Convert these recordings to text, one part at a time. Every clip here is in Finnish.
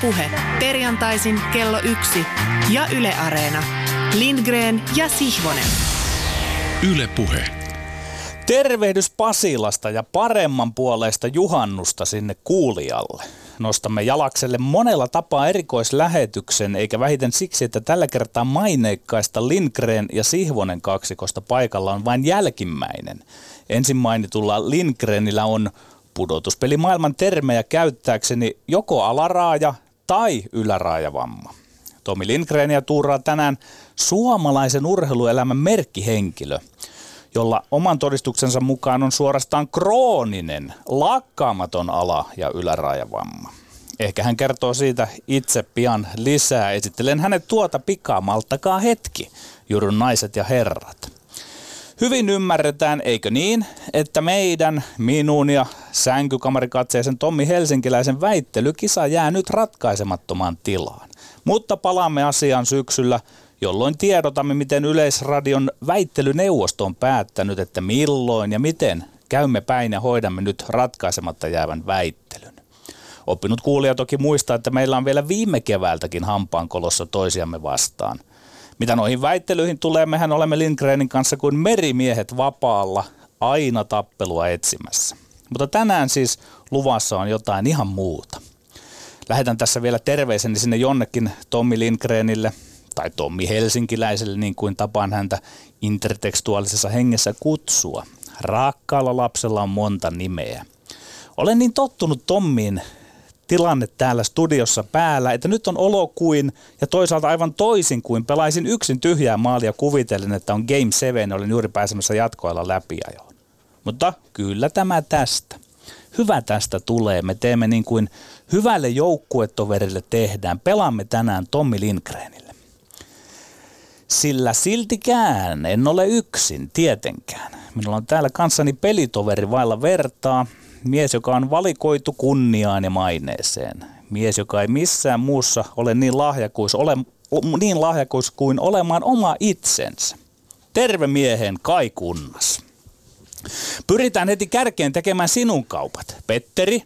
Puhe. Perjantaisin kello yksi ja Yle Areena. Lindgren ja Sihvonen. Yle Puhe. Tervehdys Pasilasta ja paremman puoleista juhannusta sinne kuulijalle. Nostamme jalakselle monella tapaa erikoislähetyksen, eikä vähiten siksi, että tällä kertaa maineikkaista Lindgren ja Sihvonen kaksikosta paikalla on vain jälkimmäinen. Ensin mainitulla Lindgrenillä on pudotuspelimaailman termejä käyttääkseni joko alaraaja tai yläraajavamma. Tomi Lindgrenia tuuraa tänään suomalaisen urheiluelämän merkkihenkilö, jolla oman todistuksensa mukaan on suorastaan krooninen, lakkaamaton ala- ja yläraajavamma. Ehkä hän kertoo siitä itse pian lisää. Esittelen hänet tuota pikaa, malttakaa hetki, juurun naiset ja herrat. Hyvin ymmärretään, eikö niin, että meidän, minun ja sänkykamarikatseisen Tommi Helsinkiläisen väittelykisa jää nyt ratkaisemattomaan tilaan. Mutta palaamme asiaan syksyllä, jolloin tiedotamme, miten Yleisradion väittelyneuvosto on päättänyt, että milloin ja miten käymme päin ja hoidamme nyt ratkaisematta jäävän väittelyn. Oppinut kuulija toki muistaa, että meillä on vielä viime keväältäkin hampaankolossa toisiamme vastaan – mitä noihin väittelyihin tulee, mehän olemme Lindgrenin kanssa kuin merimiehet vapaalla aina tappelua etsimässä. Mutta tänään siis luvassa on jotain ihan muuta. Lähetän tässä vielä terveiseni sinne jonnekin Tommi Lindgrenille tai Tommi Helsinkiläiselle, niin kuin tapaan häntä intertekstuaalisessa hengessä kutsua. Rakkaalla lapsella on monta nimeä. Olen niin tottunut Tommiin tilanne täällä studiossa päällä, että nyt on olo kuin, ja toisaalta aivan toisin kuin pelaisin yksin tyhjää maalia kuvitellen, että on Game 7, olin juuri pääsemässä jatkoilla läpi ajoon. Mutta kyllä tämä tästä. Hyvä tästä tulee. Me teemme niin kuin hyvälle joukkuetoverille tehdään. Pelaamme tänään Tommi Lindgrenille. Sillä siltikään en ole yksin, tietenkään. Minulla on täällä kanssani pelitoveri vailla vertaa, mies, joka on valikoitu kunniaan ja maineeseen. Mies, joka ei missään muussa ole niin lahjakuus, ole, niin lahjakuus kuin olemaan oma itsensä. Terve miehen Kai Kunnas. Pyritään heti kärkeen tekemään sinun kaupat. Petteri.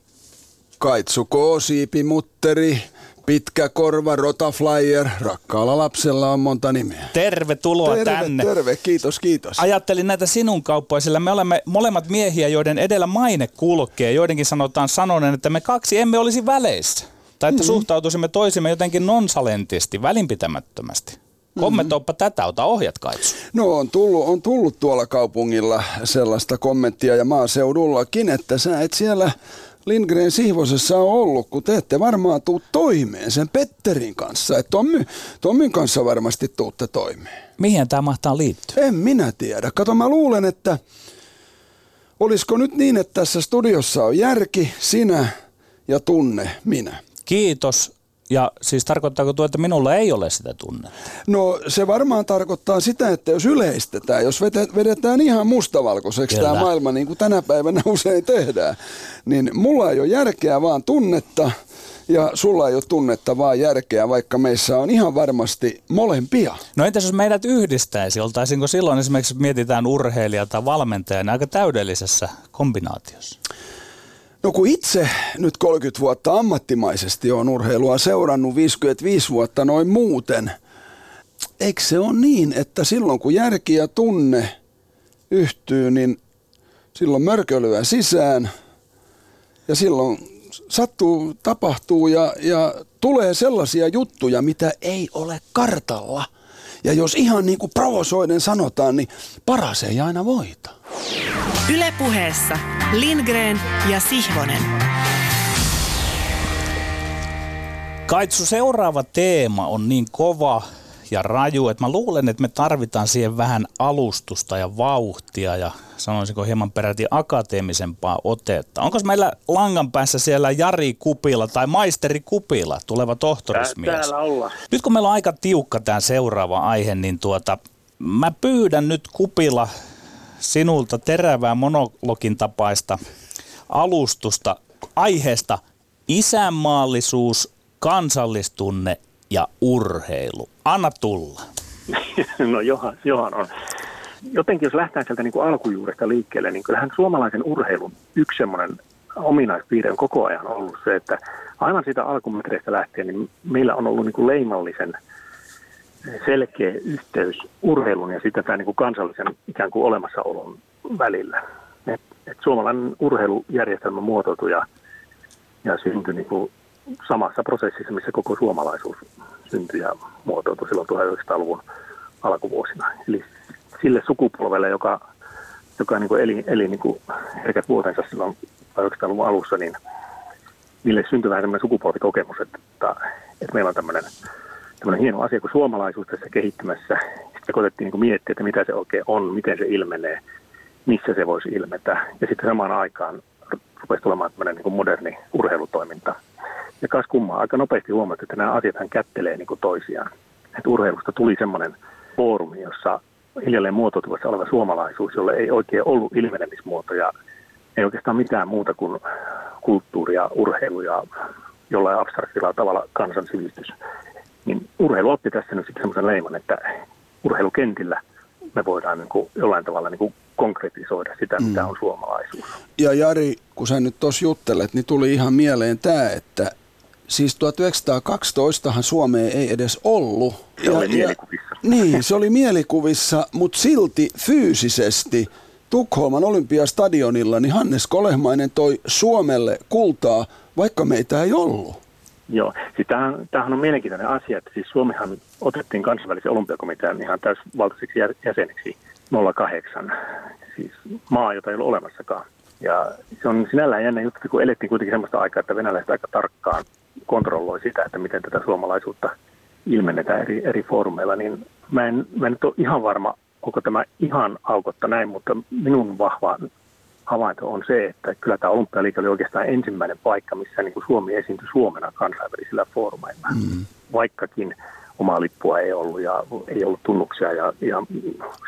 Kaitsu Koosiipi Mutteri. Pitkä korva, rotaflyer, rakkaalla lapsella on monta nimeä. Tervetuloa terve, tänne. Terve, kiitos, kiitos. Ajattelin näitä sinun kauppoja, sillä me olemme molemmat miehiä, joiden edellä maine kulkee. Joidenkin sanotaan sanoneen, että me kaksi emme olisi väleissä. Tai että mm-hmm. suhtautuisimme toisimme jotenkin nonsalentisti, välinpitämättömästi. Kommentoipa mm-hmm. tätä, ota ohjat Kaitsu. No on tullut, on tullut tuolla kaupungilla sellaista kommenttia ja maaseudullakin, että sä et siellä Lindgren Sihvosessa on ollut, kun te ette varmaan tuu toimeen sen Petterin kanssa. Että Tommi, Tommin kanssa varmasti tuutte toimeen. Mihin tämä mahtaa liittyä? En minä tiedä. Kato, mä luulen, että olisiko nyt niin, että tässä studiossa on järki, sinä ja tunne, minä. Kiitos. Ja siis tarkoittaako tuo, että minulla ei ole sitä tunnetta? No se varmaan tarkoittaa sitä, että jos yleistetään, jos vedetään ihan mustavalkoiseksi tämä maailma niin kuin tänä päivänä usein tehdään, niin mulla ei ole järkeä vaan tunnetta ja sulla ei ole tunnetta vaan järkeä, vaikka meissä on ihan varmasti molempia. No entäs jos meidät yhdistäisi, oltaisinko silloin esimerkiksi mietitään urheilija tai valmentajan aika täydellisessä kombinaatiossa? No kun itse nyt 30 vuotta ammattimaisesti on urheilua seurannut, 55 vuotta noin muuten, eikö se ole niin, että silloin kun järki ja tunne yhtyy, niin silloin mörkölyä sisään ja silloin sattuu, tapahtuu ja, ja tulee sellaisia juttuja, mitä ei ole kartalla. Ja jos ihan niin kuin provosoiden sanotaan, niin paras ei aina voita. Ylepuheessa Lindgren ja Sihvonen. Kaitsu, seuraava teema on niin kova ja raju, että mä luulen, että me tarvitaan siihen vähän alustusta ja vauhtia ja sanoisinko hieman peräti akateemisempaa otetta. Onko meillä langan päässä siellä Jari Kupila tai maisteri Kupila, tuleva tohtorismies? Täällä ollaan. Nyt kun meillä on aika tiukka tämä seuraava aihe, niin tuota, mä pyydän nyt Kupila sinulta terävää monologin tapaista alustusta aiheesta isänmaallisuus, kansallistunne ja urheilu. Anna tulla. no johan, johan on. Jotenkin jos lähtee sieltä niin kuin alkujuuresta liikkeelle, niin kyllähän suomalaisen urheilun yksi semmoinen ominaispiirre on koko ajan ollut se, että aivan siitä alkumetreistä lähtien niin meillä on ollut niin kuin leimallisen selkeä yhteys urheilun ja sitten tämän niin kuin kansallisen ikään kuin olemassaolon välillä. Et, et suomalainen urheilujärjestelmä muotoutui ja, ja syntyi niin kuin samassa prosessissa, missä koko suomalaisuus syntyi ja muotoutui silloin 1900-luvun alkuvuosina. Eli sille sukupolvelle, joka, joka niin kuin eli, eli niin kuin herkät vuotensa silloin 1900-luvun alussa, niin niille syntyi vähän sellainen sukupolvikokemus, että, että meillä on tämmöinen, tämmöinen hieno asia kuin suomalaisuus tässä kehittymässä. Sitten koitettiin niin miettiä, että mitä se oikein on, miten se ilmenee, missä se voisi ilmetä. Ja sitten samaan aikaan rupesi tulemaan tämmöinen niin moderni urheilutoiminta. Ja kas kummaa, aika nopeasti huomattiin, että nämä asiat kättelee niin kuin toisiaan. Että urheilusta tuli semmoinen foorumi, jossa hiljalleen muotoutuvassa oleva suomalaisuus, jolle ei oikein ollut ilmenemismuotoja, ei oikeastaan mitään muuta kuin kulttuuria, urheilu ja jollain abstraktilla tavalla kansansivistys. Niin urheilu otti tässä nyt sitten semmoisen leiman, että urheilukentillä me voidaan niin kuin jollain tavalla niin kuin konkretisoida sitä, mm. mitä on suomalaisuus. Ja Jari, kun sä nyt tuossa juttelet, niin tuli ihan mieleen tämä, että siis 1912han Suomeen ei edes ollut. Se ja, oli mielikuvissa. Ja, niin, se oli mielikuvissa, mutta silti fyysisesti Tukholman olympiastadionilla niin Hannes Kolehmainen toi Suomelle kultaa, vaikka meitä ei ollut. Joo, siis tämähän, tämähän on mielenkiintoinen asia, että siis Suomihan otettiin kansainvälisen olympiakomitean ihan täysvaltaiseksi jäseneksi 08, siis maa, jota ei ollut olemassakaan. Ja se on sinällään jännä juttu, kun elettiin kuitenkin sellaista aikaa, että venäläiset aika tarkkaan kontrolloi sitä, että miten tätä suomalaisuutta ilmennetään eri, eri foorumeilla, niin mä en, mä en nyt ole ihan varma, onko tämä ihan aukotta näin, mutta minun vahva havainto on se, että kyllä tämä olympialiike oli oikeastaan ensimmäinen paikka, missä niin kuin Suomi esiintyi Suomena kansainvälisillä foorumeilla. Mm. Vaikkakin omaa lippua ei ollut ja ei ollut tunnuksia ja, ja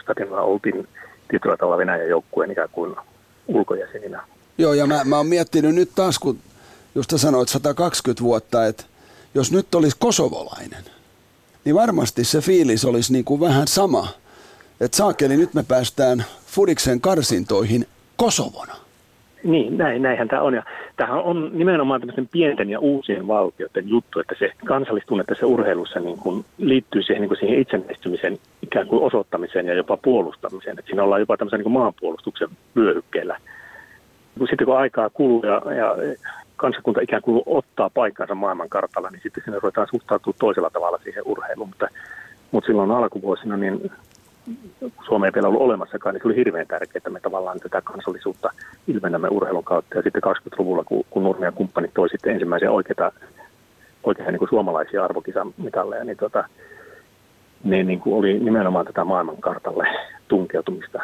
stadionilla oltiin tietyllä tavalla Venäjän joukkueen ikään kuin ulkojäseninä. Joo, ja mä, mä oon miettinyt nyt taas, kun just sanoit 120 vuotta, että jos nyt olisi kosovolainen, niin varmasti se fiilis olisi niin kuin vähän sama. Että saakeli, nyt me päästään Fudiksen karsintoihin Kosovona. Niin, näin, näinhän tämä on. Ja tämähän on nimenomaan tämmöisen pienten ja uusien valtioiden juttu, että se kansallistunne tässä urheilussa niin kuin liittyy siihen, niin kuin siihen itsenäistymisen ikään kuin osoittamiseen ja jopa puolustamiseen. Että siinä ollaan jopa tämmöisen niin kuin maanpuolustuksen vyöhykkeellä. Sitten kun aikaa kuluu ja, ja kansakunta ikään kuin ottaa paikkansa maailmankartalla, niin sitten sinne ruvetaan suhtautua toisella tavalla siihen urheiluun. Mutta, mutta silloin alkuvuosina niin Suomi ei vielä ollut olemassakaan, niin se oli hirveän tärkeää, että me tavallaan tätä kansallisuutta ilmennämme urheilun kautta. Ja sitten 20-luvulla, kun, kun Nurmi ja kumppanit toi sitten ensimmäisiä oikeita, oikeita niin kuin suomalaisia arvokisamitalleja, niin tota, ne niin kuin oli nimenomaan tätä maailmankartalle tunkeutumista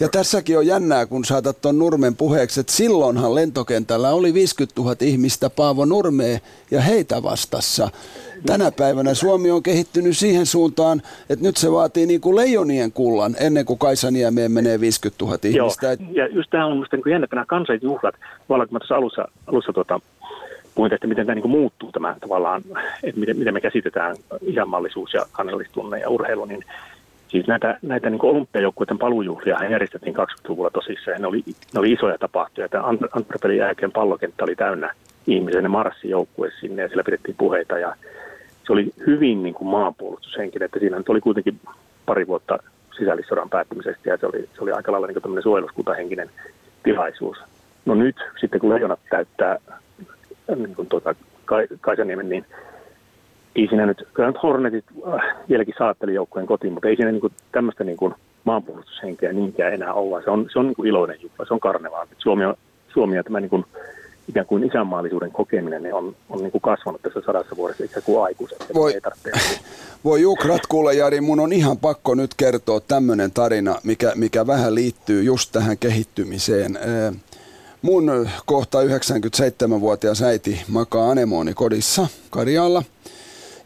ja tässäkin on jännää, kun saatat tuon Nurmen puheeksi, että silloinhan lentokentällä oli 50 000 ihmistä Paavo Nurmea ja heitä vastassa. Tänä päivänä Suomi on kehittynyt siihen suuntaan, että nyt se vaatii niin kuin leijonien kullan ennen kuin Kaisaniemeen menee 50 000 ihmistä. Joo, ja just tämä on minusta niin jännä, että nämä tavallaan kun mä tuossa alussa, alussa tuota, puhuin että miten tämä niin kuin muuttuu tämä tavallaan, että miten, miten me käsitetään isänmallisuus ja kansallistunne ja urheilu, niin Siis näitä, näitä niin olympiajoukkueiden paluujuhlia järjestettiin 20-luvulla tosissaan ne oli, ne oli isoja tapahtumia. Tämä Antwerpenin jälkeen pallokenttä oli täynnä ihmisiä, ne marssi joukkue sinne ja siellä pidettiin puheita ja se oli hyvin niin kuin maanpuolustushenkinen, että siinä nyt oli kuitenkin pari vuotta sisällissodan päättymisestä ja se oli, se oli aika lailla niin tämmöinen suojeluskuntahenkinen tilaisuus. No nyt sitten kun leijonat täyttää niin kuin tuota, Kaisaniemen, niin ei siinä nyt, kyllä nyt Hornetit äh, vieläkin saatteli joukkueen kotiin, mutta ei siinä niin kuin, tämmöistä niin kuin maanpuolustushenkeä niinkään enää olla. Se on, se on niin kuin iloinen juttu, se on karnevaali. Suomi, on, Suomi ja tämä niin kuin, ikään kuin isänmaallisuuden kokeminen niin on, on niin kuin kasvanut tässä sadassa vuodessa ikään kuin aikuiset. Voi, ei voi Jukrat, kuule Jari, mun on ihan pakko nyt kertoa tämmöinen tarina, mikä, mikä vähän liittyy just tähän kehittymiseen. Mun kohta 97-vuotias äiti makaa anemooni kodissa Karjalla –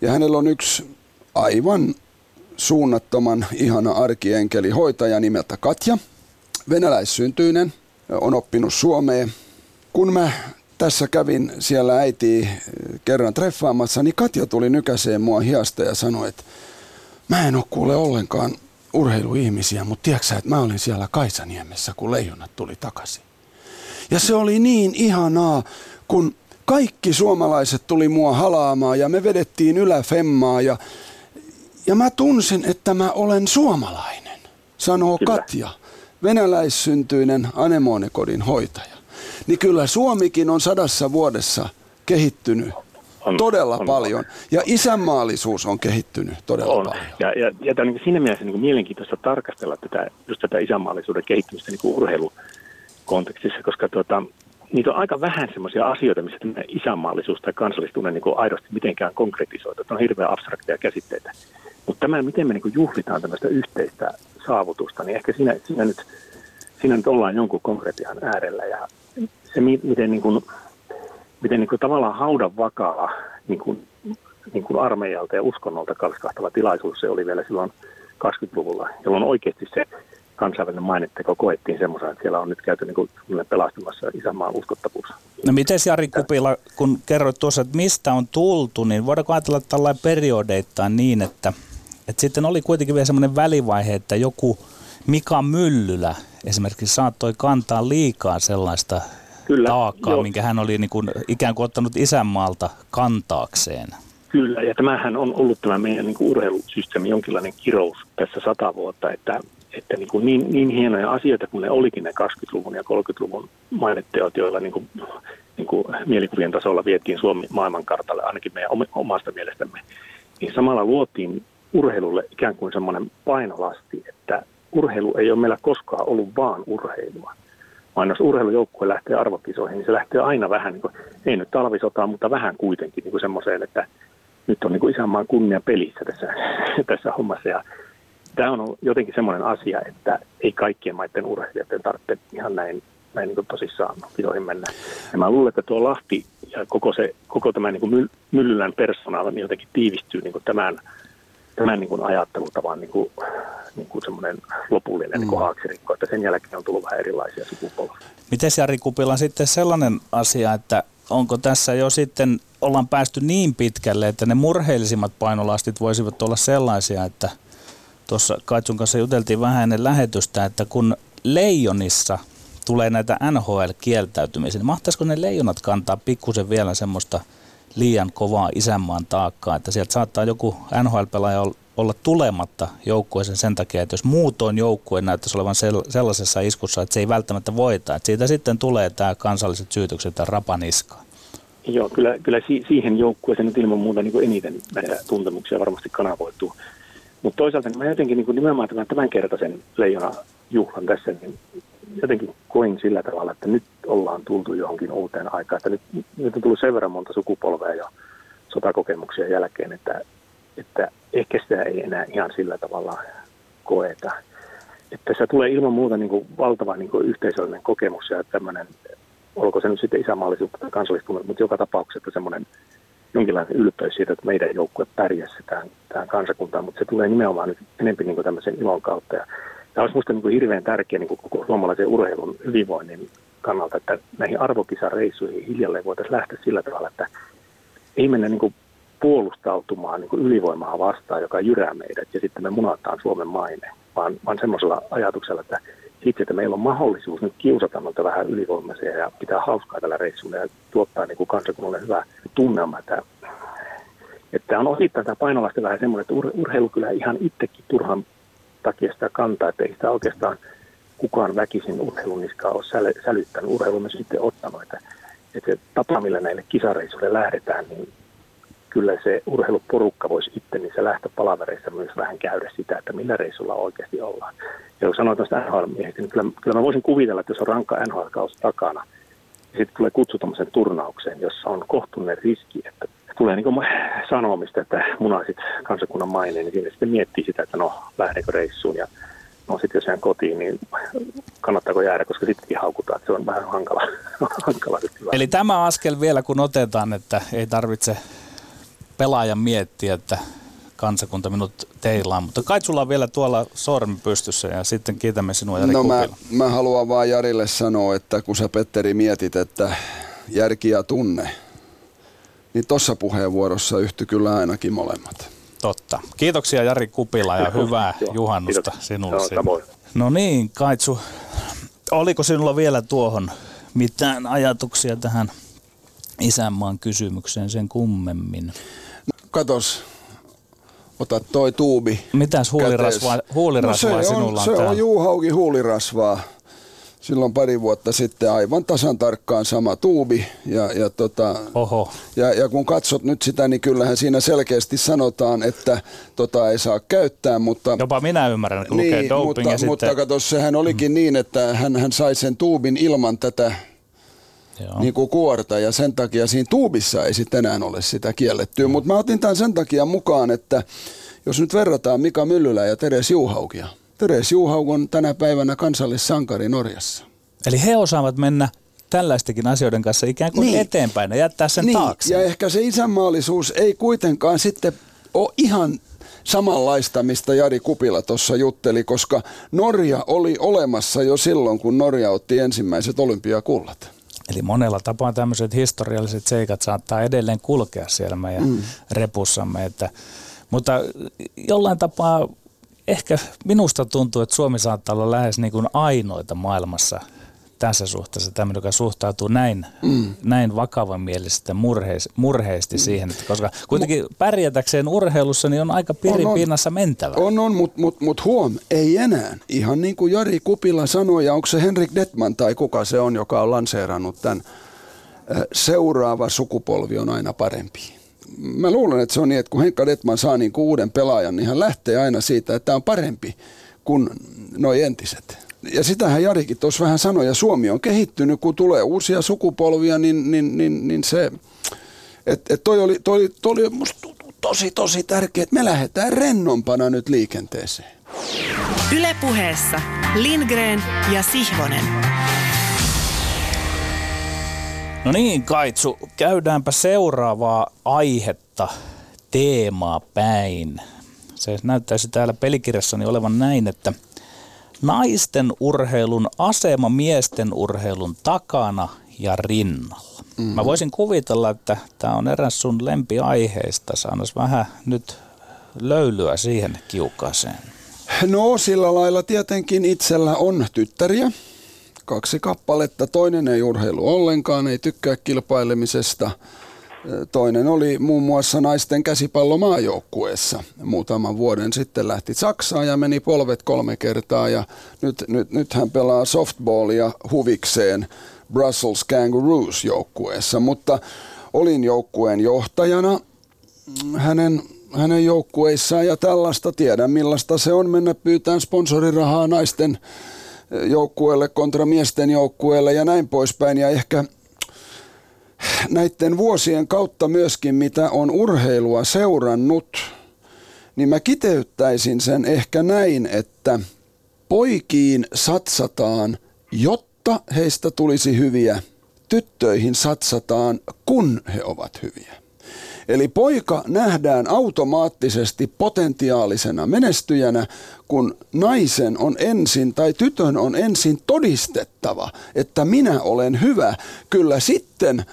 ja hänellä on yksi aivan suunnattoman ihana arkienkeli hoitaja nimeltä Katja. Venäläissyntyinen, on oppinut Suomeen. Kun mä tässä kävin siellä äiti kerran treffaamassa, niin Katja tuli nykäseen mua hiasta ja sanoi, että mä en ole kuule ollenkaan urheiluihmisiä, mutta tiedätkö että mä olin siellä Kaisaniemessä, kun leijonat tuli takaisin. Ja se oli niin ihanaa, kun kaikki suomalaiset tuli mua halaamaan ja me vedettiin yläfemmaa ja, ja mä tunsin, että mä olen suomalainen, sanoo Kyllä. Katja, venäläissyntyinen anemonekodin hoitaja. Niin kyllä Suomikin on sadassa vuodessa kehittynyt On, todella on. paljon. Ja isänmaallisuus on kehittynyt todella On. paljon. Ja, ja, ja tämä on niin siinä mielessä niin mielenkiintoista tarkastella tätä, just tätä isänmaallisuuden kehittymistä niin kuin urheilukontekstissa, koska tuota, niitä on aika vähän sellaisia asioita, missä tämä isänmaallisuus tai kansallistunne niin kuin aidosti mitenkään konkretisoitu. Tämä on hirveän abstrakteja käsitteitä. Mutta tämä, miten me niin kuin juhlitaan tämmöistä yhteistä saavutusta, niin ehkä siinä, siinä, nyt, siinä nyt ollaan jonkun konkretian äärellä. Ja se, mi- miten, niin kuin, miten niin kuin tavallaan haudan vakaa niin kuin, niin kuin armeijalta ja uskonnolta kalskahtava tilaisuus se oli vielä silloin 20-luvulla, jolloin oikeasti se kansainvälinen mainetteko koettiin semmoisen, että siellä on nyt käyty niin kuin pelastamassa isänmaan uskottavuus. No miten Jari Kupila, kun kerroit tuossa, että mistä on tultu, niin voidaanko ajatella tällainen periodeittain niin, että, että sitten oli kuitenkin vielä semmoinen välivaihe, että joku Mika Myllylä esimerkiksi saattoi kantaa liikaa sellaista Kyllä, taakkaa, joo. minkä hän oli niin kuin ikään kuin ottanut isänmaalta kantaakseen. Kyllä, ja tämähän on ollut tämä meidän niin urheilusysteemi jonkinlainen kirous tässä sata vuotta, että, että niin, kuin niin, niin hienoja asioita kuin ne olikin ne 20-luvun ja 30-luvun mainetteot, joilla niin kuin, niin kuin mielikuvien tasolla vietiin Suomi maailmankartalle, ainakin meidän om- omasta mielestämme, niin samalla luotiin urheilulle ikään kuin semmoinen painolasti, että urheilu ei ole meillä koskaan ollut vaan urheilua. Vaan jos urheilujoukkue lähtee arvokisoihin, niin se lähtee aina vähän, niin kuin, ei nyt talvisotaan, mutta vähän kuitenkin niin semmoiseen, että nyt on niin kuin isänmaan kunnia pelissä tässä, tässä hommassa. Ja tämä on jotenkin semmoinen asia, että ei kaikkien maiden urheilijoiden tarvitse ihan näin, näin niin tosissaan kisoihin mennä. Ja mä luulen, että tuo Lahti ja koko, se, koko tämä niin Myllylän persoonaali niin jotenkin tiivistyy niin kuin tämän, tämän niin kuin ajattelutavan niin kuin, niin kuin semmoinen lopullinen mm. niin haaksirikko, että sen jälkeen on tullut vähän erilaisia sukupolvia. Miten Jari Kupila sitten sellainen asia, että onko tässä jo sitten, ollaan päästy niin pitkälle, että ne murheellisimmat painolastit voisivat olla sellaisia, että tuossa Kaitsun kanssa juteltiin vähän ennen lähetystä, että kun leijonissa tulee näitä NHL-kieltäytymisiä, niin mahtaisiko ne leijonat kantaa pikkusen vielä semmoista liian kovaa isänmaan taakkaa, että sieltä saattaa joku NHL-pelaaja ol- olla tulematta joukkueeseen sen takia, että jos muutoin joukkue näyttäisi olevan sel- sellaisessa iskussa, että se ei välttämättä voita, että siitä sitten tulee tämä kansalliset syytökset ja rapaniska. Joo, kyllä, kyllä si- siihen joukkueeseen nyt ilman muuta niin eniten tuntemuksia varmasti kanavoituu. Mutta toisaalta niin mä jotenkin niin nimenomaan tämän tämänkertaisen leijona juhlan tässä, niin jotenkin koin sillä tavalla, että nyt ollaan tultu johonkin uuteen aikaan. Että nyt, nyt on tullut sen verran monta sukupolvea jo sotakokemuksia jälkeen, että, että ehkä sitä ei enää ihan sillä tavalla koeta. Että tässä tulee ilman muuta niin kuin valtava niin kuin yhteisöllinen kokemus ja tämmöinen, olko se nyt sitten isänmaallisuutta tai kansallistunut, mutta joka tapauksessa semmoinen jonkinlainen ylpeys siitä, että meidän joukkue pärjäsi tähän, tähän kansakuntaan, mutta se tulee nimenomaan nyt enemmän niin tämmöisen ilon kautta. Ja tämä olisi minusta niin kuin hirveän tärkeä niin kuin koko suomalaisen urheilun hyvinvoinnin kannalta, että näihin arvokisareissuihin hiljalleen voitaisiin lähteä sillä tavalla, että ei mennä niin kuin puolustautumaan niin kuin ylivoimaa vastaan, joka jyrää meidät, ja sitten me munataan Suomen maine, vaan, vaan semmoisella ajatuksella, että itse, että meillä on mahdollisuus nyt kiusata noita vähän ylivoimaisia ja pitää hauskaa tällä reissulla ja tuottaa niin kuin kansakunnalle hyvä tunnelma. Että, että on osittain tämä painolasta vähän semmoinen, että ur, urheilu kyllä ihan itsekin turhan takia sitä kantaa, että ei sitä oikeastaan kukaan väkisin urheilun niskaa ole säly, sälyttänyt. Urheilu myös sitten ottanut, että, että tapa, millä näille kisareissuille lähdetään, niin kyllä se urheiluporukka voisi itse niissä lähtöpalavereissa myös vähän käydä sitä, että millä reissulla oikeasti ollaan. Ja kun sanoin tuosta NHL-miehistä, niin kyllä, kyllä mä voisin kuvitella, että jos on rankka NHL-kausi takana, ja sitten tulee kutsu tuommoisen turnaukseen, jossa on kohtuullinen riski, että tulee niin kuin sanomista, että munaisit kansakunnan maineen, niin siinä sitten miettii sitä, että no lähdenkö reissuun ja no sitten jos jään kotiin, niin kannattaako jäädä, koska sittenkin haukutaan, että se on vähän hankala. hankala Eli tämä askel vielä kun otetaan, että ei tarvitse pelaajan miettiä, että kansakunta minut teillaan. Mutta kai sulla on vielä tuolla sormi pystyssä ja sitten kiitämme sinua Jari No mä, Kupila. mä haluan vaan Jarille sanoa, että kun sä Petteri mietit, että järki ja tunne, niin tuossa puheenvuorossa yhtyi kyllä ainakin molemmat. Totta. Kiitoksia Jari Kupila ja hyvää Joo, juhannusta kiitos. sinulle. No niin, Kaitsu, oliko sinulla vielä tuohon, mitään ajatuksia tähän isänmaan kysymykseen sen kummemmin. Katos, ota toi tuubi. Mitäs huulirasvaa, huulirasvaa no se sinulla on, se täällä? on Juuhauki huulirasvaa. Silloin pari vuotta sitten aivan tasan tarkkaan sama tuubi. Ja, ja, tota, Oho. ja, ja kun katsot nyt sitä, niin kyllähän siinä selkeästi sanotaan, että tota ei saa käyttää, mutta... Jopa minä ymmärrän, kun lukee doping mutta, ja sitten... mutta kato, sehän olikin mm. niin, että hän, hän sai sen tuubin ilman tätä Joo. niin kuin kuorta ja sen takia siinä tuubissa ei sitten enää ole sitä kiellettyä. Mutta mä otin tämän sen takia mukaan, että jos nyt verrataan Mika Myllylä ja Teres Juuhaukia. Teres Juuhauk on tänä päivänä kansallissankari Norjassa. Eli he osaavat mennä tällaistakin asioiden kanssa ikään kuin Niin. eteenpäin ja jättää sen niin, taakse. ja ehkä se isänmaallisuus ei kuitenkaan sitten ole ihan samanlaista, mistä Jari Kupila tuossa jutteli, koska Norja oli olemassa jo silloin, kun Norja otti ensimmäiset olympiakullat. Eli monella tapaa tämmöiset historialliset seikat saattaa edelleen kulkea siellä meidän mm. repussamme. Että, mutta jollain tapaa ehkä minusta tuntuu, että Suomi saattaa olla lähes niin kuin ainoita maailmassa tässä suhteessa tämmöinen, joka suhtautuu näin, mm. näin vakavamielisesti murheis, murheisesti mm. siihen, että koska kuitenkin pärjätäkseen urheilussa niin on aika pirin on. pinnassa mentävä. On, on, mutta mut, mut huom, ei enää. Ihan niin kuin Jari Kupila sanoi, ja onko se Henrik Detman tai kuka se on, joka on lanseerannut tämän, seuraava sukupolvi on aina parempi. Mä luulen, että se on niin, että kun Henkka Detman saa niin kuin uuden pelaajan, niin hän lähtee aina siitä, että tämä on parempi kuin noi entiset. Ja sitähän Jarikin tuossa vähän sanoi, ja Suomi on kehittynyt, kun tulee uusia sukupolvia, niin, niin, niin, niin se, että et toi oli, toi, toi oli musta tosi, tosi tärkeää, että me lähdetään rennompana nyt liikenteeseen. Ylepuheessa Lindgren ja Sihvonen. No niin, Kaitsu, käydäänpä seuraavaa aihetta, teemaa päin. Se näyttäisi täällä pelikirjassani olevan näin, että naisten urheilun asema miesten urheilun takana ja rinnalla. Mm-hmm. Mä voisin kuvitella, että tämä on eräs sun lempiaiheista. Saanas vähän nyt löylyä siihen kiukaaseen. No sillä lailla tietenkin itsellä on tyttäriä, kaksi kappaletta. Toinen ei urheilu ollenkaan, ei tykkää kilpailemisesta. Toinen oli muun muassa naisten käsipallomaajoukkueessa. Muutaman vuoden sitten lähti Saksaan ja meni polvet kolme kertaa ja nyt, nyt, nyt hän pelaa softballia huvikseen Brussels Kangaroos joukkueessa. Mutta olin joukkueen johtajana hänen, hänen joukkueissaan ja tällaista. Tiedän millaista se on mennä pyytään sponsorirahaa naisten joukkueelle kontra miesten joukkueelle ja näin poispäin. Ja ehkä näiden vuosien kautta myöskin, mitä on urheilua seurannut, niin mä kiteyttäisin sen ehkä näin, että poikiin satsataan, jotta heistä tulisi hyviä. Tyttöihin satsataan, kun he ovat hyviä. Eli poika nähdään automaattisesti potentiaalisena menestyjänä, kun naisen on ensin tai tytön on ensin todistettava, että minä olen hyvä. Kyllä sitten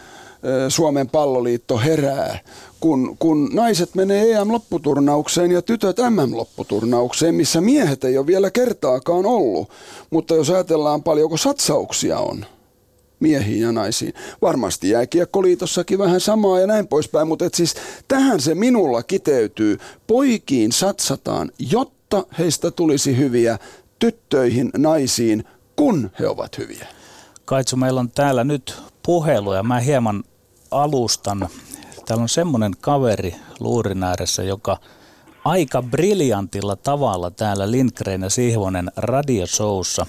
Suomen palloliitto herää, kun, kun naiset menee EM-lopputurnaukseen ja tytöt MM-lopputurnaukseen, missä miehet ei ole vielä kertaakaan ollut. Mutta jos ajatellaan paljonko satsauksia on miehiin ja naisiin. Varmasti jääkiekkoliitossakin vähän samaa ja näin poispäin, mutta et siis tähän se minulla kiteytyy. Poikiin satsataan, jotta heistä tulisi hyviä, tyttöihin, naisiin, kun he ovat hyviä. Kaitsu, meillä on täällä nyt puhelu ja mä hieman alustan. Täällä on semmoinen kaveri luurin ääressä, joka aika briljantilla tavalla täällä Lindgren ja Sihvonen radioshowssa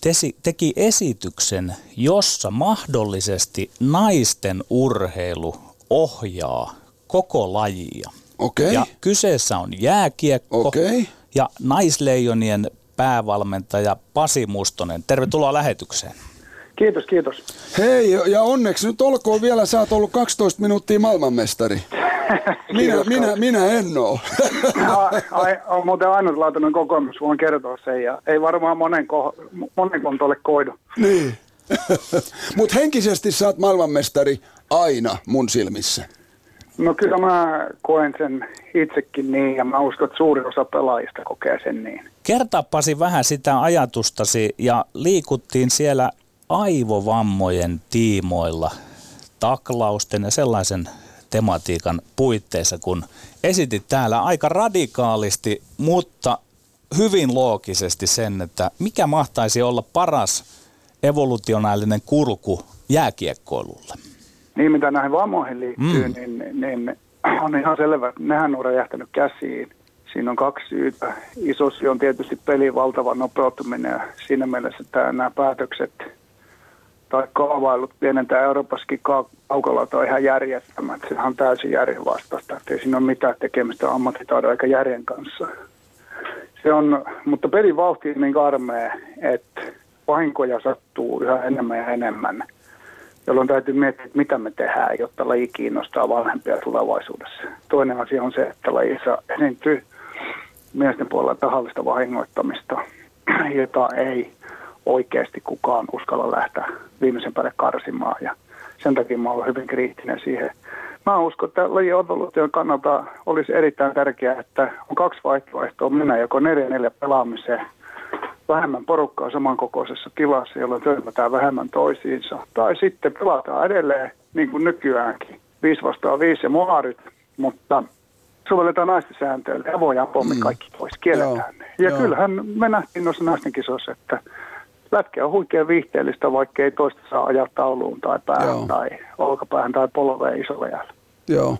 tesi, teki esityksen, jossa mahdollisesti naisten urheilu ohjaa koko lajia. Okei. Ja kyseessä on jääkiekko Okei. ja naisleijonien päävalmentaja Pasi Mustonen. Tervetuloa lähetykseen. Kiitos, kiitos. Hei, ja onneksi nyt olkoon vielä, sä oot ollut 12 minuuttia maailmanmestari. Minä, Kiitos, minä, minä en oo. Ai, on muuten ainutlaatuinen kokemus, voin kertoa sen, ja ei varmaan monen, ko- monen kontolle koidu. niin. Mutta henkisesti sä oot maailmanmestari aina mun silmissä. No kyllä mä koen sen itsekin niin, ja mä uskon, että suuri osa pelaajista kokee sen niin. Kertaa Pasi vähän sitä ajatustasi ja liikuttiin siellä aivovammojen tiimoilla taklausten ja sellaisen tematiikan puitteissa, kun esitit täällä aika radikaalisti, mutta hyvin loogisesti sen, että mikä mahtaisi olla paras evolutionaalinen kurku jääkiekkoilulle? Niin, mitä näihin vammoihin liittyy, mm. niin, niin on ihan selvä, että nehän on räjähtänyt käsiin. Siinä on kaksi syytä. Iso syy on tietysti pelin valtava nopeutuminen ja siinä mielessä että nämä päätökset tai kaavailut pienentää Euroopassakin kaukalla on ihan järjettömät. Sehän on täysin järjenvastaista. Ei siinä ole mitään tekemistä ammattitaidon eikä järjen kanssa. Se on, mutta pelin vauhti on niin karmea, että vahinkoja sattuu yhä enemmän ja enemmän, jolloin täytyy miettiä, että mitä me tehdään, jotta laji kiinnostaa vanhempia tulevaisuudessa. Toinen asia on se, että lajissa esiintyy miesten puolella tahallista vahingoittamista, jota ei oikeasti kukaan uskalla lähteä viimeisen päälle karsimaan. Ja sen takia mä olen hyvin kriittinen siihen. Mä uskon, että lajin evoluution kannalta olisi erittäin tärkeää, että on kaksi vaihtoehtoa. Mennä joko 4-4 pelaamiseen, vähemmän porukkaa samankokoisessa tilassa, jolloin törmätään vähemmän toisiinsa. Tai sitten pelataan edelleen, niin kuin nykyäänkin, 5 vastaan 5 ja muarit, mutta sovelletaan naisten sääntöille ja voidaan pommi mm. kaikki pois, kielletään ne. Ja Joo. kyllähän me nähtiin noissa naisten kisoissa, että lätkä on huikean viihteellistä, vaikka ei toista saa ajaa tauluun tai päähän Joo. tai olkapäähän tai polveen isolla jäällä. Joo.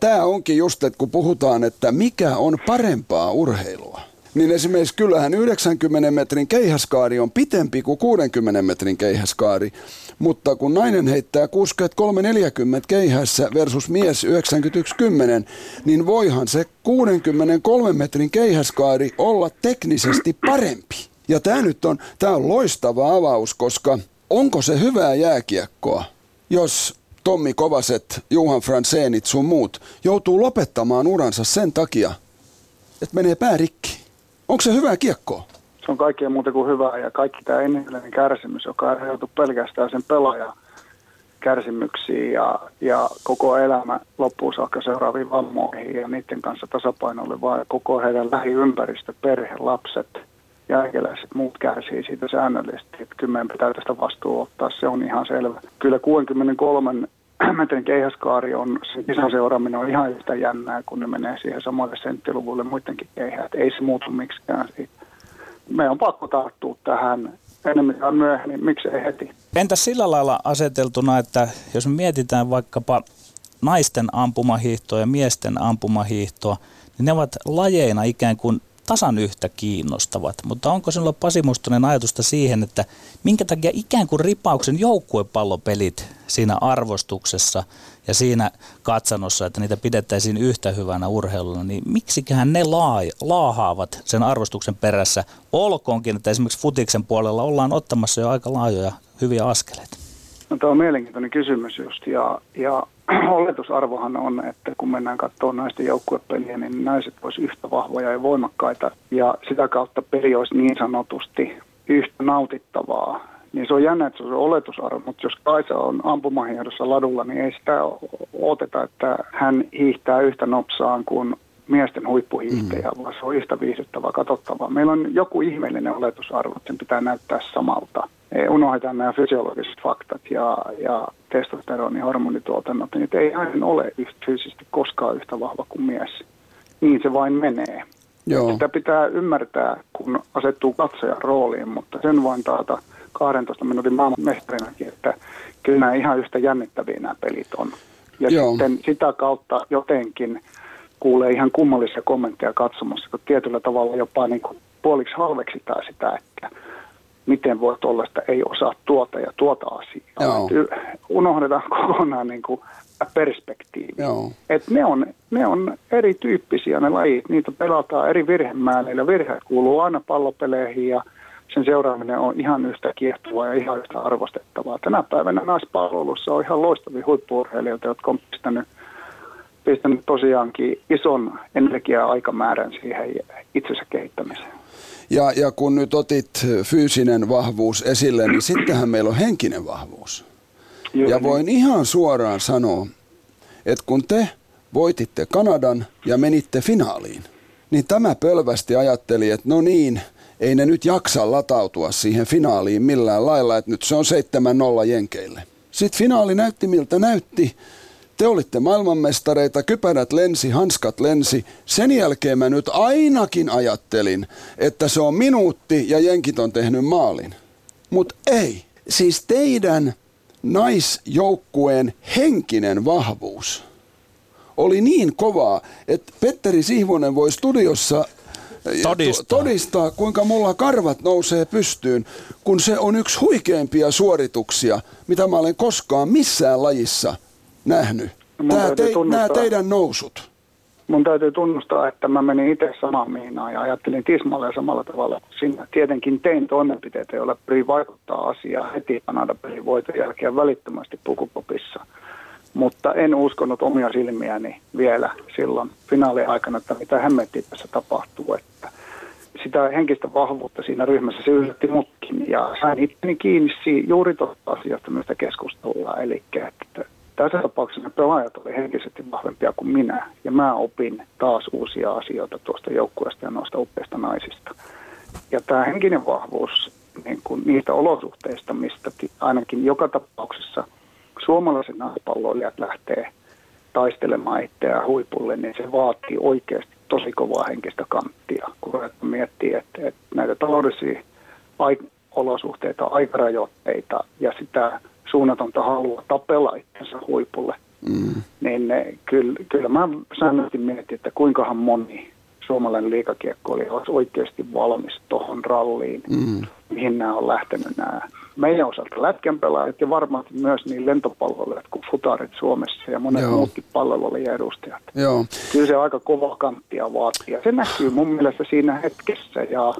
Tämä onkin just, että kun puhutaan, että mikä on parempaa urheilua, niin esimerkiksi kyllähän 90 metrin keihäskaari on pitempi kuin 60 metrin keihäskaari, mutta kun nainen heittää 63-40 keihässä versus mies 91-10, niin voihan se 63 metrin keihäskaari olla teknisesti parempi. Ja tämä nyt on, tämä on loistava avaus, koska onko se hyvää jääkiekkoa, jos Tommi Kovaset, Juhan Fransenit sun muut joutuu lopettamaan uransa sen takia, että menee päärikki. Onko se hyvää kiekkoa? Se on kaikkea muuta kuin hyvää ja kaikki tämä inhimillinen kärsimys, joka aiheutuu pelkästään sen pelaajan kärsimyksiin ja, ja koko elämä loppuun saakka seuraaviin vammoihin ja niiden kanssa tasapainoille, vaan koko heidän lähiympäristö, perhe, lapset – jälkeläiset muut kärsii siitä säännöllisesti. Että kyllä meidän pitää tästä vastuu ottaa, se on ihan selvä. Kyllä 63 metrin keihäskaari on, kisan seuraaminen on ihan yhtä jännää, kun ne menee siihen samalle senttiluvulle muidenkin keihät. Ei se muutu miksikään siitä. Me on pakko tarttua tähän enemmän tai myöhemmin, miksei heti. Entä sillä lailla aseteltuna, että jos me mietitään vaikkapa naisten ampumahiihtoa ja miesten ampumahiihtoa, niin ne ovat lajeina ikään kuin tasan yhtä kiinnostavat, mutta onko sinulla Pasi Mustonen ajatusta siihen, että minkä takia ikään kuin ripauksen joukkuepallopelit siinä arvostuksessa ja siinä katsannossa, että niitä pidettäisiin yhtä hyvänä urheiluna, niin miksiköhän ne laahaavat sen arvostuksen perässä, olkoonkin, että esimerkiksi futiksen puolella ollaan ottamassa jo aika laajoja hyviä askeleita? No, tämä on mielenkiintoinen kysymys just, ja, ja oletusarvohan on, että kun mennään katsomaan naisten joukkuepeliä, niin naiset olisivat yhtä vahvoja ja voimakkaita, ja sitä kautta peli olisi niin sanotusti yhtä nautittavaa. Niin se on jännä, että se on oletusarvo, mutta jos Kaisa on ampumahiedossa ladulla, niin ei sitä odoteta, että hän hiihtää yhtä nopsaan kuin miesten huippuhiihtäjä, mm. vaan se on yhtä viihdyttävää, katsottavaa. Meillä on joku ihmeellinen oletusarvo, että sen pitää näyttää samalta. Ei unohdetaan nämä fysiologiset faktat ja, ja testosteroni, hormonituotannot, niin ei aina ole yhtä fyysisesti koskaan yhtä vahva kuin mies. Niin se vain menee. Joo. Sitä pitää ymmärtää, kun asettuu katsojan rooliin, mutta sen vain taata 12 minuutin maailman mestarinakin, että kyllä nämä ihan yhtä jännittäviä nämä pelit on. Ja Joo. sitten sitä kautta jotenkin kuulee ihan kummallisia kommentteja katsomassa, kun tietyllä tavalla jopa niin kuin puoliksi halveksitaan sitä, että miten voi olla, että ei osaa tuota ja tuota asiaa. Unohdetaan kokonaan niin kuin perspektiivi. Et ne, on, ne on erityyppisiä ne lajit, niitä pelataan eri virhemäärillä. Virheet kuuluu aina pallopeleihin ja sen seuraaminen on ihan yhtä kiehtovaa ja ihan yhtä arvostettavaa. Tänä päivänä naispalvelussa on ihan loistavia huippuurheilijoita, jotka on pistänyt pistänyt tosiaankin ison energia-aikamäärän siihen itsensä kehittämiseen. Ja, ja kun nyt otit fyysinen vahvuus esille, niin sittenhän meillä on henkinen vahvuus. Joo, ja niin. voin niin. ihan suoraan sanoa, että kun te voititte Kanadan ja menitte finaaliin, niin tämä pölvästi ajatteli, että no niin, ei ne nyt jaksa latautua siihen finaaliin millään lailla, että nyt se on 7-0 jenkeille. Sitten finaali näytti miltä näytti. Te olitte maailmanmestareita, kypärät lensi, hanskat lensi. Sen jälkeen mä nyt ainakin ajattelin, että se on minuutti ja jenkit on tehnyt maalin. Mutta ei. Siis teidän naisjoukkueen henkinen vahvuus oli niin kovaa, että Petteri Sihvonen voi studiossa Todistaa. todistaa, kuinka mulla karvat nousee pystyyn, kun se on yksi huikeimpia suorituksia, mitä mä olen koskaan missään lajissa nähnyt. Tää täytyy te, tunnustaa- nämä teidän nousut. Mun täytyy tunnustaa, että mä menin itse samaan miinaan ja ajattelin tismalleen samalla tavalla. Siinä tietenkin tein toimenpiteitä, joilla pyrin vaikuttaa asiaan heti Kanada-pelin voiton jälkeen välittömästi pukupopissa. Mutta en uskonut omia silmiäni vielä silloin finaaliaikana, että mitä hemmettiä tässä tapahtuu. Että sitä henkistä vahvuutta siinä ryhmässä se yllätti mutkin ja sain itteni kiinni juuri tuosta asiasta, mistä keskustellaan. Eli että tässä tapauksessa pelaajat oli henkisesti vahvempia kuin minä ja mä opin taas uusia asioita tuosta joukkueesta ja noista upeista naisista. Ja tämä henkinen vahvuus niin kuin niistä olosuhteista, mistä ainakin joka tapauksessa suomalaiset naispalloilijat lähtee taistelemaan itseään huipulle, niin se vaatii oikeasti tosi kovaa henkistä kanttia, kun miettii, että, että näitä taloudellisia olosuhteita, aikarajoitteita ja sitä suunnatonta halua tapella itsensä huipulle, mm. niin ne, kyllä, kyllä mä säännöllisesti mietin, että kuinkahan moni suomalainen liikakiekkoilija olisi oikeasti valmis tuohon ralliin, mm. mihin nämä on lähtenyt nämä meidän osalta lätkän pelaajat ja varmasti myös niin lentopalloilijat kuin futarit Suomessa ja monet Joo. muutkin palvelujen edustajat. Joo. Kyllä se aika kova kanttia vaatii ja se näkyy mun mielestä siinä hetkessä ja,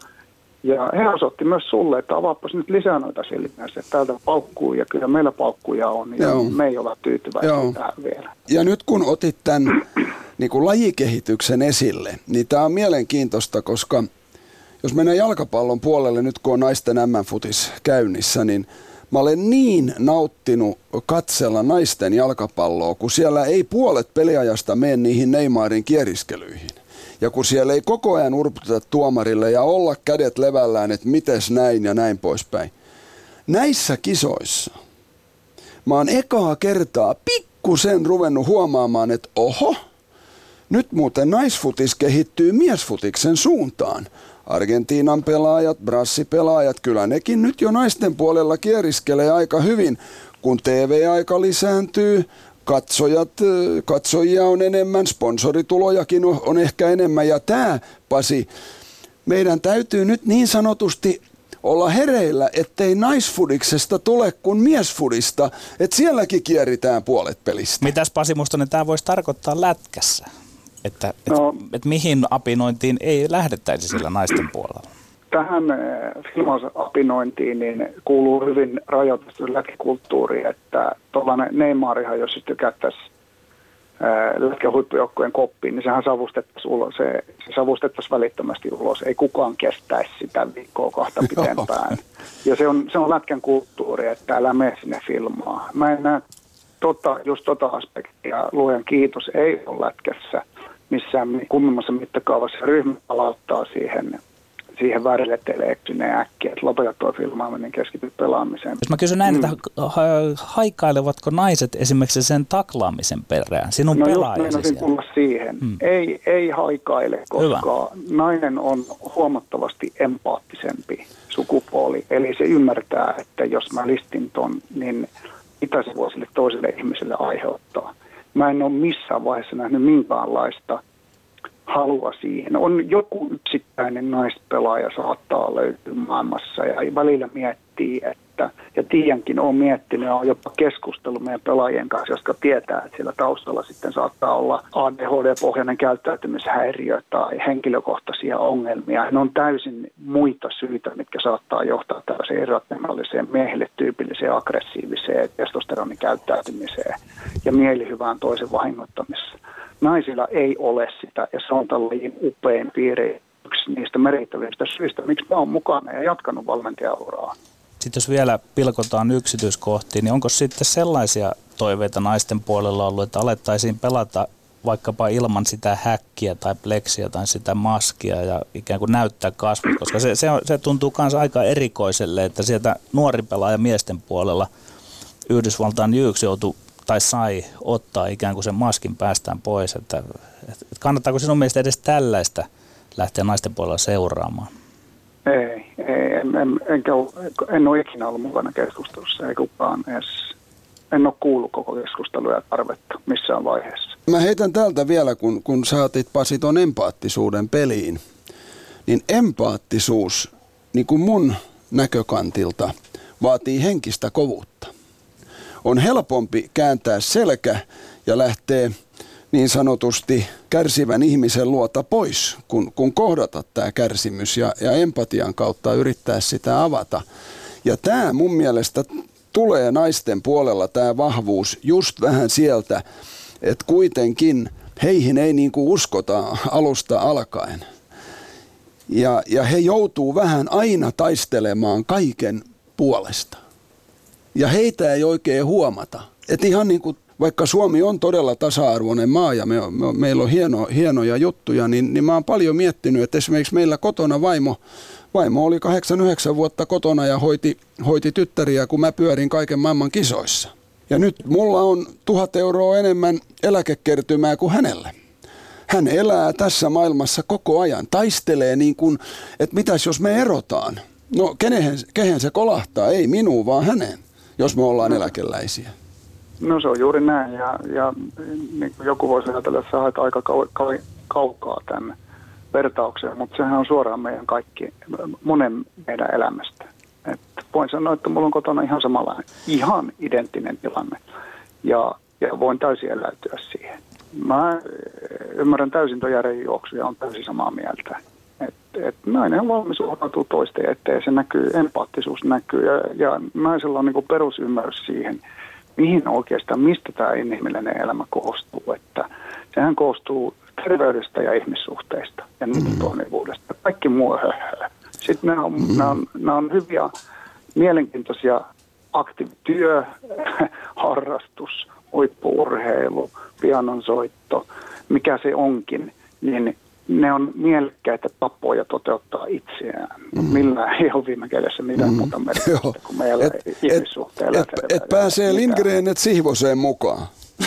ja he osoitti myös sulle, että avaapas nyt lisää noita silmiä, että täältä paukkuu ja kyllä meillä paukkuja on ja Joo. me ei olla tyytyväisiä Joo. tähän vielä. Ja nyt kun otit tämän niin kuin lajikehityksen esille, niin tämä on mielenkiintoista, koska jos mennään jalkapallon puolelle nyt kun on naisten M-futis käynnissä, niin mä olen niin nauttinut katsella naisten jalkapalloa, kun siellä ei puolet peliajasta mene niihin Neymarin kieriskelyihin. Ja kun siellä ei koko ajan urputeta tuomarille ja olla kädet levällään, että mites näin ja näin poispäin. Näissä kisoissa mä oon ekaa kertaa pikkusen ruvennut huomaamaan, että oho, nyt muuten naisfutis kehittyy miesfutiksen suuntaan. Argentiinan pelaajat, brassipelaajat, kyllä nekin nyt jo naisten puolella kieriskelee aika hyvin, kun TV-aika lisääntyy, katsojat, katsojia on enemmän, sponsoritulojakin on, on ehkä enemmän. Ja tämä, Pasi, meidän täytyy nyt niin sanotusti olla hereillä, ettei naisfudiksesta tule kuin miesfudista, että sielläkin kieritään puolet pelistä. Mitäs Pasi Mustonen tämä voisi tarkoittaa lätkässä? Että et, No. et mihin apinointiin ei lähdettäisi sillä naisten puolella? Tähän eh, filmausapinointiin niin kuuluu hyvin rajoitettu lätkäkulttuuri, että tuollainen Neymarihan, jos se tykättäisi lätkän huippujoukkueen koppiin, niin sehän savustettaisiin ulos, se, se savustettaisiin välittömästi ulos. Ei kukaan kestäisi sitä viikkoa kahta pitempään. Ja se on, se on lätkän kulttuuri, että älä mene sinne filmaa. Mä en näe tota, just tota aspektia, luojan kiitos, ei ole lätkässä missään mi- kummimmassa mittakaavassa. Ryhmä palauttaa siihen, siihen väärille teille eksyneen äkkiä, että lopeta tuo filmaaminen, keskity pelaamiseen. Jos mä kysyn näin, että ha- haikailevatko naiset esimerkiksi sen taklaamisen perään, sinun No pelaajasi tulla siihen. Mm. Ei, ei haikaile, Hyvä. koska nainen on huomattavasti empaattisempi sukupuoli. Eli se ymmärtää, että jos mä listin ton, niin mitä se voi sille toiselle ihmiselle aiheuttaa. Mä en ole missään vaiheessa nähnyt minkäänlaista halua siihen. On joku yksittäinen naispelaaja saattaa löytyä maailmassa ja välillä miettii, että, ja Tiiankin on miettinyt on jopa keskustellut meidän pelaajien kanssa, jotka tietää, että siellä taustalla sitten saattaa olla ADHD-pohjainen käyttäytymishäiriö tai henkilökohtaisia ongelmia. Ne on täysin muita syitä, mitkä saattaa johtaa tällaiseen irrationaaliseen miehille tyypilliseen aggressiiviseen testosteronin käyttäytymiseen ja mielihyvään toisen vahingoittamiseen naisilla ei ole sitä, ja se on tällainen upein piiri, yksi niistä merkittävistä syistä, miksi mä oon mukana ja jatkanut valmentajauraa. Sitten jos vielä pilkotaan yksityiskohtiin, niin onko sitten sellaisia toiveita naisten puolella ollut, että alettaisiin pelata vaikkapa ilman sitä häkkiä tai pleksiä tai sitä maskia ja ikään kuin näyttää kasvot, koska se, se, se tuntuu myös aika erikoiselle, että sieltä nuori pelaaja miesten puolella Yhdysvaltain Jyks joutui tai sai ottaa ikään kuin sen maskin päästään pois, että, että kannattaako sinun mielestä edes tällaista lähteä naisten puolella seuraamaan? Ei, ei en, en, enkä, en ole ikinä ollut mukana keskustelussa, ei kukaan edes en ole kuullut koko keskustelua ja tarvetta missään vaiheessa. Mä heitän täältä vielä, kun, kun saatit Pasi ton empaattisuuden peliin, niin empaattisuus, niin kuin mun näkökantilta, vaatii henkistä kovuutta. On helpompi kääntää selkä ja lähteä niin sanotusti kärsivän ihmisen luota pois, kun, kun kohdata tämä kärsimys ja, ja empatian kautta yrittää sitä avata. Ja tämä mun mielestä tulee naisten puolella tämä vahvuus just vähän sieltä, että kuitenkin heihin ei niin kuin uskota alusta alkaen. Ja, ja he joutuu vähän aina taistelemaan kaiken puolesta. Ja heitä ei oikein huomata. Että ihan niin kuin, vaikka Suomi on todella tasa-arvoinen maa ja me, me, meillä on hieno, hienoja juttuja, niin, niin mä oon paljon miettinyt, että esimerkiksi meillä kotona vaimo Vaimo oli 8-9 vuotta kotona ja hoiti, hoiti tyttäriä, kun mä pyörin kaiken maailman kisoissa. Ja nyt mulla on tuhat euroa enemmän eläkekertymää kuin hänelle. Hän elää tässä maailmassa koko ajan, taistelee niin kuin, että mitäs jos me erotaan. No kehen, kehen se kolahtaa, ei minuun vaan häneen, jos me ollaan eläkeläisiä. No se on juuri näin ja, ja niin kuin joku voisi ajatella, että sä aika kau- kau- kaukaa tänne vertaukseen, mutta sehän on suoraan meidän kaikki, monen meidän elämästä. Et voin sanoa, että mulla on kotona ihan samanlainen, ihan identtinen tilanne ja, ja voin täysin eläytyä siihen. Mä ymmärrän täysin tuon ja on täysin samaa mieltä. Että et nainen on valmis uhrautua toisten eteen, se näkyy, empaattisuus näkyy ja, ja naisella on niin perusymmärrys siihen, mihin oikeastaan, mistä tämä inhimillinen elämä koostuu. Että sehän koostuu terveydestä ja ihmissuhteista ja niiden mm. toimivuudesta. Kaikki muu höhöä. Sitten nämä on, mm. nämä on, nämä on hyviä, mielenkiintoisia aktiivityö, harrastus, huippuurheilu, pianonsoitto, mikä se onkin, niin ne on mielekkäitä tapoja toteuttaa itseään. Mm. Millään ei ole viime kädessä mitään mm. muuta merkitystä kuin meillä et, ihmissuhteilla. Et, et, et pääsee Lindgren et Sihvoseen mukaan.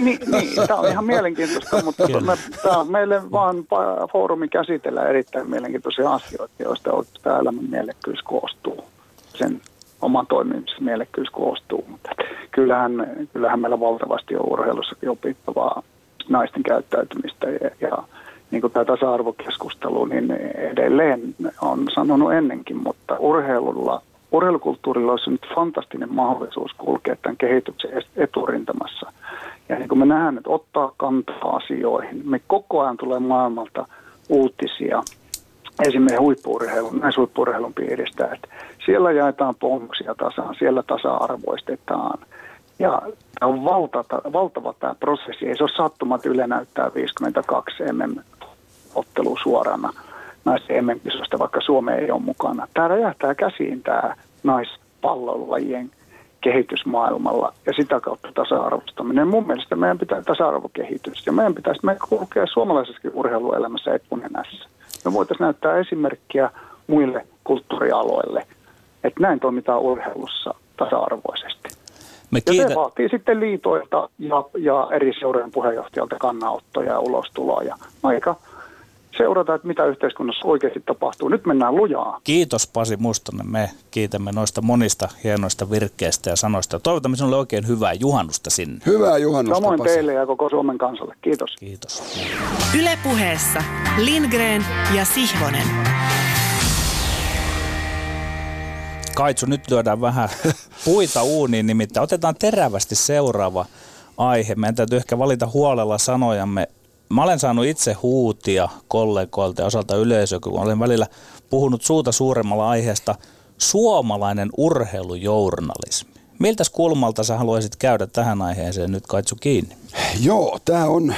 niin, niin, tämä on ihan mielenkiintoista, mutta me, tämä on meille vaan foorumi käsitellä erittäin mielenkiintoisia asioita, joista tämä elämän mielekkyys koostuu. Sen oman toimimisen mielekkyys koostuu. Mutta kyllähän, kyllähän meillä valtavasti on urheilussakin opittavaa naisten käyttäytymistä ja, ja niin kuin tämä tasa-arvokeskustelu, niin edelleen on sanonut ennenkin, mutta urheilulla urheilukulttuurilla olisi nyt fantastinen mahdollisuus kulkea tämän kehityksen eturintamassa. Ja niin kuin me nähdään, että ottaa kantaa asioihin. Me koko ajan tulee maailmalta uutisia esimerkiksi huippuurheilun, näissä huippuurheilun piiristä, että siellä jaetaan bonuksia tasaan, siellä tasa-arvoistetaan. Ja tämä on valtava, valtava tämä prosessi. Ei se ole sattumat, Yle näyttää 52 MM-ottelua suorana – naisten mm vaikka Suome ei ole mukana. Tämä räjähtää käsiin tämä naispallolajien kehitysmaailmalla ja sitä kautta tasa-arvostaminen. Mun mielestä meidän pitää tasa-arvokehitys ja meidän pitäisi me kulkea suomalaisessakin urheiluelämässä etunenässä. Me voitaisiin näyttää esimerkkiä muille kulttuurialoille, että näin toimitaan urheilussa tasa-arvoisesti. Me kiitä... Ja se vaatii sitten liitoilta ja, ja eri seurojen puheenjohtajalta kannanottoja ja ulostuloa ja aika seurata, että mitä yhteiskunnassa oikeasti tapahtuu. Nyt mennään lujaa. Kiitos Pasi Mustonen. Me kiitämme noista monista hienoista virkkeistä ja sanoista. Toivotamme sinulle oikein hyvää juhannusta sinne. Hyvää juhannusta, Samoin Pasi. teille ja koko Suomen kansalle. Kiitos. Kiitos. Ylepuheessa Lindgren ja Sihvonen. Kaitsu, nyt lyödään vähän puita uuniin, nimittäin otetaan terävästi seuraava aihe. Meidän täytyy ehkä valita huolella sanojamme mä olen saanut itse huutia kollegoilta ja osalta yleisöä, kun olen välillä puhunut suuta suuremmalla aiheesta suomalainen urheilujournalismi. Miltä kulmalta sä haluaisit käydä tähän aiheeseen nyt Kaitsu kiinni? Joo, tämä on,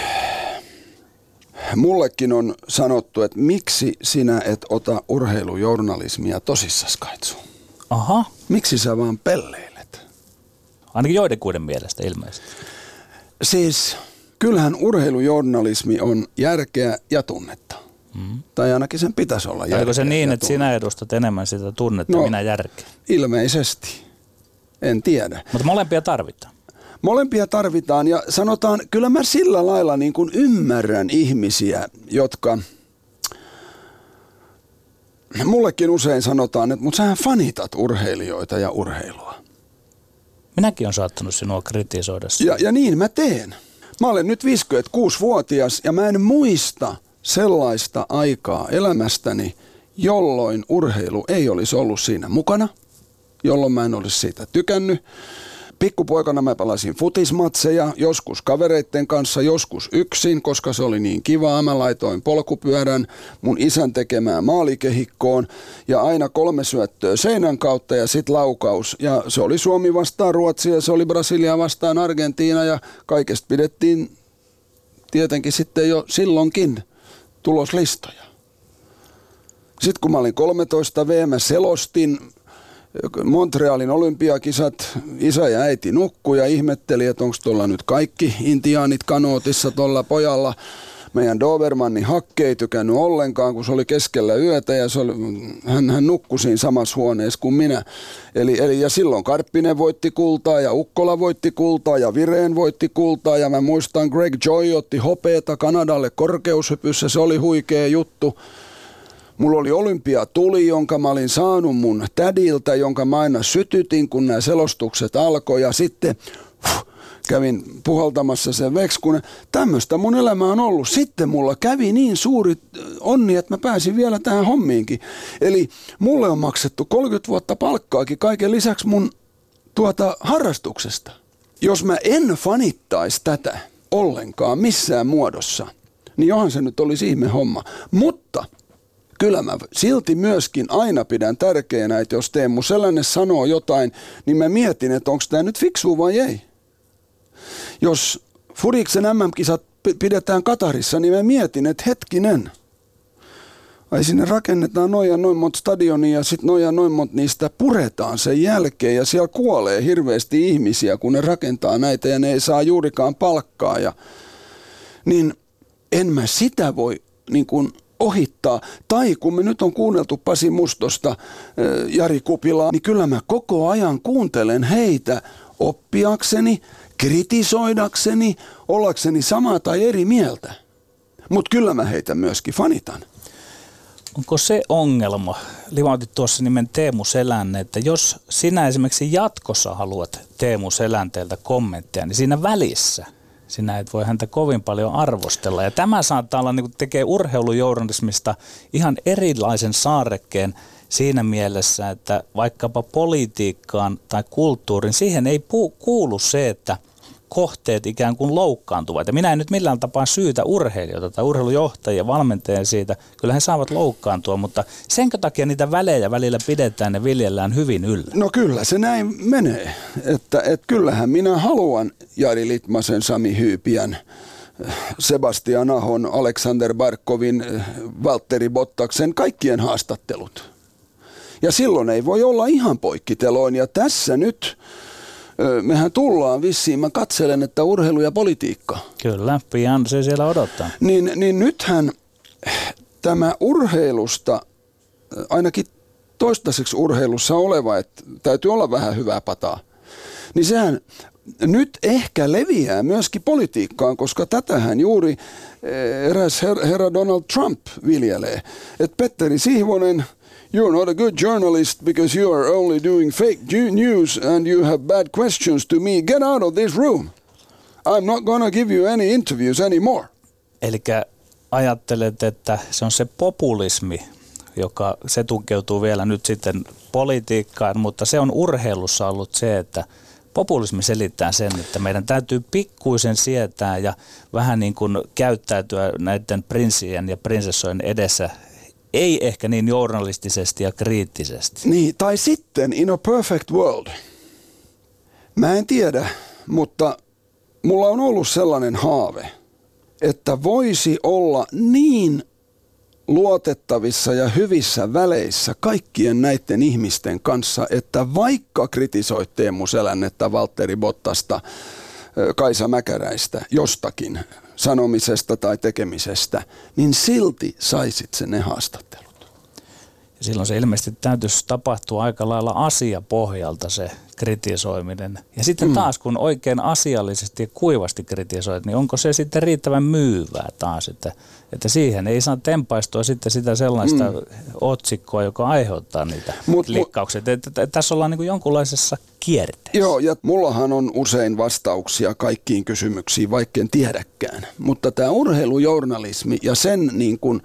mullekin on sanottu, että miksi sinä et ota urheilujournalismia tosissas Kaitsu? Aha. Miksi sä vaan pelleilet? Ainakin joidenkuiden mielestä ilmeisesti. Siis kyllähän urheilujournalismi on järkeä ja tunnetta. Mm. Tai ainakin sen pitäisi olla järkeä Oliko se niin, että sinä edustat enemmän sitä tunnetta, No. minä järkeä? Ilmeisesti. En tiedä. Mutta molempia tarvitaan. Molempia tarvitaan ja sanotaan, kyllä mä sillä lailla niin kuin ymmärrän ihmisiä, jotka... Mullekin usein sanotaan, että mutta sähän fanitat urheilijoita ja urheilua. Minäkin olen saattanut sinua kritisoida. Ja, ja niin mä teen. Mä olen nyt 56-vuotias ja mä en muista sellaista aikaa elämästäni, jolloin urheilu ei olisi ollut siinä mukana, jolloin mä en olisi siitä tykännyt. Pikkupoikana mä pelasin futismatseja, joskus kavereitten kanssa, joskus yksin, koska se oli niin kivaa. Mä laitoin polkupyörän mun isän tekemään maalikehikkoon ja aina kolme syöttöä seinän kautta ja sit laukaus. Ja se oli Suomi vastaan Ruotsi ja se oli Brasilia vastaan Argentiina ja kaikesta pidettiin tietenkin sitten jo silloinkin tuloslistoja. Sitten kun mä olin 13 V, mä selostin Montrealin olympiakisat, isä ja äiti nukkui ja ihmetteli, että onko tuolla nyt kaikki intiaanit kanootissa tuolla pojalla. Meidän Dobermanni Hakke ei tykännyt ollenkaan, kun se oli keskellä yötä ja se oli, hän, hän nukkui siinä samassa huoneessa kuin minä. Eli, eli ja silloin Karppinen voitti kultaa ja Ukkola voitti kultaa ja Vireen voitti kultaa ja mä muistan Greg Joy otti hopeeta Kanadalle korkeushypyssä, se oli huikea juttu. Mulla oli olympiatuli, jonka mä olin saanut mun tädiltä, jonka mä aina sytytin, kun nämä selostukset alkoi. Ja sitten huh, kävin puhaltamassa sen vekskun. Tämmöistä mun elämä on ollut. Sitten mulla kävi niin suuri onni, että mä pääsin vielä tähän hommiinkin. Eli mulle on maksettu 30 vuotta palkkaakin kaiken lisäksi mun tuota harrastuksesta. Jos mä en fanittaisi tätä ollenkaan missään muodossa, niin johan se nyt olisi ihme homma. Mutta kyllä mä silti myöskin aina pidän tärkeänä, että jos Teemu sellainen sanoo jotain, niin mä mietin, että onko tämä nyt fiksu vai ei. Jos Furiksen MM-kisat pi- pidetään Katarissa, niin mä mietin, että hetkinen, ai sinne rakennetaan noin ja noin monta stadionia ja sitten noin ja noin monta niistä puretaan sen jälkeen ja siellä kuolee hirveästi ihmisiä, kun ne rakentaa näitä ja ne ei saa juurikaan palkkaa. Ja, niin en mä sitä voi niin kuin ohittaa. Tai kun me nyt on kuunneltu Pasi Mustosta, Jari Kupilaa, niin kyllä mä koko ajan kuuntelen heitä oppiakseni, kritisoidakseni, ollakseni samaa tai eri mieltä. Mutta kyllä mä heitä myöskin fanitan. Onko se ongelma, livautit tuossa nimen Teemu Selänne, että jos sinä esimerkiksi jatkossa haluat Teemu Selänteeltä kommentteja, niin siinä välissä sinä et voi häntä kovin paljon arvostella. Ja tämä saattaa olla, niin kuin tekee urheilujournalismista ihan erilaisen saarekkeen siinä mielessä, että vaikkapa politiikkaan tai kulttuuriin, siihen ei pu- kuulu se, että kohteet ikään kuin loukkaantuvat. Ja minä en nyt millään tapaa syytä urheilijoita tai urheilujohtajia, valmentajia siitä. Kyllä he saavat loukkaantua, mutta senkö takia niitä välejä välillä pidetään ja viljellään hyvin yllä? No kyllä se näin menee. Että, et kyllähän minä haluan Jari Litmasen, Sami Hyypiän, Sebastian Ahon, Alexander Barkovin, Valtteri Bottaksen, kaikkien haastattelut. Ja silloin ei voi olla ihan poikkiteloin. Ja tässä nyt, mehän tullaan vissiin, mä katselen, että urheilu ja politiikka. Kyllä, pian se siellä odottaa. Niin, niin nythän tämä urheilusta, ainakin toistaiseksi urheilussa oleva, että täytyy olla vähän hyvää pataa, niin sehän nyt ehkä leviää myöskin politiikkaan, koska tätähän juuri eräs her- herra Donald Trump viljelee. Että Petteri Sihvonen, you're not a good journalist because you are only doing fake news and you have bad questions to me. Get out of this room. I'm not gonna give you any interviews anymore. Eli ajattelet, että se on se populismi, joka se tunkeutuu vielä nyt sitten politiikkaan, mutta se on urheilussa ollut se, että populismi selittää sen, että meidän täytyy pikkuisen sietää ja vähän niin kuin käyttäytyä näiden prinssien ja prinsessojen edessä, ei ehkä niin journalistisesti ja kriittisesti. Niin, tai sitten In a Perfect World. Mä en tiedä, mutta mulla on ollut sellainen haave, että voisi olla niin luotettavissa ja hyvissä väleissä kaikkien näiden ihmisten kanssa, että vaikka kritisoit Teemu Selännettä, Valtteri Bottasta, Kaisa Mäkäräistä jostakin sanomisesta tai tekemisestä, niin silti saisit sen ne haastattelut. Ja silloin se ilmeisesti täytyisi tapahtua aika lailla asiapohjalta se kritisoiminen. Ja sitten mm. taas, kun oikein asiallisesti ja kuivasti kritisoit, niin onko se sitten riittävän myyvää taas, että, että siihen ei saa tempaistua sitten sitä sellaista mm. otsikkoa, joka aiheuttaa niitä Mut, likkauksia. Että, että, että tässä ollaan niin kuin jonkunlaisessa kierteessä. Joo, ja mullahan on usein vastauksia kaikkiin kysymyksiin, vaikka en tiedäkään. Mutta tämä urheilujournalismi ja sen niin kuin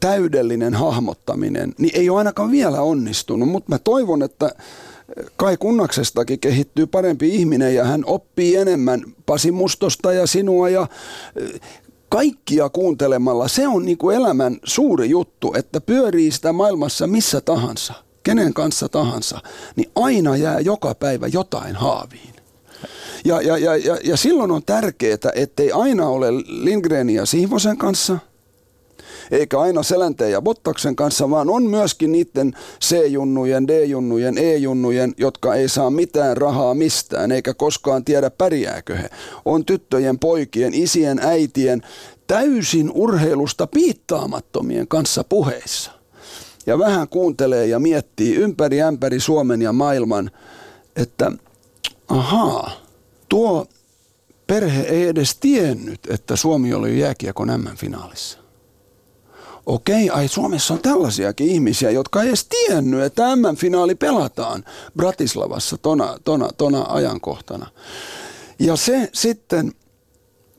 täydellinen hahmottaminen, niin ei ole ainakaan vielä onnistunut, mutta mä toivon, että Kai Kunnaksestakin kehittyy parempi ihminen ja hän oppii enemmän Pasi Mustosta ja sinua ja kaikkia kuuntelemalla. Se on niin kuin elämän suuri juttu, että pyörii sitä maailmassa missä tahansa, kenen kanssa tahansa, niin aina jää joka päivä jotain haaviin. Ja, ja, ja, ja, ja silloin on tärkeää, ettei aina ole Lindgrenin ja Sihvosen kanssa – eikä aina Selänteen ja Bottaksen kanssa, vaan on myöskin niiden C-junnujen, D-junnujen, E-junnujen, jotka ei saa mitään rahaa mistään, eikä koskaan tiedä pärjääkö he. On tyttöjen, poikien, isien, äitien, täysin urheilusta piittaamattomien kanssa puheissa. Ja vähän kuuntelee ja miettii ympäri ämpäri Suomen ja maailman, että ahaa, tuo perhe ei edes tiennyt, että Suomi oli jääkiekon M-finaalissa okei, ai Suomessa on tällaisiakin ihmisiä, jotka ei edes tiennyt, että M-finaali pelataan Bratislavassa tona, tona, tona ajankohtana. Ja se sitten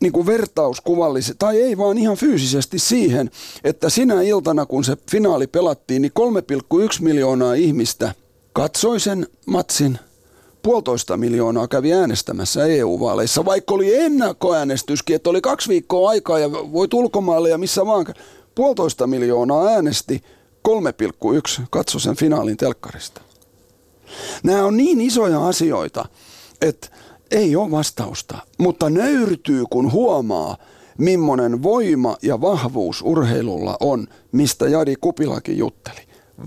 niin kuin vertauskuvallisesti, tai ei vaan ihan fyysisesti siihen, että sinä iltana, kun se finaali pelattiin, niin 3,1 miljoonaa ihmistä katsoi sen matsin puolitoista miljoonaa kävi äänestämässä EU-vaaleissa, vaikka oli ennakkoäänestyskin, että oli kaksi viikkoa aikaa ja voit ulkomaalle ja missä vaan puolitoista miljoonaa äänesti, 3,1 katso sen finaalin telkkarista. Nämä on niin isoja asioita, että ei ole vastausta, mutta nöyrtyy kun huomaa, millainen voima ja vahvuus urheilulla on, mistä Jari Kupilakin jutteli.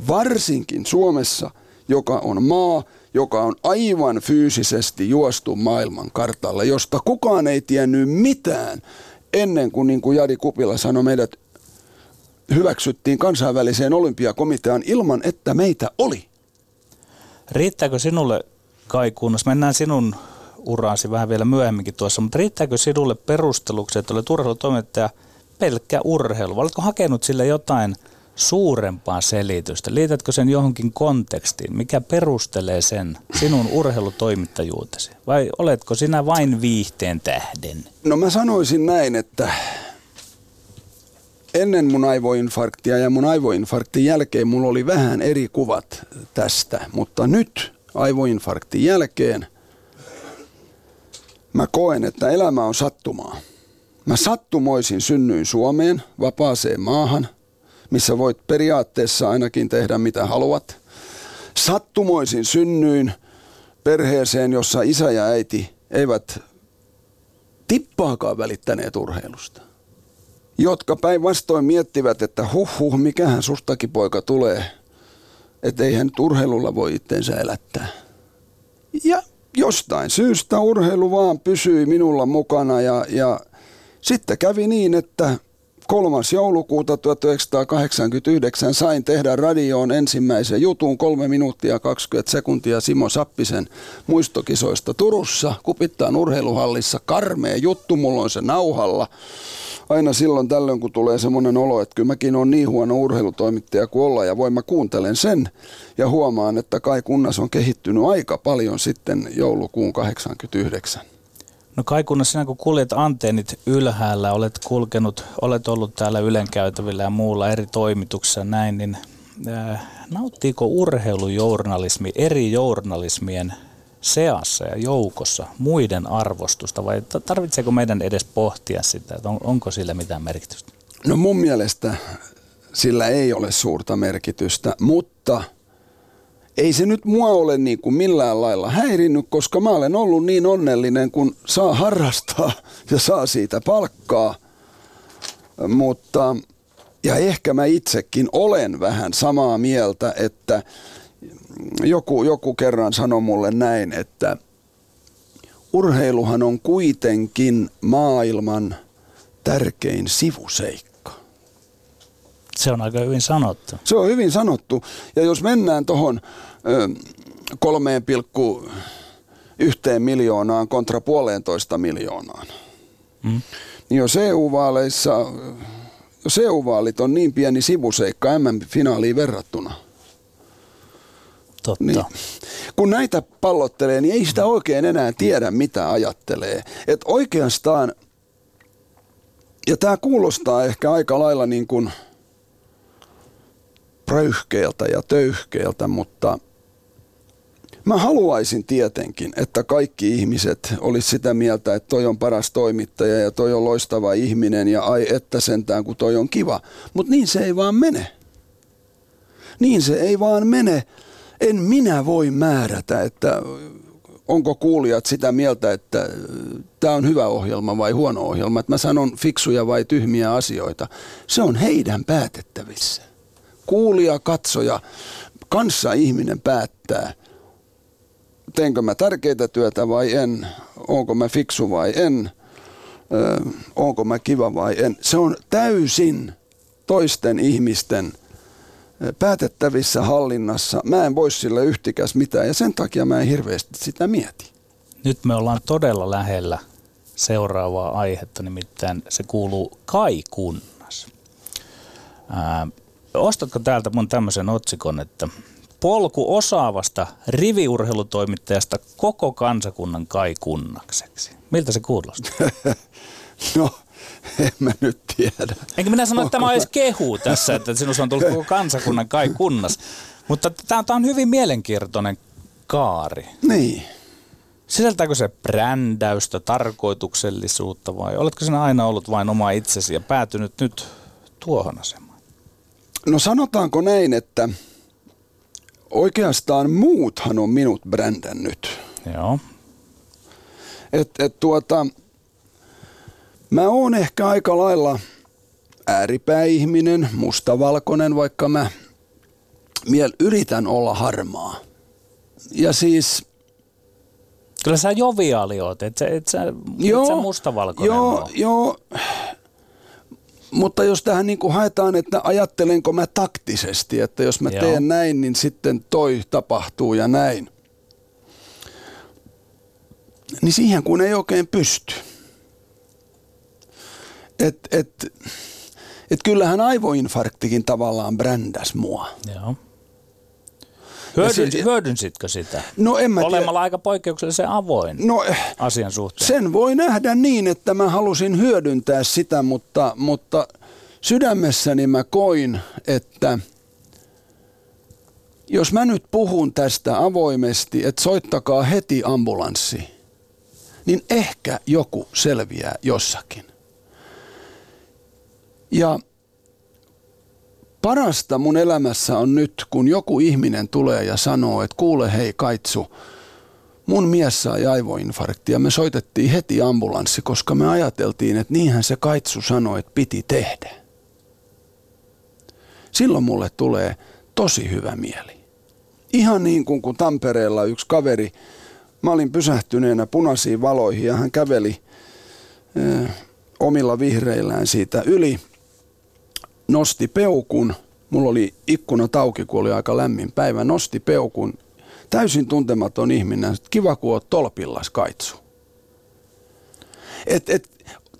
Varsinkin Suomessa, joka on maa, joka on aivan fyysisesti juostu maailman kartalle, josta kukaan ei tiennyt mitään ennen kuin, niin kuin Jari Kupila sanoi meidät hyväksyttiin kansainväliseen olympiakomiteaan ilman, että meitä oli. Riittääkö sinulle, Kai Kunnas, mennään sinun uraasi vähän vielä myöhemminkin tuossa, mutta riittääkö sinulle perusteluksi, että olet urheilutoimittaja pelkkä urheilu? Oletko hakenut sille jotain suurempaa selitystä? Liitätkö sen johonkin kontekstiin? Mikä perustelee sen sinun urheilutoimittajuutesi? Vai oletko sinä vain viihteen tähden? No mä sanoisin näin, että ennen mun aivoinfarktia ja mun aivoinfarktin jälkeen mulla oli vähän eri kuvat tästä, mutta nyt aivoinfarktin jälkeen mä koen, että elämä on sattumaa. Mä sattumoisin synnyin Suomeen, vapaaseen maahan, missä voit periaatteessa ainakin tehdä mitä haluat. Sattumoisin synnyin perheeseen, jossa isä ja äiti eivät tippaakaan välittäneet urheilusta jotka päinvastoin miettivät, että huh huh, mikähän sustakin poika tulee, että eihän nyt urheilulla voi itteensä elättää. Ja jostain syystä urheilu vaan pysyi minulla mukana ja, ja sitten kävi niin, että 3. joulukuuta 1989 sain tehdä radioon ensimmäisen jutun 3 minuuttia 20 sekuntia Simo Sappisen muistokisoista Turussa. Kupittaan urheiluhallissa karmea juttu, mulla on se nauhalla aina silloin tällöin, kun tulee semmoinen olo, että kyllä mäkin on niin huono urheilutoimittaja kuin olla ja voin mä kuuntelen sen ja huomaan, että Kai Kunnas on kehittynyt aika paljon sitten joulukuun 89. No Kai Kunnas, sinä kun kuljet antennit ylhäällä, olet kulkenut, olet ollut täällä Ylen käytävillä ja muulla eri toimituksissa näin, niin nauttiiko urheilujournalismi eri journalismien seassa ja joukossa muiden arvostusta vai tarvitseeko meidän edes pohtia sitä, että on, onko sillä mitään merkitystä? No mun mielestä sillä ei ole suurta merkitystä, mutta ei se nyt mua ole niin kuin millään lailla häirinnyt, koska mä olen ollut niin onnellinen, kun saa harrastaa ja saa siitä palkkaa. Mutta, ja ehkä mä itsekin olen vähän samaa mieltä, että joku, joku kerran sanoi mulle näin, että urheiluhan on kuitenkin maailman tärkein sivuseikka. Se on aika hyvin sanottu. Se on hyvin sanottu. Ja jos mennään tuohon 3,1 miljoonaan kontra puolentoista miljoonaan, mm. niin jos EU-vaaleissa, jos EU-vaalit on niin pieni sivuseikka MM-finaaliin verrattuna, Totta. Niin, kun näitä pallottelee, niin ei sitä oikein enää tiedä, mitä ajattelee. Et oikeastaan, ja tämä kuulostaa ehkä aika lailla niin kuin – pröyhkeeltä ja töyhkeeltä, mutta mä haluaisin tietenkin, että kaikki ihmiset olisi sitä mieltä, että toi on paras toimittaja ja toi on loistava ihminen ja ai että sentään, kun toi on kiva. Mutta niin se ei vaan mene. Niin se ei vaan mene. En minä voi määrätä, että onko kuulijat sitä mieltä, että tämä on hyvä ohjelma vai huono ohjelma, että mä sanon fiksuja vai tyhmiä asioita. Se on heidän päätettävissä kuulija, katsoja, kanssa ihminen päättää, teenkö mä tärkeitä työtä vai en, onko mä fiksu vai en, onko mä kiva vai en. Se on täysin toisten ihmisten päätettävissä hallinnassa. Mä en voi sille yhtikäs mitään ja sen takia mä en hirveästi sitä mieti. Nyt me ollaan todella lähellä seuraavaa aihetta, nimittäin se kuuluu kaikunnas. Ää, Ostatko täältä mun tämmöisen otsikon, että polku osaavasta riviurheilutoimittajasta koko kansakunnan kai kunnakseksi. Miltä se kuulostaa? no, en mä nyt tiedä. Enkä minä sano, että tämä on edes kehu tässä, että sinussa on tullut koko kansakunnan kai kunnas. Mutta tämä on hyvin mielenkiintoinen kaari. Niin. Sisältääkö se brändäystä, tarkoituksellisuutta vai oletko sinä aina ollut vain oma itsesi ja päätynyt nyt tuohon asemaan? No sanotaanko näin, että oikeastaan muuthan on minut brändännyt. Joo. Et, et tuota, mä oon ehkä aika lailla ääripääihminen, mustavalkoinen, vaikka mä miel yritän olla harmaa. Ja siis... Kyllä sä joviaali oot, et sä, et sä, joo, et sä mustavalkoinen Joo, ole. joo. Mutta jos tähän niin kuin haetaan, että ajattelenko mä taktisesti, että jos mä Joo. teen näin, niin sitten toi tapahtuu ja näin. Niin siihen kun ei oikein pysty. Et, et, et kyllähän aivoinfarktikin tavallaan brändäs mua. Joo. Hyödyn, se, hyödynsitkö sitä? No en mä Olemalla tiedä. aika poikkeuksellisen avoin no, asian suhteen. Sen voi nähdä niin, että mä halusin hyödyntää sitä, mutta, mutta sydämessäni mä koin, että jos mä nyt puhun tästä avoimesti, että soittakaa heti ambulanssi, niin ehkä joku selviää jossakin. Ja parasta mun elämässä on nyt, kun joku ihminen tulee ja sanoo, että kuule hei Kaitsu, mun mies sai aivoinfarkti ja me soitettiin heti ambulanssi, koska me ajateltiin, että niinhän se Kaitsu sanoi, että piti tehdä. Silloin mulle tulee tosi hyvä mieli. Ihan niin kuin kun Tampereella yksi kaveri, mä olin pysähtyneenä punaisiin valoihin ja hän käveli ö, omilla vihreillään siitä yli – nosti peukun, mulla oli ikkuna tauki, kun oli aika lämmin päivä, nosti peukun, täysin tuntematon ihminen, kiva kun oot tolpillas kaitsu. Et, et,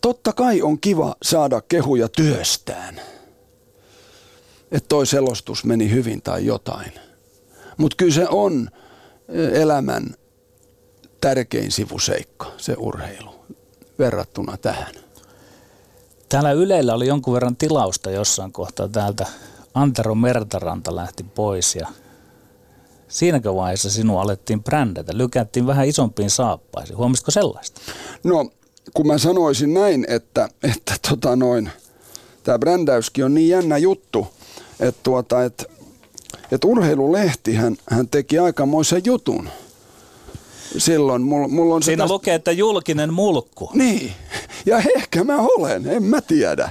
totta kai on kiva saada kehuja työstään, että toi selostus meni hyvin tai jotain. Mutta kyllä se on elämän tärkein sivuseikka, se urheilu, verrattuna tähän. Täällä Ylellä oli jonkun verran tilausta jossain kohtaa täältä. Antero Mertaranta lähti pois ja siinäkö vaiheessa sinua alettiin brändätä? Lykättiin vähän isompiin saappaisiin. Huomasitko sellaista? No, kun mä sanoisin näin, että, että tota noin, tämä brändäyskin on niin jännä juttu, että, tuota, että, että urheilulehti hän, hän teki aikamoisen jutun – silloin. Mulla, mulla on Siinä tästä... lukee, että julkinen mulkku. Niin, ja ehkä mä olen, en mä tiedä.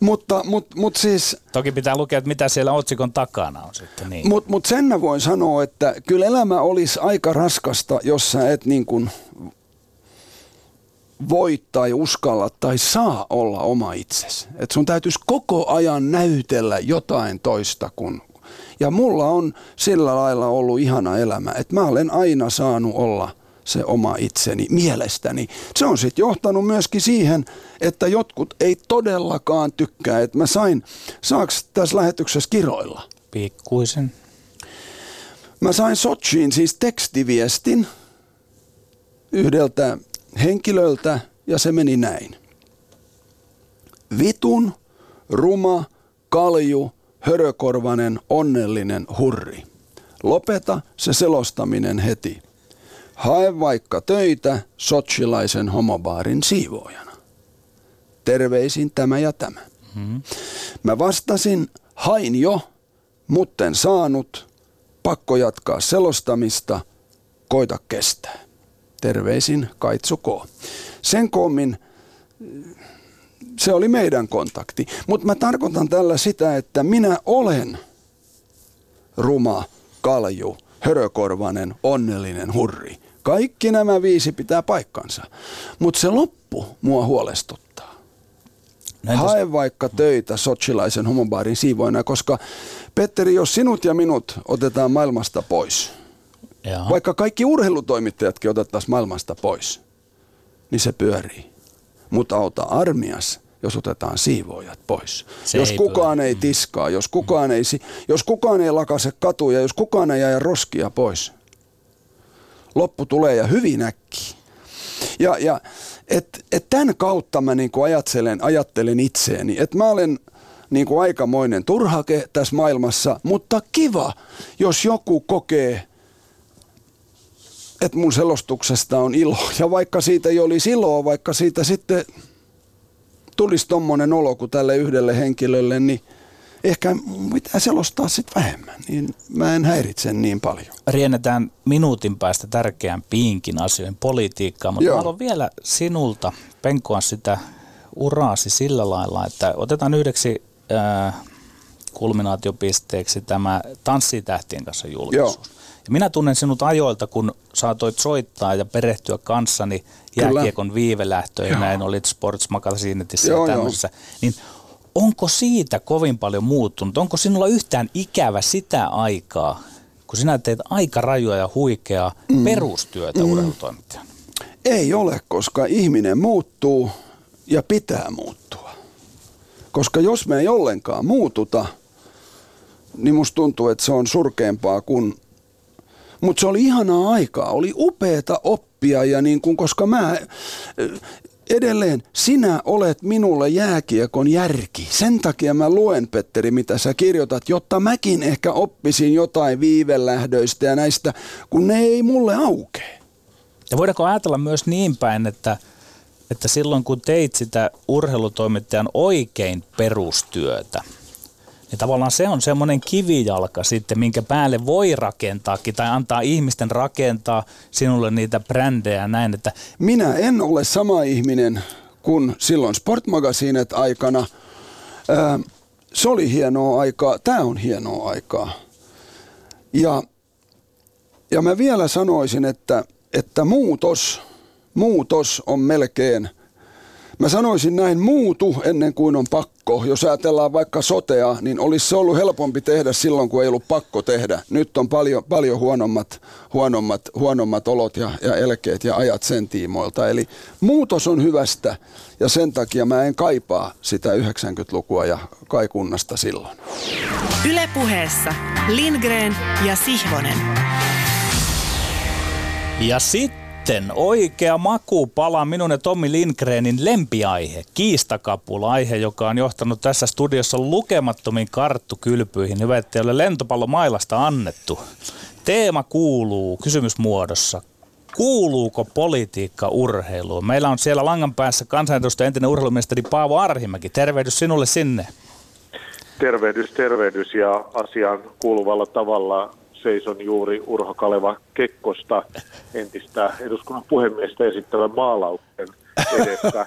Mutta, mutta, mutta siis... Toki pitää lukea, että mitä siellä otsikon takana on sitten. Niin. Mutta mut sen mä voin sanoa, että kyllä elämä olisi aika raskasta, jos sä et niin kuin voi tai uskalla tai saa olla oma itsesi. Että sun täytyisi koko ajan näytellä jotain toista kuin... Ja mulla on sillä lailla ollut ihana elämä, että mä olen aina saanut olla se oma itseni mielestäni. Se on sitten johtanut myöskin siihen, että jotkut ei todellakaan tykkää, että mä sain, saaks tässä lähetyksessä kiroilla? Pikkuisen. Mä sain Sochiin siis tekstiviestin yhdeltä henkilöltä ja se meni näin. Vitun, ruma, kalju, hörökorvanen, onnellinen hurri. Lopeta se selostaminen heti. Hae vaikka töitä sochilaisen homobaarin siivoojana. Terveisin tämä ja tämä. Mm-hmm. Mä vastasin, hain jo, mutten saanut, pakko jatkaa selostamista, koita kestää. Terveisin Kaitsu K. Sen koommin se oli meidän kontakti. Mutta mä tarkoitan tällä sitä, että minä olen ruma, kalju, hörökorvanen, onnellinen hurri. Kaikki nämä viisi pitää paikkansa. Mutta se loppu mua huolestuttaa. Näin Hae tos... vaikka töitä sochilaisen homobaarin siivoina, koska Petteri, jos sinut ja minut otetaan maailmasta pois, Jaha. vaikka kaikki urheilutoimittajatkin otettaisiin maailmasta pois, niin se pyörii. Mutta auta armias, jos otetaan siivoojat pois. Se jos ei kukaan ei tiskaa, jos kukaan ei, jos kukaan ei lakase katuja, jos kukaan ei jää roskia pois, loppu tulee ja hyvin äkkiä. Ja, ja et, et tämän kautta mä niinku ajattelen, ajattelen itseeni, että mä olen niinku aikamoinen turhake tässä maailmassa, mutta kiva, jos joku kokee, että mun selostuksesta on ilo. Ja vaikka siitä ei olisi iloa, vaikka siitä sitten tulisi tommonen olo kuin tälle yhdelle henkilölle, niin – ehkä pitää selostaa sitten vähemmän, niin mä en häiritse niin paljon. Riennetään minuutin päästä tärkeän piinkin asioihin politiikkaan, mutta Joo. mä haluan vielä sinulta penkoa sitä uraasi sillä lailla, että otetaan yhdeksi äh, kulminaatiopisteeksi tämä Tanssitähtien kanssa julkisuus. Joo. Minä tunnen sinut ajoilta, kun saatoit soittaa ja perehtyä kanssani jääkiekon viivelähtöön ja näin olit Sports Magazinetissa ja tämmöisessä. Niin onko siitä kovin paljon muuttunut? Onko sinulla yhtään ikävä sitä aikaa, kun sinä teet aika rajoja ja huikeaa mm. perustyötä mm. urheilutoimittajana? Ei ole, koska ihminen muuttuu ja pitää muuttua. Koska jos me ei ollenkaan muututa, niin musta tuntuu, että se on surkeampaa kuin... Mutta se oli ihanaa aikaa, oli upeeta oppia ja niin kuin, koska mä edelleen sinä olet minulle jääkiekon järki. Sen takia mä luen, Petteri, mitä sä kirjoitat, jotta mäkin ehkä oppisin jotain viivelähdöistä ja näistä, kun ne ei mulle aukee. Ja voidaanko ajatella myös niin päin, että, että silloin kun teit sitä urheilutoimittajan oikein perustyötä, niin tavallaan se on semmoinen kivijalka sitten, minkä päälle voi rakentaakin tai antaa ihmisten rakentaa sinulle niitä brändejä näin. Että... Minä en ole sama ihminen kuin silloin Sportmagasinet aikana. Ää, se oli hienoa aikaa, tämä on hienoa aikaa. Ja, ja mä vielä sanoisin, että, että muutos, muutos on melkein – Mä sanoisin näin, muutu ennen kuin on pakko. Jos ajatellaan vaikka sotea, niin olisi se ollut helpompi tehdä silloin, kun ei ollut pakko tehdä. Nyt on paljon, paljon huonommat, huonommat, huonommat olot ja, ja elkeet ja ajat sen tiimoilta. Eli muutos on hyvästä ja sen takia mä en kaipaa sitä 90-lukua ja kaikunnasta silloin. Ylepuheessa Lindgren ja Sihvonen. Ja sitten sitten oikea makupala minun ja Tommi Lindgrenin lempiaihe, kiistakapula-aihe, joka on johtanut tässä studiossa lukemattomiin karttukylpyihin. Hyvä, että ei ole lentopallomailasta annettu. Teema kuuluu kysymysmuodossa. Kuuluuko politiikka urheiluun? Meillä on siellä langan päässä kansanedustaja entinen urheiluministeri Paavo Arhimäki. Tervehdys sinulle sinne. Tervehdys, tervehdys ja asiaan kuuluvalla tavalla seison juuri Urho Kaleva Kekkosta, entistä eduskunnan puhemiestä esittävän maalauksen edessä.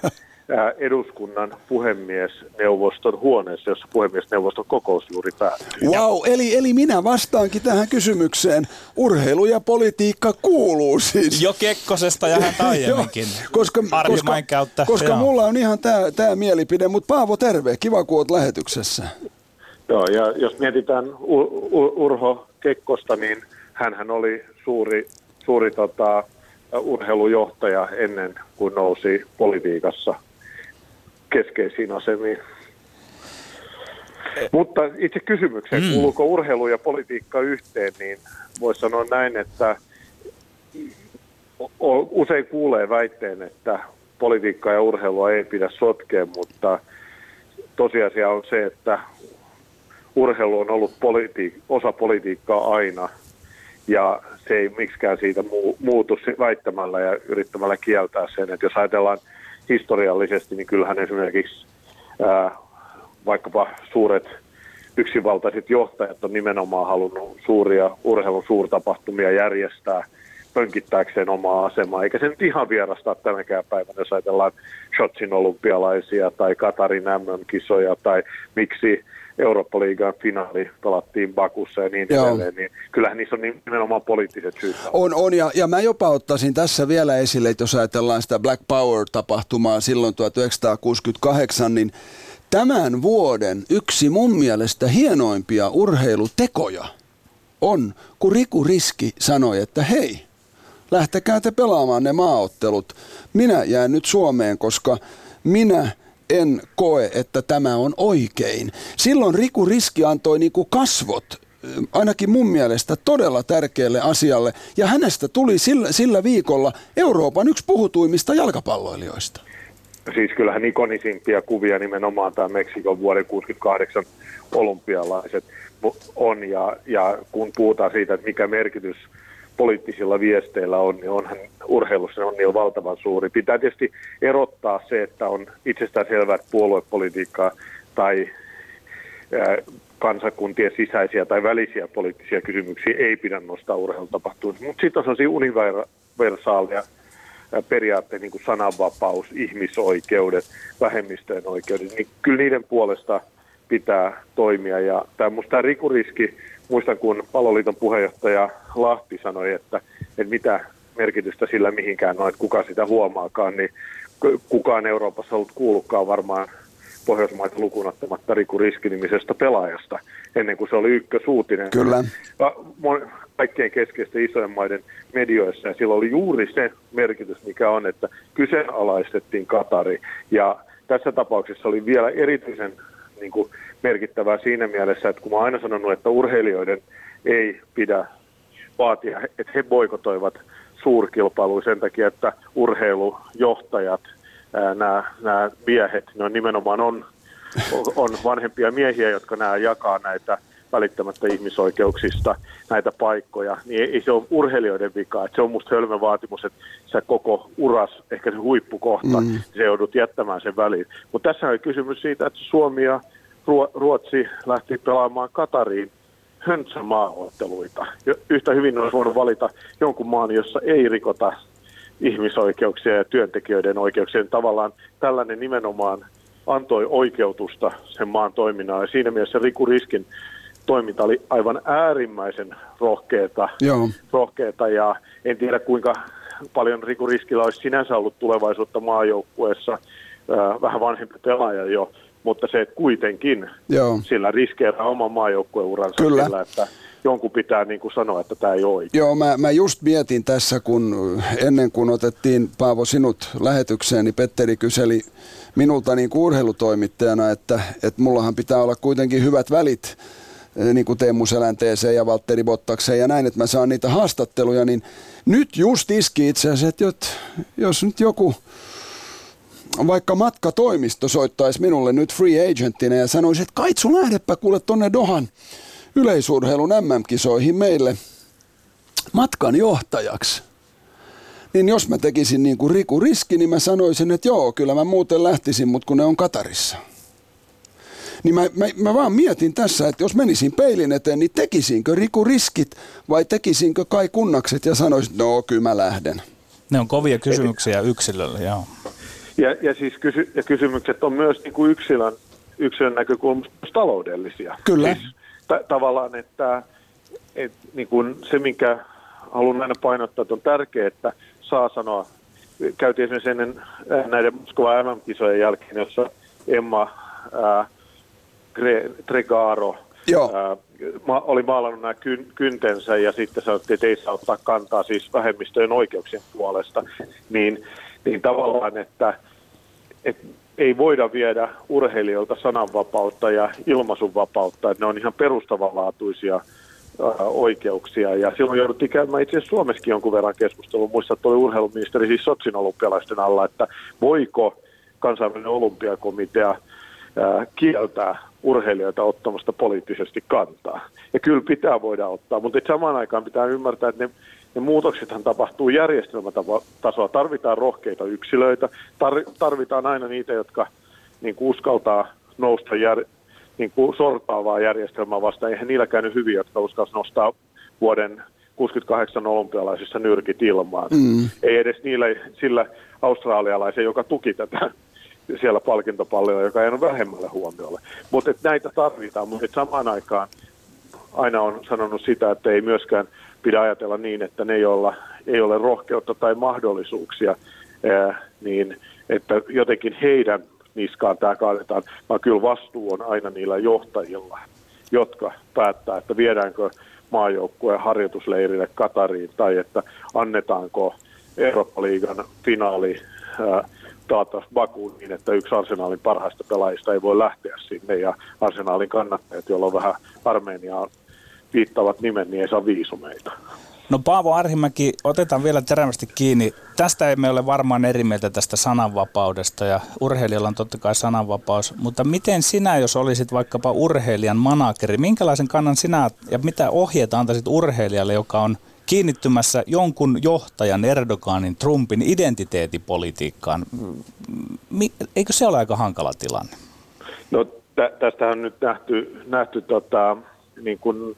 eduskunnan puhemiesneuvoston huoneessa, jossa puhemiesneuvoston kokous juuri päättyi. Wow, eli, eli minä vastaankin tähän kysymykseen. Urheilu ja politiikka kuuluu siis. Jo Kekkosesta ja hän aiemminkin. koska, koska, koska mulla on ihan tämä mielipide, mutta Paavo terve, kiva kun oot lähetyksessä. Joo, ja jos mietitään Urho Kekkosta, niin hän oli suuri, suuri tota, urheilujohtaja ennen kuin nousi politiikassa keskeisiin asemiin. Mutta itse kysymykseen, mm. kuuluuko urheilu ja politiikka yhteen, niin voisi sanoa näin, että usein kuulee väitteen, että politiikkaa ja urheilua ei pidä sotkea, mutta tosiasia on se, että urheilu on ollut politi- osa politiikkaa aina ja se ei miksikään siitä muutu väittämällä ja yrittämällä kieltää sen. Että jos ajatellaan historiallisesti, niin kyllähän esimerkiksi ää, vaikkapa suuret yksinvaltaiset johtajat on nimenomaan halunnut suuria urheilun suurtapahtumia järjestää pönkittääkseen omaa asemaa, eikä se nyt ihan vierastaa tänäkään päivänä, jos ajatellaan Shotsin olympialaisia tai Katarin MM-kisoja tai miksi Eurooppa-liigan finaali pelattiin Bakussa ja niin Joo. edelleen, niin kyllähän niissä on nimenomaan poliittiset syyt. On, on ja, ja mä jopa ottaisin tässä vielä esille, että jos ajatellaan sitä Black Power-tapahtumaa silloin 1968, niin tämän vuoden yksi mun mielestä hienoimpia urheilutekoja on, kun Riku Riski sanoi, että hei, lähtekää te pelaamaan ne maaottelut. Minä jään nyt Suomeen, koska minä en koe, että tämä on oikein. Silloin Riku Riski antoi niin kuin kasvot ainakin mun mielestä todella tärkeälle asialle. Ja hänestä tuli sillä, sillä viikolla Euroopan yksi puhutuimmista jalkapalloilijoista. Siis kyllähän ikonisimpia kuvia nimenomaan tämä Meksikon vuoden 68 olympialaiset on. Ja, ja kun puhutaan siitä, että mikä merkitys poliittisilla viesteillä on, niin onhan urheilussa on niin valtavan suuri. Pitää tietysti erottaa se, että on itsestään selvää, että puoluepolitiikkaa tai kansakuntien sisäisiä tai välisiä poliittisia kysymyksiä ei pidä nostaa urheilutapahtumissa. Mutta sitten on sellaisia universaaleja periaatteita, niin kuin sananvapaus, ihmisoikeudet, vähemmistöjen oikeudet, niin kyllä niiden puolesta pitää toimia. Ja tämä, tämä rikuriski muistan, kun Paloliiton puheenjohtaja Lahti sanoi, että, että mitä merkitystä sillä mihinkään on, että kuka sitä huomaakaan, niin kukaan Euroopassa ollut kuullutkaan varmaan Pohjoismaita lukunottamatta Riku Riskinimisestä pelaajasta, ennen kuin se oli ykkösuutinen. Kyllä. Kaikkein keskeisten isojen maiden medioissa, ja sillä oli juuri se merkitys, mikä on, että kyseenalaistettiin Katari, ja tässä tapauksessa oli vielä erityisen niin kuin, merkittävää siinä mielessä, että kun mä aina sanonut, että urheilijoiden ei pidä vaatia, että he boikotoivat suurkilpailuja sen takia, että urheilujohtajat, nämä, nämä miehet, ne on nimenomaan on, on vanhempia miehiä, jotka nämä jakaa näitä välittämättä ihmisoikeuksista näitä paikkoja, niin ei, ei se ole urheilijoiden vika. Että se on musta hölmö vaatimus, että se koko uras, ehkä se huippukohta, mm. se joudut jättämään sen väliin. Mutta tässä on kysymys siitä, että Suomi ja Ruotsi lähti pelaamaan Katariin höntsämaaotteluita. Yhtä hyvin olisi voinut valita jonkun maan, jossa ei rikota ihmisoikeuksia ja työntekijöiden oikeuksia. Tavallaan tällainen nimenomaan antoi oikeutusta sen maan toiminnan. Ja siinä mielessä Riku Riskin toiminta oli aivan äärimmäisen rohkeata, Joo. rohkeata ja en tiedä kuinka paljon Riku Riskillä olisi sinänsä ollut tulevaisuutta maajoukkueessa, vähän vanhempi pelaaja jo, mutta se että kuitenkin Joo. sillä riskeeraa oman maajoukkueuransa Kyllä. sillä, että jonkun pitää niin kuin sanoa, että tämä ei ole oikein. Joo, mä, mä just mietin tässä, kun ennen kuin otettiin Paavo sinut lähetykseen, niin Petteri kyseli minulta niin kuin urheilutoimittajana, että, että mullahan pitää olla kuitenkin hyvät välit eh, niin kuin Teemu Selänteeseen ja Valtteri Bottakseen ja näin, että mä saan niitä haastatteluja, niin nyt just iski itse asiassa, että jos nyt joku vaikka matkatoimisto soittaisi minulle nyt free agentina ja sanoisi, että Kaitsu lähdepä kuule tonne Dohan yleisurheilun MM-kisoihin meille matkan johtajaksi. Niin jos mä tekisin niin kuin Riku Riski, niin mä sanoisin, että joo, kyllä mä muuten lähtisin, mutta kun ne on Katarissa. Niin mä, mä, mä vaan mietin tässä, että jos menisin peilin eteen, niin tekisinkö Riku Riskit vai tekisinkö Kai Kunnakset ja sanoisin, no kyllä mä lähden. Ne on kovia kysymyksiä yksilölle, joo. Ja, ja siis kysy, ja kysymykset on myös niin kuin yksilön, yksilön näkökulmasta taloudellisia. Kyllä. Siis, ta- tavallaan, että, että niin kuin se, minkä haluan aina painottaa, että on tärkeää, että saa sanoa, käytiin esimerkiksi ennen äh, näiden Moskovan MM-kisojen jälkeen, jossa Emma ää, Gre- Tregaro Joo. ää, ma- oli maalannut nämä kyn- kyntensä ja sitten sanottiin, että ei saa ottaa kantaa siis vähemmistöjen oikeuksien puolesta, niin, niin tavallaan, että, että ei voida viedä urheilijoilta sananvapautta ja ilmaisunvapautta, että ne on ihan perustavanlaatuisia oikeuksia. Ja silloin jouduttiin käymään itse asiassa Suomessakin jonkun verran keskustelua. Muistan, että oli urheiluministeri siis Sotsin olympialaisten alla, että voiko kansainvälinen olympiakomitea ää, kieltää urheilijoita ottamasta poliittisesti kantaa. Ja kyllä pitää voida ottaa, mutta samaan aikaan pitää ymmärtää, että ne, ne muutoksethan tapahtuu järjestelmätasoa. Tarvitaan rohkeita yksilöitä, tar, tarvitaan aina niitä, jotka niin kuin uskaltaa nousta jär, niin kuin sortaavaa järjestelmää vastaan. Eihän niillä käynyt hyvin, jotka uskalsivat nostaa vuoden 68 olympialaisissa nyrkit ilmaan. Mm. Ei edes niillä, sillä australialaisen, joka tuki tätä siellä palkintopallilla, joka ei ole vähemmälle huomiolle. Mutta näitä tarvitaan, mutta samaan aikaan aina on sanonut sitä, että ei myöskään pidä ajatella niin, että ne, joilla ei ole rohkeutta tai mahdollisuuksia, niin että jotenkin heidän niskaan tämä kaadetaan, vaan kyllä vastuu on aina niillä johtajilla, jotka päättää, että viedäänkö maajoukkueen harjoitusleirille Katariin tai että annetaanko Eurooppa-liigan finaali taata Bakuun niin, että yksi arsenaalin parhaista pelaajista ei voi lähteä sinne ja arsenaalin kannattajat, joilla on vähän Armeniaa viittavat nimen, niin ei saa viisumeita. No Paavo Arhimäki, otetaan vielä terävästi kiinni. Tästä emme ole varmaan eri mieltä tästä sananvapaudesta ja urheilijalla on totta kai sananvapaus, mutta miten sinä, jos olisit vaikkapa urheilijan manageri, minkälaisen kannan sinä ja mitä ohjeita antaisit urheilijalle, joka on kiinnittymässä jonkun johtajan, Erdoganin, Trumpin identiteetipolitiikkaan? Eikö se ole aika hankala tilanne? No tä- tästä on nyt nähty, nähty tota, niin kuin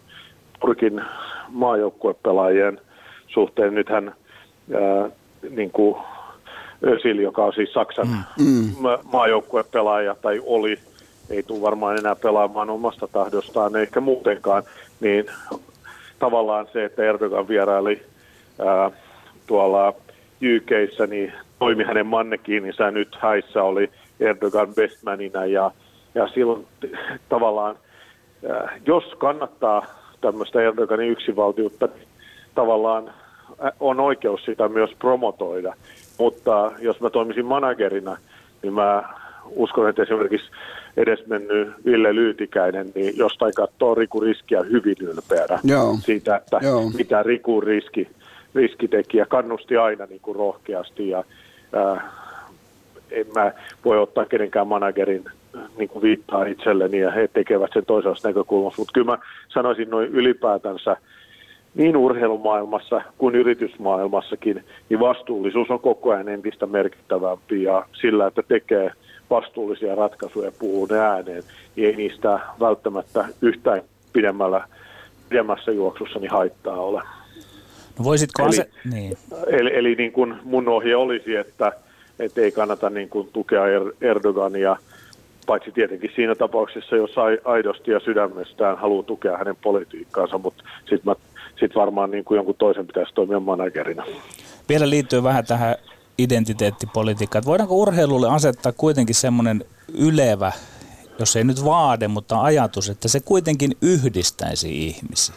Turkin maajoukkuepelaajien suhteen. Nythän ää, niin kuin Özil, joka on siis Saksan mm. ma- maajoukkuepelaaja tai oli, ei tule varmaan enää pelaamaan omasta tahdostaan, eikä muutenkaan, niin tavallaan se, että Erdogan vieraili ää, tuolla UKissa, niin toimi hänen mannekiininsa nyt häissä oli Erdogan bestmanina ja, ja silloin tavallaan, ää, jos kannattaa tämmöistä Erdoganin yksinvaltiutta, niin tavallaan on oikeus sitä myös promotoida. Mutta jos mä toimisin managerina, niin mä uskon, että esimerkiksi edesmennyt Ville Lyytikäinen, niin jostain katsoo Riku Riskiä hyvin ylpeänä Joo. siitä, että Joo. mitä Riku riski, riskitekijä kannusti aina niin kuin rohkeasti ja ää, en mä voi ottaa kenenkään managerin niin kuin viittaa itselleni ja he tekevät sen toisesta näkökulmasta, mutta kyllä mä sanoisin noin ylipäätänsä niin urheilumaailmassa kuin yritysmaailmassakin, niin vastuullisuus on koko ajan entistä merkittävämpi ja sillä, että tekee vastuullisia ratkaisuja ja puhuu ne ääneen, niin ei niistä välttämättä yhtään pidemmällä, pidemmässä juoksussa niin haittaa ole. No voisitko Eli- ase- niin. Eli, eli niin kuin mun ohje olisi, että, että ei kannata niin kuin tukea Er- Erdogania, paitsi tietenkin siinä tapauksessa, jos ai- aidosti ja sydämestään haluaa tukea hänen politiikkaansa, mutta sitten sit varmaan niin kuin jonkun toisen pitäisi toimia managerina. Vielä liittyy vähän tähän identiteettipolitiikkaan. Että voidaanko urheilulle asettaa kuitenkin semmoinen ylevä, jos ei nyt vaade, mutta ajatus, että se kuitenkin yhdistäisi ihmisiä?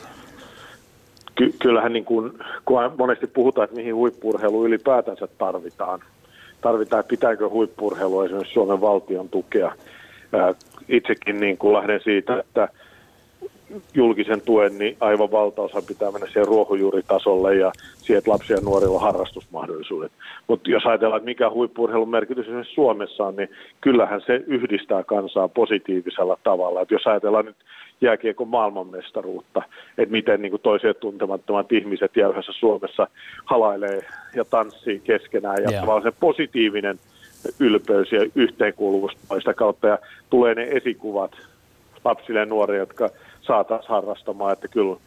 Ky- kyllähän niin kuin, kun monesti puhutaan, että mihin huippurheilu ylipäätänsä tarvitaan, tarvitaan, että pitääkö huippurheilu esimerkiksi Suomen valtion tukea. Itsekin niin kuin lähden siitä, että julkisen tuen, niin aivan valtaosa pitää mennä siihen ruohonjuuritasolle ja siihen, että lapsia ja nuorilla on harrastusmahdollisuudet. Mutta jos ajatellaan, että mikä huippurheilun merkitys esimerkiksi Suomessa on, niin kyllähän se yhdistää kansaa positiivisella tavalla. Et jos ajatellaan nyt jääkiekon maailmanmestaruutta, että miten niin toiset tuntemattomat ihmiset jäyhässä Suomessa halailee ja tanssii keskenään ja tavallaan se positiivinen ylpeys ja yhteenkuuluvuus sitä kautta ja tulee ne esikuvat lapsille ja nuorille, jotka saa taas harrastamaan, että kyllä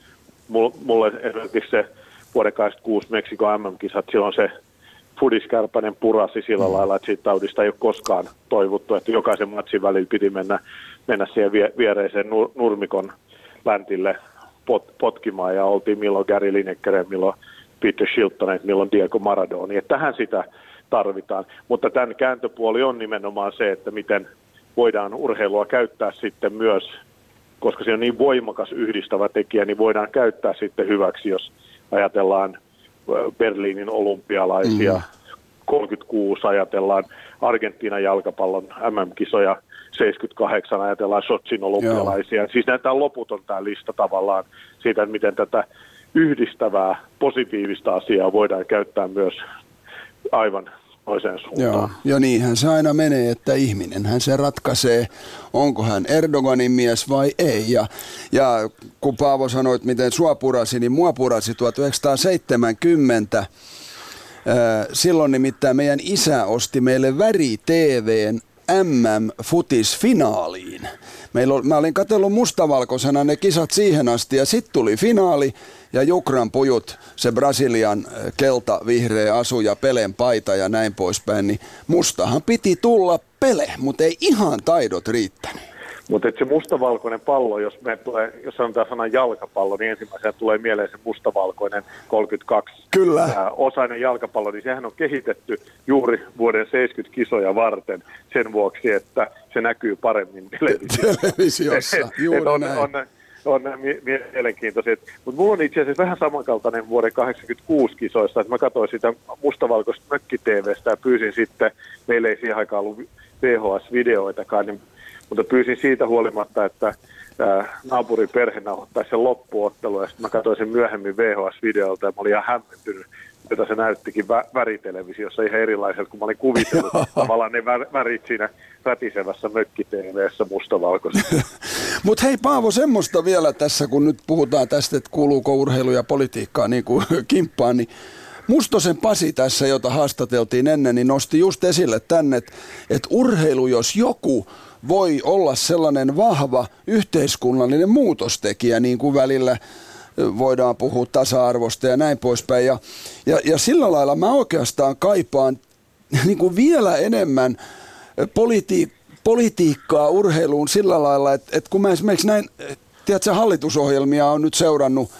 mul- mulle esimerkiksi se vuoden 86 Meksikon MM-kisat, silloin se Fudiskärpänen purasi sillä mm. lailla, että siitä taudista ei ole koskaan toivottu, että jokaisen matsin välillä piti mennä, mennä siihen vie, viereiseen nur, nurmikon läntille pot, potkimaan ja oltiin milloin Gary Lineker, milloin Peter Shilton, milloin Diego Maradoni. Että tähän sitä tarvitaan. Mutta tämän kääntöpuoli on nimenomaan se, että miten voidaan urheilua käyttää sitten myös, koska se on niin voimakas yhdistävä tekijä, niin voidaan käyttää sitten hyväksi, jos ajatellaan Berliinin olympialaisia, mm. 36 ajatellaan Argentiinan jalkapallon MM-kisoja, 78 ajatellaan Sotsin olympialaisia. Joo. Siis näitä loputon tämä lista tavallaan siitä, miten tätä yhdistävää, positiivista asiaa voidaan käyttää myös aivan toiseen suuntaan. Joo, ja niinhän se aina menee, että ihminen hän se ratkaisee, onko hän Erdoganin mies vai ei. Ja, ja kun Paavo sanoi, että miten sua purasi, niin mua purasi 1970. Silloin nimittäin meidän isä osti meille väri TVn MM-futisfinaaliin. Meillä oli, mä olin katsellut mustavalkoisena ne kisat siihen asti ja sitten tuli finaali ja Jukran pujut, se Brasilian eh, kelta, vihreä asu ja Pelen paita ja näin poispäin, niin mustahan piti tulla Pele, mutta ei ihan taidot riittänyt. Mutta se mustavalkoinen pallo, jos me tulee, jos sanotaan sanan jalkapallo, niin ensimmäisenä tulee mieleen se mustavalkoinen 32 Kyllä. osainen jalkapallo, niin sehän on kehitetty juuri vuoden 70 kisoja varten sen vuoksi, että se näkyy paremmin televisiossa. televisiossa, juuri on, näin. On, on mielenkiintoiset. Mutta mulla on itse asiassa vähän samankaltainen vuoden 86 kisoista, että mä katsoin sitä mustavalkoista mökki-TVstä ja pyysin sitten, meillä ei siihen aikaan ollut VHS-videoitakaan, niin mutta pyysin siitä huolimatta, että naapurin perhe nauhoittaisi sen loppuottelu ja sitten mä katsoin sen myöhemmin VHS-videolta ja mä olin ihan hämmentynyt, jota se näyttikin vä- väritelevisiossa ihan erilaiselta, kun mä olin kuvitellut tavallaan ne värit siinä rätisevässä mökki-TVssä mustavalkoisessa. Mutta hei Paavo, semmoista vielä tässä, kun nyt puhutaan tästä, että kuuluuko urheilu ja politiikkaa niin kuin kimppaan, niin Mustosen Pasi tässä, jota haastateltiin ennen, niin nosti just esille tänne, että, että urheilu, jos joku voi olla sellainen vahva yhteiskunnallinen muutostekijä, niin kuin välillä voidaan puhua tasa-arvosta ja näin poispäin. Ja, ja, ja sillä lailla mä oikeastaan kaipaan niin kuin vielä enemmän politi- politiikkaa urheiluun sillä lailla, että, että kun mä esimerkiksi näin, tiedätkö, hallitusohjelmia on nyt seurannut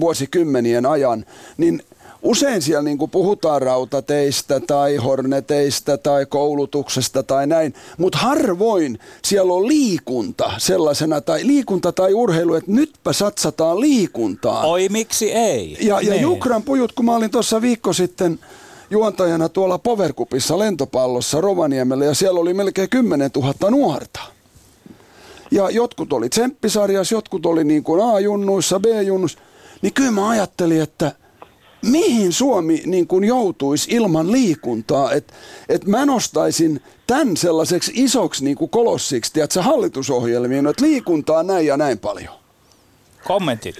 vuosikymmenien ajan, niin – usein siellä niin kuin puhutaan rautateistä tai horneteista tai koulutuksesta tai näin, mutta harvoin siellä on liikunta sellaisena, tai liikunta tai urheilu, että nytpä satsataan liikuntaan. Oi, miksi ei? Ja, ja niin. Jukran pujut, kun mä olin tuossa viikko sitten juontajana tuolla Powercupissa lentopallossa Rovaniemellä ja siellä oli melkein 10 000 nuorta. Ja jotkut oli tsemppisarjas, jotkut oli niin kuin A-junnuissa, B-junnuissa. Niin kyllä mä ajattelin, että – mihin Suomi niin kuin joutuisi ilman liikuntaa. Että et mä nostaisin tämän sellaiseksi isoksi niin kuin kolossiksi, tiedätkö, hallitusohjelmiin, että liikuntaa näin ja näin paljon. Kommentit.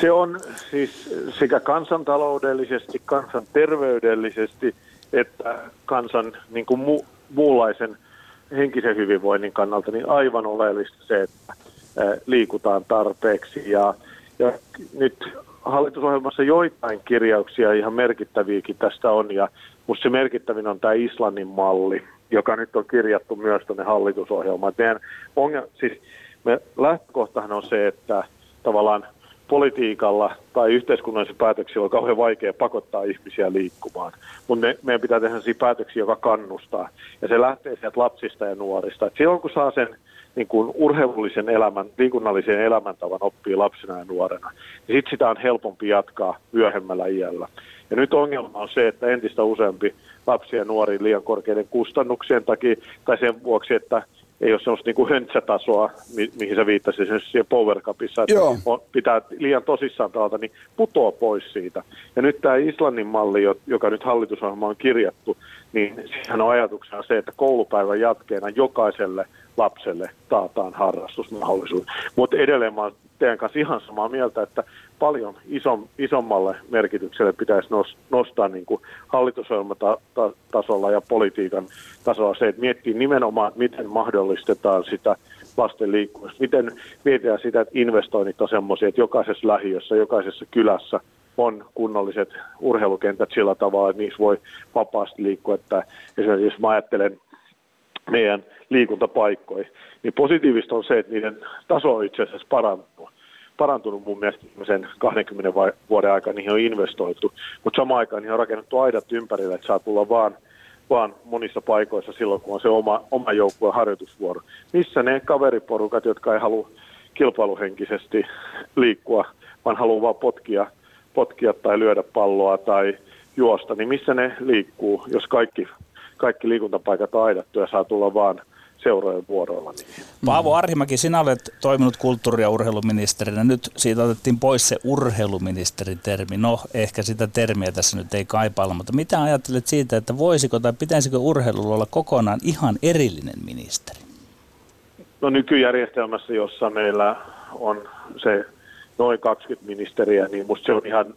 Se, on siis sekä kansantaloudellisesti, kansanterveydellisesti, että kansan niin kuin mu, muunlaisen henkisen hyvinvoinnin kannalta niin aivan oleellista se, että liikutaan tarpeeksi. Ja, ja nyt hallitusohjelmassa joitain kirjauksia ihan merkittäviäkin tästä on, ja musta se merkittävin on tämä Islannin malli, joka nyt on kirjattu myös tuonne hallitusohjelmaan. Meidän ongelma, siis me lähtökohtahan on se, että tavallaan politiikalla tai yhteiskunnallisilla päätöksillä on kauhean vaikea pakottaa ihmisiä liikkumaan. Mutta me, meidän pitää tehdä sellaisia päätöksiä, joka kannustaa. Ja se lähtee sieltä lapsista ja nuorista. Et silloin kun saa sen niin kuin urheilullisen elämän, liikunnallisen elämäntavan oppii lapsena ja nuorena, niin sitten sitä on helpompi jatkaa myöhemmällä iällä. Ja nyt ongelma on se, että entistä useampi lapsi ja nuori liian korkeiden kustannuksien takia, tai sen vuoksi, että ei ole sellaista niin kuin höntsätasoa, mi- mihin sä viittasit siellä Power Cupissa, että on, pitää liian tosissaan täältä, niin putoaa pois siitä. Ja nyt tämä Islannin malli, joka nyt hallitusohjelma on kirjattu, niin sehän on ajatuksena se, että koulupäivän jatkeena jokaiselle lapselle taataan harrastusmahdollisuus. Mutta edelleen mä olen teidän kanssa ihan samaa mieltä, että paljon isom, isommalle merkitykselle pitäisi nostaa niin kuin hallitusohjelmatasolla ja politiikan tasolla se, että miettii nimenomaan, miten mahdollistetaan sitä lasten liikkumista, miten mietitään sitä, että investoinnit on semmoisia, että jokaisessa lähiössä, jokaisessa kylässä on kunnolliset urheilukentät sillä tavalla, että niissä voi vapaasti liikkua. Että esimerkiksi jos mä ajattelen meidän liikuntapaikkoja, niin positiivista on se, että niiden taso on itse asiassa parantunut parantunut mun mielestä sen 20 vuoden aikana, niihin on investoitu, mutta samaan aikaan niihin on rakennettu aidat ympärille, että saa tulla vaan, vaan monissa paikoissa silloin, kun on se oma, oma joukkueen harjoitusvuoro. Missä ne kaveriporukat, jotka ei halua kilpailuhenkisesti liikkua, vaan haluaa vaan potkia, potkia tai lyödä palloa tai juosta, niin missä ne liikkuu, jos kaikki, kaikki liikuntapaikat on aidattu ja saa tulla vaan – seurojen vuoroilla. Niin. Paavo Arhimäki, sinä olet toiminut kulttuuri- ja urheiluministerinä. Nyt siitä otettiin pois se urheiluministeritermi. No, ehkä sitä termiä tässä nyt ei kaipailla, mutta mitä ajattelet siitä, että voisiko tai pitäisikö urheilulla olla kokonaan ihan erillinen ministeri? No nykyjärjestelmässä, jossa meillä on se noin 20 ministeriä, niin musta se on ihan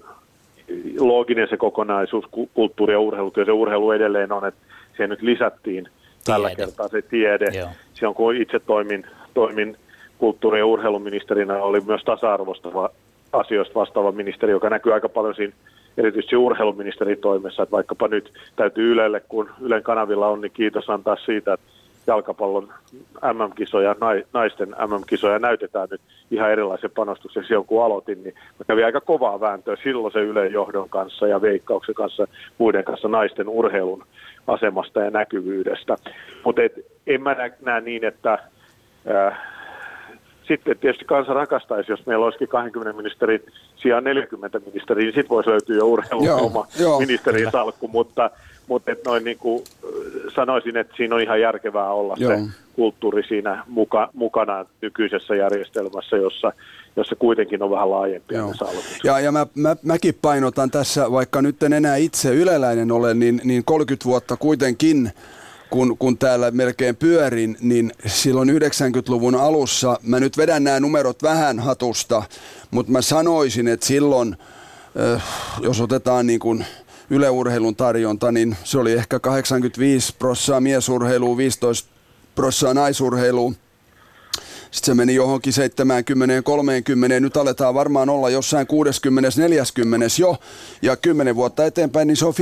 looginen se kokonaisuus, kulttuuri ja urheilu, ja se urheilu edelleen on, että siihen nyt lisättiin tällä kertaa se tiede. Joo. Silloin kun itse toimin, toimin kulttuuri- ja urheiluministerinä, oli myös tasa-arvosta asioista vastaava ministeri, joka näkyy aika paljon siinä erityisesti urheiluministerin toimessa, että vaikkapa nyt täytyy Ylelle, kun Ylen kanavilla on, niin kiitos antaa siitä, että jalkapallon MM-kisoja, naisten MM-kisoja näytetään nyt ihan erilaisen panostuksen silloin, kun aloitin, niin mä kävin aika kovaa vääntöä silloin se Ylen johdon kanssa ja Veikkauksen kanssa, muiden kanssa naisten urheilun asemasta ja näkyvyydestä. Mutta en mä näe niin, että ää, sitten tietysti kansa rakastaisi, jos meillä olisikin 20 ministerin sijaan 40 ministeriä, niin sitten voisi löytyä jo urheilun oma ministerin salkku, mutta, mutta et noin niin kuin sanoisin, että siinä on ihan järkevää olla Joo. se kulttuuri siinä muka, mukana nykyisessä järjestelmässä, jossa jossa kuitenkin on vähän laajempi Ja, ja mä, mä, mäkin painotan tässä, vaikka nyt en enää itse yleläinen ole, niin, niin 30 vuotta kuitenkin kun, kun täällä melkein pyörin, niin silloin 90-luvun alussa, mä nyt vedän nämä numerot vähän hatusta, mutta mä sanoisin, että silloin, jos otetaan niin kuin yleurheilun tarjonta, niin se oli ehkä 85 prossaa miesurheilua, 15 prossaa naisurheilua, sitten se meni johonkin 70 30, nyt aletaan varmaan olla jossain 60 40 jo, ja 10 vuotta eteenpäin niin se on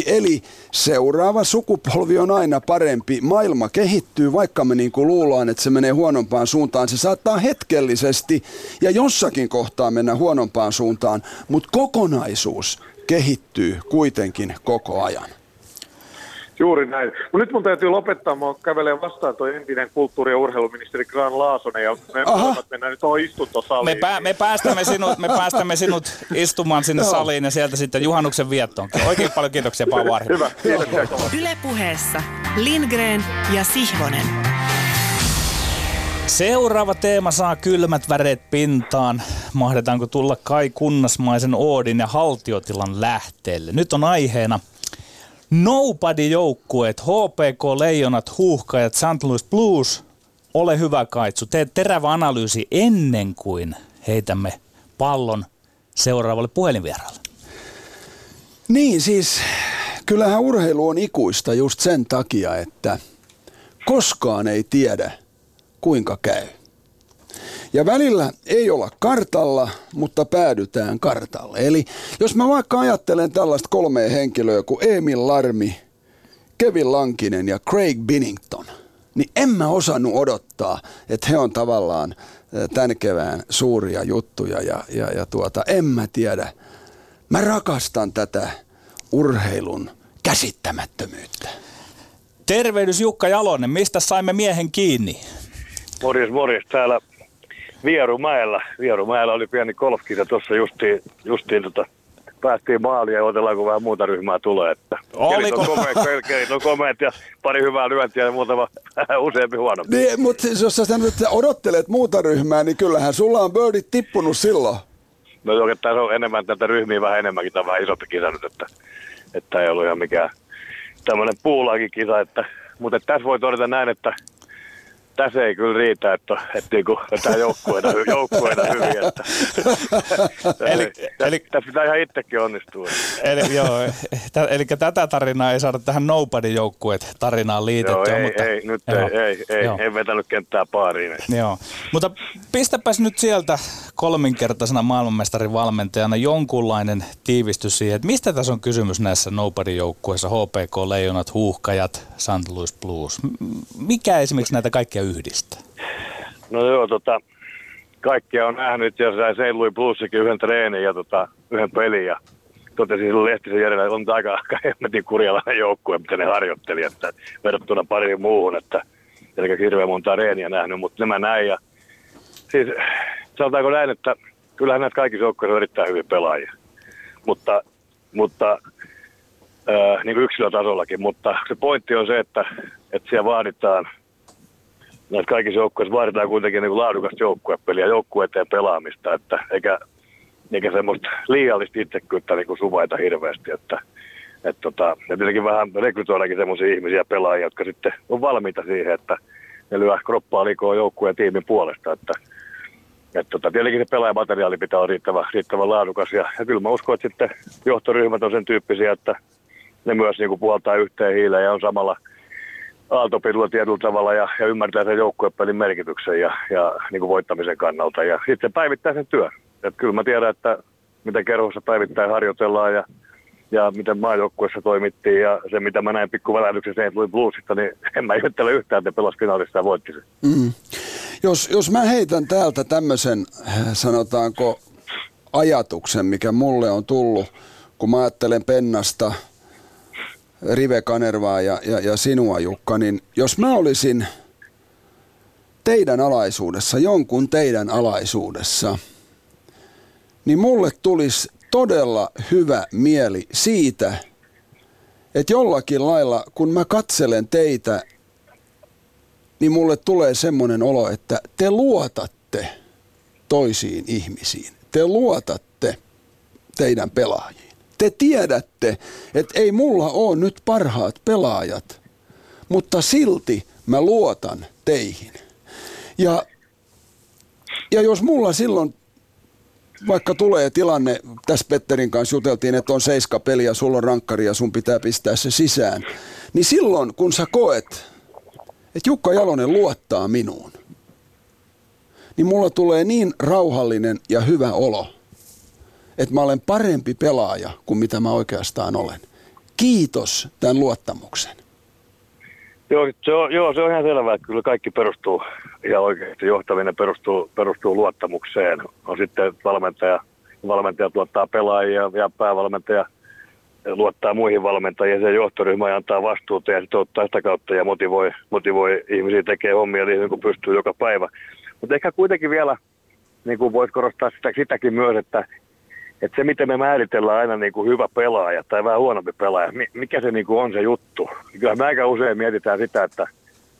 50-50, eli seuraava sukupolvi on aina parempi. Maailma kehittyy, vaikka me niin kuin luullaan, että se menee huonompaan suuntaan, se saattaa hetkellisesti ja jossakin kohtaa mennä huonompaan suuntaan, mutta kokonaisuus kehittyy kuitenkin koko ajan. Juuri näin. Mutta nyt mun täytyy lopettaa. Mä kävelen vastaan tuo entinen kulttuuri- ja urheiluministeri Gran Laasonen ja me voimme mennä nyt tuohon istuntosaliin. Me, pää, me, päästämme sinut, me päästämme sinut istumaan sinne saliin ja sieltä sitten juhannuksen viettoon. Oikein paljon kiitoksia Paavo Hyvä, kiitoksia. Yle puheessa Lindgren ja Sihvonen. Seuraava teema saa kylmät väreet pintaan. Mahdetaanko tulla Kai Kunnasmaisen Oodin ja haltiotilan lähteelle? Nyt on aiheena – Nobody-joukkueet, HPK, Leijonat, Huuhkajat, St. Louis Blues. Ole hyvä Kaitsu, tee terävä analyysi ennen kuin heitämme pallon seuraavalle puhelinvieraalle. Niin siis, kyllähän urheilu on ikuista just sen takia, että koskaan ei tiedä kuinka käy. Ja välillä ei olla kartalla, mutta päädytään kartalle. Eli jos mä vaikka ajattelen tällaista kolmea henkilöä kuin Emil Larmi, Kevin Lankinen ja Craig Binnington, niin en mä osannut odottaa, että he on tavallaan tämän kevään suuria juttuja ja, ja, ja tuota, en mä tiedä. Mä rakastan tätä urheilun käsittämättömyyttä. Tervehdys Jukka Jalonen, mistä saimme miehen kiinni? Morjes, morjes. Täällä Vierumäellä. Vierumäellä oli pieni golfkisa tuossa justiin, justiin tota, päästiin maaliin ja otellaanko vähän muuta ryhmää tulee. Että Oliko? on kelit on komeat ja pari hyvää lyöntiä ja muutama useampi huono. Niin, mutta jos sä nyt odottelet muuta ryhmää, niin kyllähän sulla on birdit tippunut silloin. No oikeastaan se on enemmän tätä ryhmiä vähän enemmänkin, tämä vähän isompi kisa nyt, että, että ei ollut ihan mikään tämmöinen puulaakin kisa, että, mutta tässä voi todeta näin, että tässä ei kyllä riitä, että, että niinku, tämä joukkueena, joukkueena hyvin. Että, eli, tässä, eli, tässä pitää ihan itsekin onnistua. Eli, joo, t- eli tätä tarinaa ei saada tähän Nobody-joukkueet tarinaan liitettyä. Joo, ei, mutta, ei, nyt joo, ei, ei, ei, ei vetänyt kenttää paariin. Joo, mutta pistäpäs nyt sieltä kolminkertaisena maailmanmestarin valmentajana jonkunlainen tiivistys siihen, että mistä tässä on kysymys näissä Nobody-joukkueissa, HPK, Leijonat, Huuhkajat, St. Louis Blues. Mikä esimerkiksi näitä kaikkia yhdistää? No joo, tota, kaikkia on nähnyt ja sai St. Louis Bluesikin yhden treenin ja tota, yhden pelin ja totesin silloin Lehtisen Järjellä, että on aika, aika hemmetin kurjalainen joukkue, mitä ne harjoitteli, että verrattuna pariin muuhun, että eli hirveän monta reeniä nähnyt, mutta nämä näin ja siis sanotaanko näin, että kyllähän näitä kaikki joukkoja on erittäin hyvin pelaajia, mutta, mutta äh, niin kuin yksilötasollakin, mutta se pointti on se, että, että siellä vaaditaan näissä kaikissa joukkueissa vaaditaan kuitenkin niin kuin laadukasta joukkuepeliä, joukkueeteen pelaamista, että eikä, eikä semmoista liiallista itsekyyttä niin kuin suvaita hirveästi, että et tota, ja tietenkin vähän rekrytoidaankin semmoisia ihmisiä pelaajia, jotka sitten on valmiita siihen, että ne lyö kroppaa liikoa joukkueen tiimin puolesta, että et tota, tietenkin se pelaajamateriaali pitää olla riittävän, riittävän laadukas ja, ja kyllä mä uskon, että sitten johtoryhmät on sen tyyppisiä, että ne myös niin kuin puhaltaa yhteen hiileen ja on samalla – aaltopidulla tietyllä tavalla ja, ja ymmärtää sen joukkuepelin merkityksen ja, ja niin kuin voittamisen kannalta. Ja sitten päivittää sen työn. Et kyllä mä tiedän, että miten kerhossa päivittäin harjoitellaan ja, ja miten maajoukkuessa toimittiin ja se, mitä mä näin pikkuvälähdyksen St. Louis Bluesista, niin en mä ihmettele yhtään, että pelas finaalissa ja voitti sen. Mm. Jos, jos mä heitän täältä tämmöisen, sanotaanko, ajatuksen, mikä mulle on tullut, kun mä ajattelen Pennasta – Rive Kanervaa ja, ja, ja sinua Jukka, niin jos mä olisin teidän alaisuudessa, jonkun teidän alaisuudessa, niin mulle tulisi todella hyvä mieli siitä, että jollakin lailla, kun mä katselen teitä, niin mulle tulee semmoinen olo, että te luotatte toisiin ihmisiin. Te luotatte teidän pelaajiin te tiedätte, että ei mulla ole nyt parhaat pelaajat, mutta silti mä luotan teihin. Ja, ja jos mulla silloin vaikka tulee tilanne, tässä Petterin kanssa juteltiin, että on seiska peli ja sulla on rankkari ja sun pitää pistää se sisään, niin silloin kun sä koet, että Jukka Jalonen luottaa minuun, niin mulla tulee niin rauhallinen ja hyvä olo, että mä olen parempi pelaaja kuin mitä mä oikeastaan olen. Kiitos tämän luottamuksen. Joo, se on, joo, se on ihan selvää, että kyllä kaikki perustuu ihan oikeasti. Johtaminen perustuu, perustuu luottamukseen. On sitten valmentaja, valmentaja tuottaa pelaajia ja päävalmentaja luottaa muihin valmentajiin. Se johtoryhmä antaa vastuuta ja sitten ottaa sitä kautta ja motivoi, motivoi ihmisiä tekemään hommia niin kuin pystyy joka päivä. Mutta ehkä kuitenkin vielä niin kuin voisi korostaa sitä, sitäkin myös, että että se, miten me määritellään aina niin kuin hyvä pelaaja tai vähän huonompi pelaaja, mikä se niin kuin on se juttu. Kyllä me aika usein mietitään sitä, että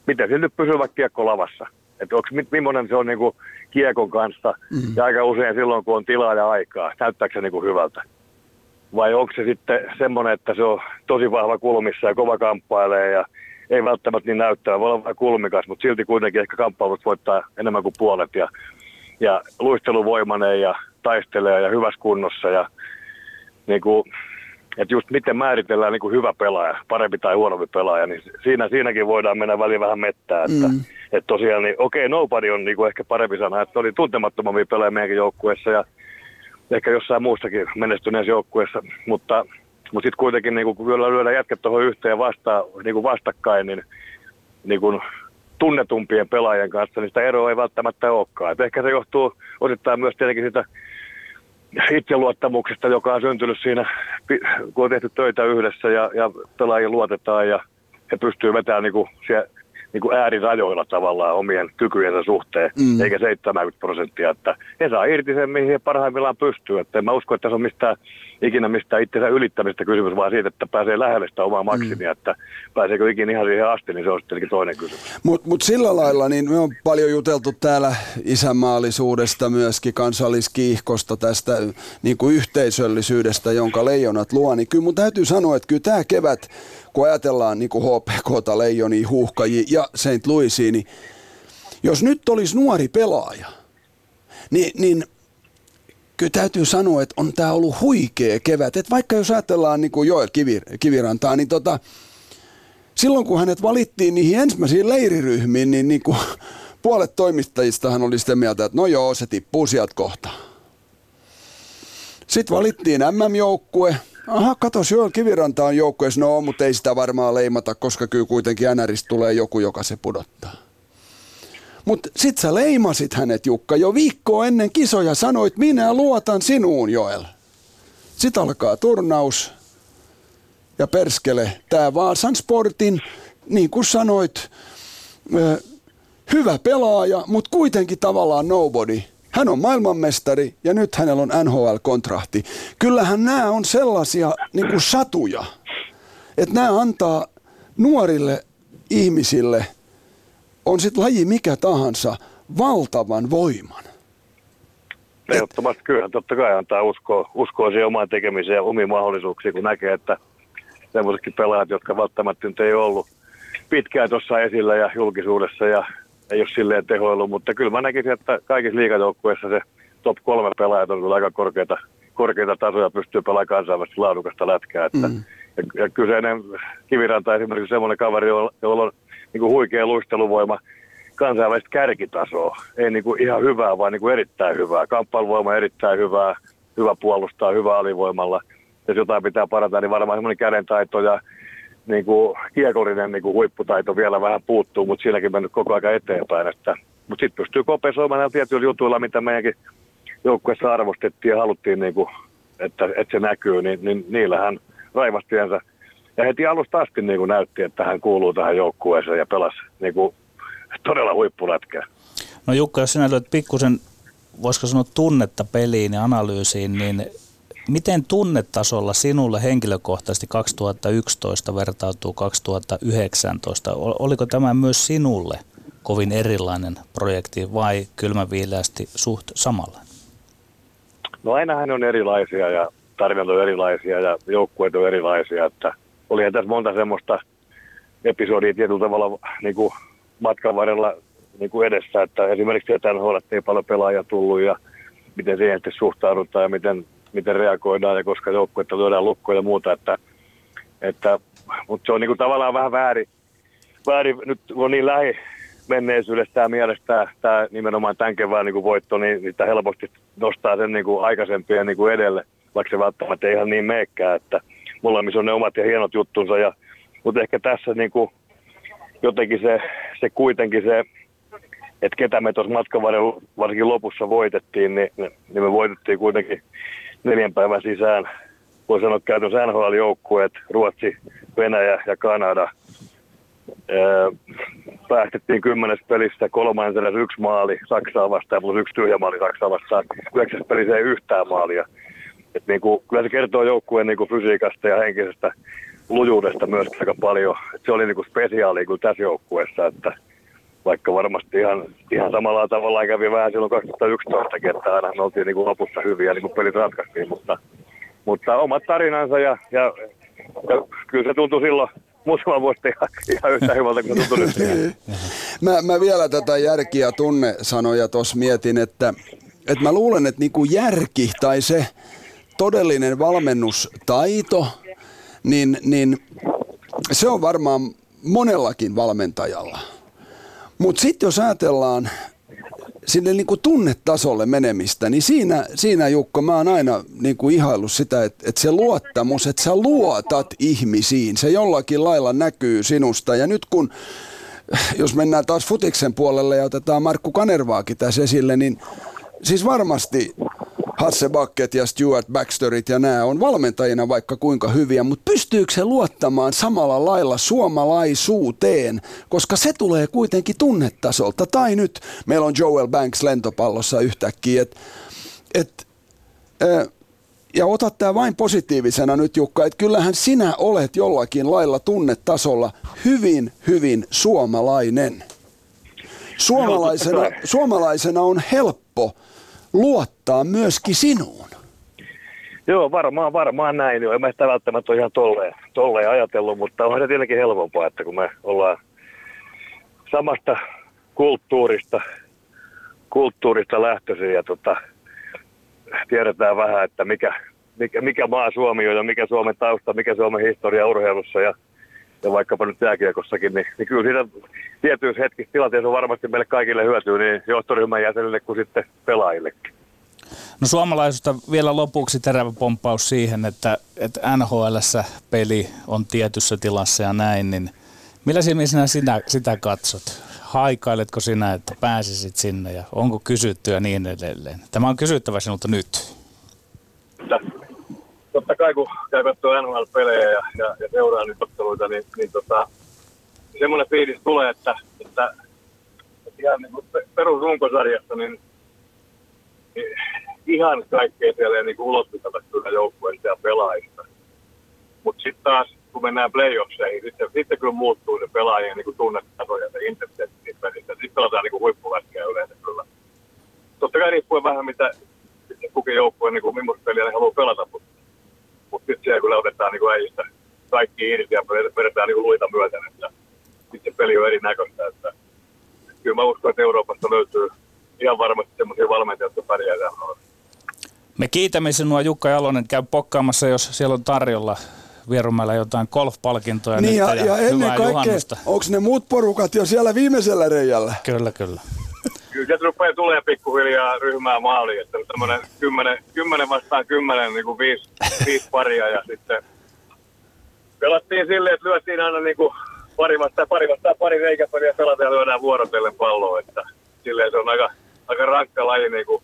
miten se nyt pysyy vaikka kiekko lavassa. Että onko, millainen se on niin kuin kiekon kanssa mm. ja aika usein silloin, kun on tilaa ja aikaa, näyttääkö se niin kuin hyvältä. Vai onko se sitten semmoinen, että se on tosi vahva kulmissa ja kova kamppailee ja ei välttämättä niin näyttää, voi olla vähän kulmikas, mutta silti kuitenkin ehkä kamppailut voittaa enemmän kuin puolet ja, ja luisteluvoimainen ja taistelee ja hyvässä kunnossa ja niin kuin, että just miten määritellään niin kuin hyvä pelaaja, parempi tai huonompi pelaaja, niin siinä, siinäkin voidaan mennä väliin vähän mettää. Että, mm. että tosiaan, niin okei, okay, nobody on niin kuin ehkä parempi sana, että oli tuntemattomampi pelaaja meidänkin joukkueessa ja ehkä jossain muussakin menestyneessä joukkueessa, mutta, mutta sitten kuitenkin niin kuin, kun lyödään jätket tuohon yhteen vasta, niin kuin vastakkain, niin, niin kuin tunnetumpien pelaajien kanssa, niin sitä eroa ei välttämättä olekaan. Et ehkä se johtuu osittain myös tietenkin sitä itseluottamuksesta, joka on syntynyt siinä, kun on tehty töitä yhdessä ja, ja pelaajia luotetaan ja he pystyy vetämään niin kuin siellä, niin kuin äärirajoilla tavallaan omien kykyjensä suhteen, mm. eikä 70 prosenttia, että he saa irti sen, mihin he parhaimmillaan pystyy. Että en mä usko, että se on mistään, ikinä mistään itsensä ylittämistä kysymys, vaan siitä, että pääsee lähelle sitä omaa maksimia, mm. että pääseekö ikinä ihan siihen asti, niin se on sitten toinen kysymys. Mutta mut sillä lailla, niin me on paljon juteltu täällä isänmaallisuudesta, myöskin kansalliskiihkosta, tästä niin kuin yhteisöllisyydestä, jonka leijonat luo, niin kyllä mun täytyy sanoa, että kyllä tämä kevät kun ajatellaan niin kuin HPK, Leijoni, Huuhkaji ja St. Louisia, niin Jos nyt olisi nuori pelaaja, niin, niin kyllä täytyy sanoa, että on tämä ollut huikea kevät. Et vaikka jos ajatellaan niin kuin Joel Kivir, Kivirantaa, niin tota, silloin kun hänet valittiin niihin ensimmäisiin leiriryhmiin, niin, niin kuin puolet toimittajistahan oli sitä mieltä, että no joo, se tippuu sieltä kohta. Sitten valittiin MM-joukkue. Aha, katos, Joel Kiviranta on joukkueessa. No, mutta ei sitä varmaan leimata, koska kyllä kuitenkin NRistä tulee joku, joka se pudottaa. Mutta sit sä leimasit hänet, Jukka, jo viikkoa ennen kisoja sanoit, minä luotan sinuun, Joel. Sitten alkaa turnaus. Ja perskele, tämä Vaasan Sportin, niin kuin sanoit, hyvä pelaaja, mutta kuitenkin tavallaan nobody. Hän on maailmanmestari ja nyt hänellä on NHL-kontrahti. Kyllähän nämä on sellaisia niin kuin satuja, että nämä antaa nuorille ihmisille, on sitten laji mikä tahansa, valtavan voiman. Ehdottomasti kyllä, totta kai antaa uskoa, uskoa siihen omaan tekemiseen ja omiin mahdollisuuksiin, kun näkee, että semmoisetkin pelaajat, jotka välttämättä nyt ei ollut pitkään tuossa esillä ja julkisuudessa ja ei ole silleen tehoillut, mutta kyllä mä näkisin, että kaikissa liikajoukkueissa se top kolme pelaajat on kyllä aika korkeita, korkeita tasoja, pystyy pelaamaan kansainvälisesti laadukasta lätkää. Että, mm. ja, ja kyseinen Kiviranta esimerkiksi semmoinen kaveri, jolla on niin kuin huikea luisteluvoima, kansainvälistä kärkitasoa. Ei niin kuin ihan hyvää, vaan niin kuin erittäin hyvää. Kamppailuvoima erittäin hyvää, hyvä puolustaa, hyvä alivoimalla. Jos jotain pitää parantaa, niin varmaan semmoinen kädentaito ja niin kuin kiekollinen niin kuin huipputaito vielä vähän puuttuu, mutta siinäkin mennyt koko ajan eteenpäin. Että, mutta sitten pystyy kompensoimaan näillä tietyillä jutuilla, mitä meidänkin joukkueessa arvostettiin ja haluttiin, niin kuin, että, että se näkyy, niin, niin niillähän raivastiensa. Ja heti alusta asti niin kuin näytti, että hän kuuluu tähän joukkueeseen ja pelasi niin kuin, todella huippulätkää. No Jukka, jos sinä löyt pikkusen, voisiko sanoa tunnetta peliin ja analyysiin, niin Miten tunnetasolla sinulle henkilökohtaisesti 2011 vertautuu 2019? Oliko tämä myös sinulle kovin erilainen projekti vai kylmäviileästi suht samalla? No ainahan on erilaisia ja tarinat on erilaisia ja joukkueet on erilaisia. Että olihan tässä monta semmoista episodia tietyllä tavalla niin kuin matkan varrella niin kuin edessä, että esimerkiksi tämän ei paljon pelaajia tullut ja miten siihen suhtaudutaan ja miten miten reagoidaan ja koska joukkuetta lyödään lukkoja ja muuta. Että, että, mutta se on niin kuin tavallaan vähän väärin, väärin nyt on niin lähi menneisyydessä tämä mielestä tämä, nimenomaan tämän kevään niin voitto, niin, tämä helposti nostaa sen niin kuin aikaisempia niin kuin edelle, vaikka se välttämättä ei ihan niin meekään, että molemmissa on ne omat ja hienot juttunsa, ja, mutta ehkä tässä niin kuin jotenkin se, se kuitenkin se, että ketä me tuossa matkan varsinkin lopussa voitettiin, niin, niin me voitettiin kuitenkin neljän päivän sisään, voi sanoa käytännössä NHL-joukkueet, Ruotsi, Venäjä ja Kanada. Päästettiin kymmenes pelissä kolmannella yksi maali Saksaa vastaan plus yksi tyhjä maali Saksaa vastaan. Yhdeksäs pelissä ei yhtään maalia. Et niin kuin, kyllä se kertoo joukkueen niin kuin fysiikasta ja henkisestä lujuudesta myös aika paljon. Et se oli niin kuin spesiaali kuin tässä joukkueessa, että vaikka varmasti ihan, ihan samalla tavalla kävi vähän silloin 2011 että aina me oltiin niin kuin lopussa hyviä, niin kuin pelit ratkaistiin, mutta, mutta omat tarinansa ja, ja, ja kyllä se tuntui silloin muutama vuotta ihan, yhtä hyvältä kuin tuntui nyt. mä, mä vielä tätä järki- ja tunne-sanoja tuossa mietin, että, että mä luulen, että niinku järki tai se todellinen valmennustaito, niin, niin se on varmaan monellakin valmentajalla – mutta sitten jos ajatellaan sinne niin kuin tunnetasolle menemistä, niin siinä, siinä Jukka, mä oon aina niin kuin ihaillut sitä, että, että se luottamus, että sä luotat ihmisiin, se jollakin lailla näkyy sinusta. Ja nyt kun, jos mennään taas futiksen puolelle ja otetaan Markku Kanervaakin tässä esille, niin siis varmasti Hasse Bucket ja Stuart Baxterit ja nämä on valmentajina vaikka kuinka hyviä, mutta pystyykö se luottamaan samalla lailla suomalaisuuteen, koska se tulee kuitenkin tunnetasolta. Tai nyt meillä on Joel Banks lentopallossa yhtäkkiä, että et, ja ota tämä vain positiivisena nyt Jukka, että kyllähän sinä olet jollakin lailla tunnetasolla hyvin, hyvin suomalainen. Suomalaisena, suomalaisena on helppo luottaa myöskin sinuun. Joo, varmaan, varmaan näin. Joo. En mä sitä välttämättä ole ihan tolleen, tolleen ajatellut, mutta onhan se tietenkin helpompaa, että kun me ollaan samasta kulttuurista, kulttuurista lähtöisin ja tota, tiedetään vähän, että mikä, mikä, mikä maa Suomi on ja mikä Suomen tausta, mikä Suomen historia urheilussa ja, ja vaikkapa nyt jääkiekossakin, niin, niin kyllä siitä tietyissä hetkissä tilanteessa on varmasti meille kaikille hyötyä niin johtoryhmän jäsenille kuin sitten pelaajillekin. No suomalaisuutta vielä lopuksi terävä pomppaus siihen, että, että nhl peli on tietyssä tilassa ja näin, niin millä silmin sinä sitä, sitä katsot? Haikailetko sinä, että pääsisit sinne ja onko kysytty ja niin edelleen? Tämä on kysyttävä sinulta nyt. Totta kai kun käy katsoa NHL-pelejä ja, ja, ja seuraa nyt otteluita, niin, niin tota, semmoinen fiilis tulee, että, että, että ihan niin perusrunkosarjassa, niin, niin ihan kaikkea siellä ei niin ulottuteta kyllä joukkueesta ja pelaajista. Mutta sitten taas, kun mennään playoffseihin, sitten, sitten kyllä muuttuu se pelaajien niin tunnetaso ja se intensiteetti pelissä. Sitten pelataan niin huippuväskeä yleensä kyllä. Totta kai riippuen vähän, mitä kukin joukkue, niin kuin millaista peliä ne haluaa pelata, mutta mut sitten siellä kyllä otetaan niin äijistä kaikki irti ja vedetään niin luita myöten, että sitten peli on erinäköistä. Että, kyllä mä uskon, että Euroopasta löytyy ihan varmasti sellaisia valmentajia, jotka pärjää me kiitämme sinua Jukka Jalonen. Käy pokkaamassa, jos siellä on tarjolla Vierumäellä jotain golf-palkintoja niin ja, ja, ja ennen kaikkea, onko ne muut porukat jo siellä viimeisellä reijällä? Kyllä, kyllä. Kyllä se rupeaa tulee pikkuhiljaa ryhmää maaliin, että tämmöinen kymmenen, kymmenen vastaan kymmenen, niin kuin viisi, viisi paria ja sitten pelattiin silleen, että lyötiin aina niin kuin pari vastaan pari vastaan pari reikäpeliä ja pelataan ja lyödään vuorotellen palloa, että silleen se on aika, aika rankka laji niin kuin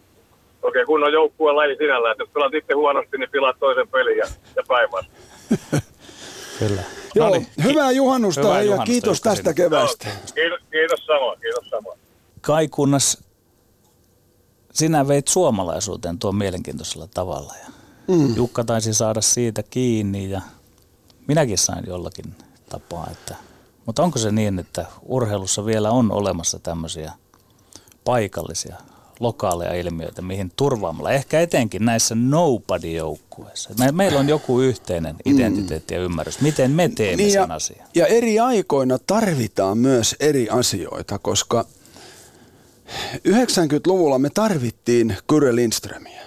Okei, kun on joukkueen laji sinällä, että jos pelaat itse huonosti, niin pilaat toisen pelin ja, ja päinvastoin. Kyllä. Joo, Noniin. hyvää juhannusta hyvää ja juhannusta, kiitos tästä keväästä. kiitos, kiitos samoin, kiitos samoin. Kai kunnas sinä veit suomalaisuuteen tuon mielenkiintoisella tavalla ja mm. Jukka taisi saada siitä kiinni ja minäkin sain jollakin tapaa. Että, mutta onko se niin, että urheilussa vielä on olemassa tämmöisiä paikallisia lokaaleja ilmiöitä, mihin turvaamalla, ehkä etenkin näissä nobody-joukkueissa. Me, meillä on joku yhteinen mm. identiteetti ja ymmärrys, miten me teemme niin ja, sen asian. Ja eri aikoina tarvitaan myös eri asioita, koska 90-luvulla me tarvittiin Kyrre Lindströmiä.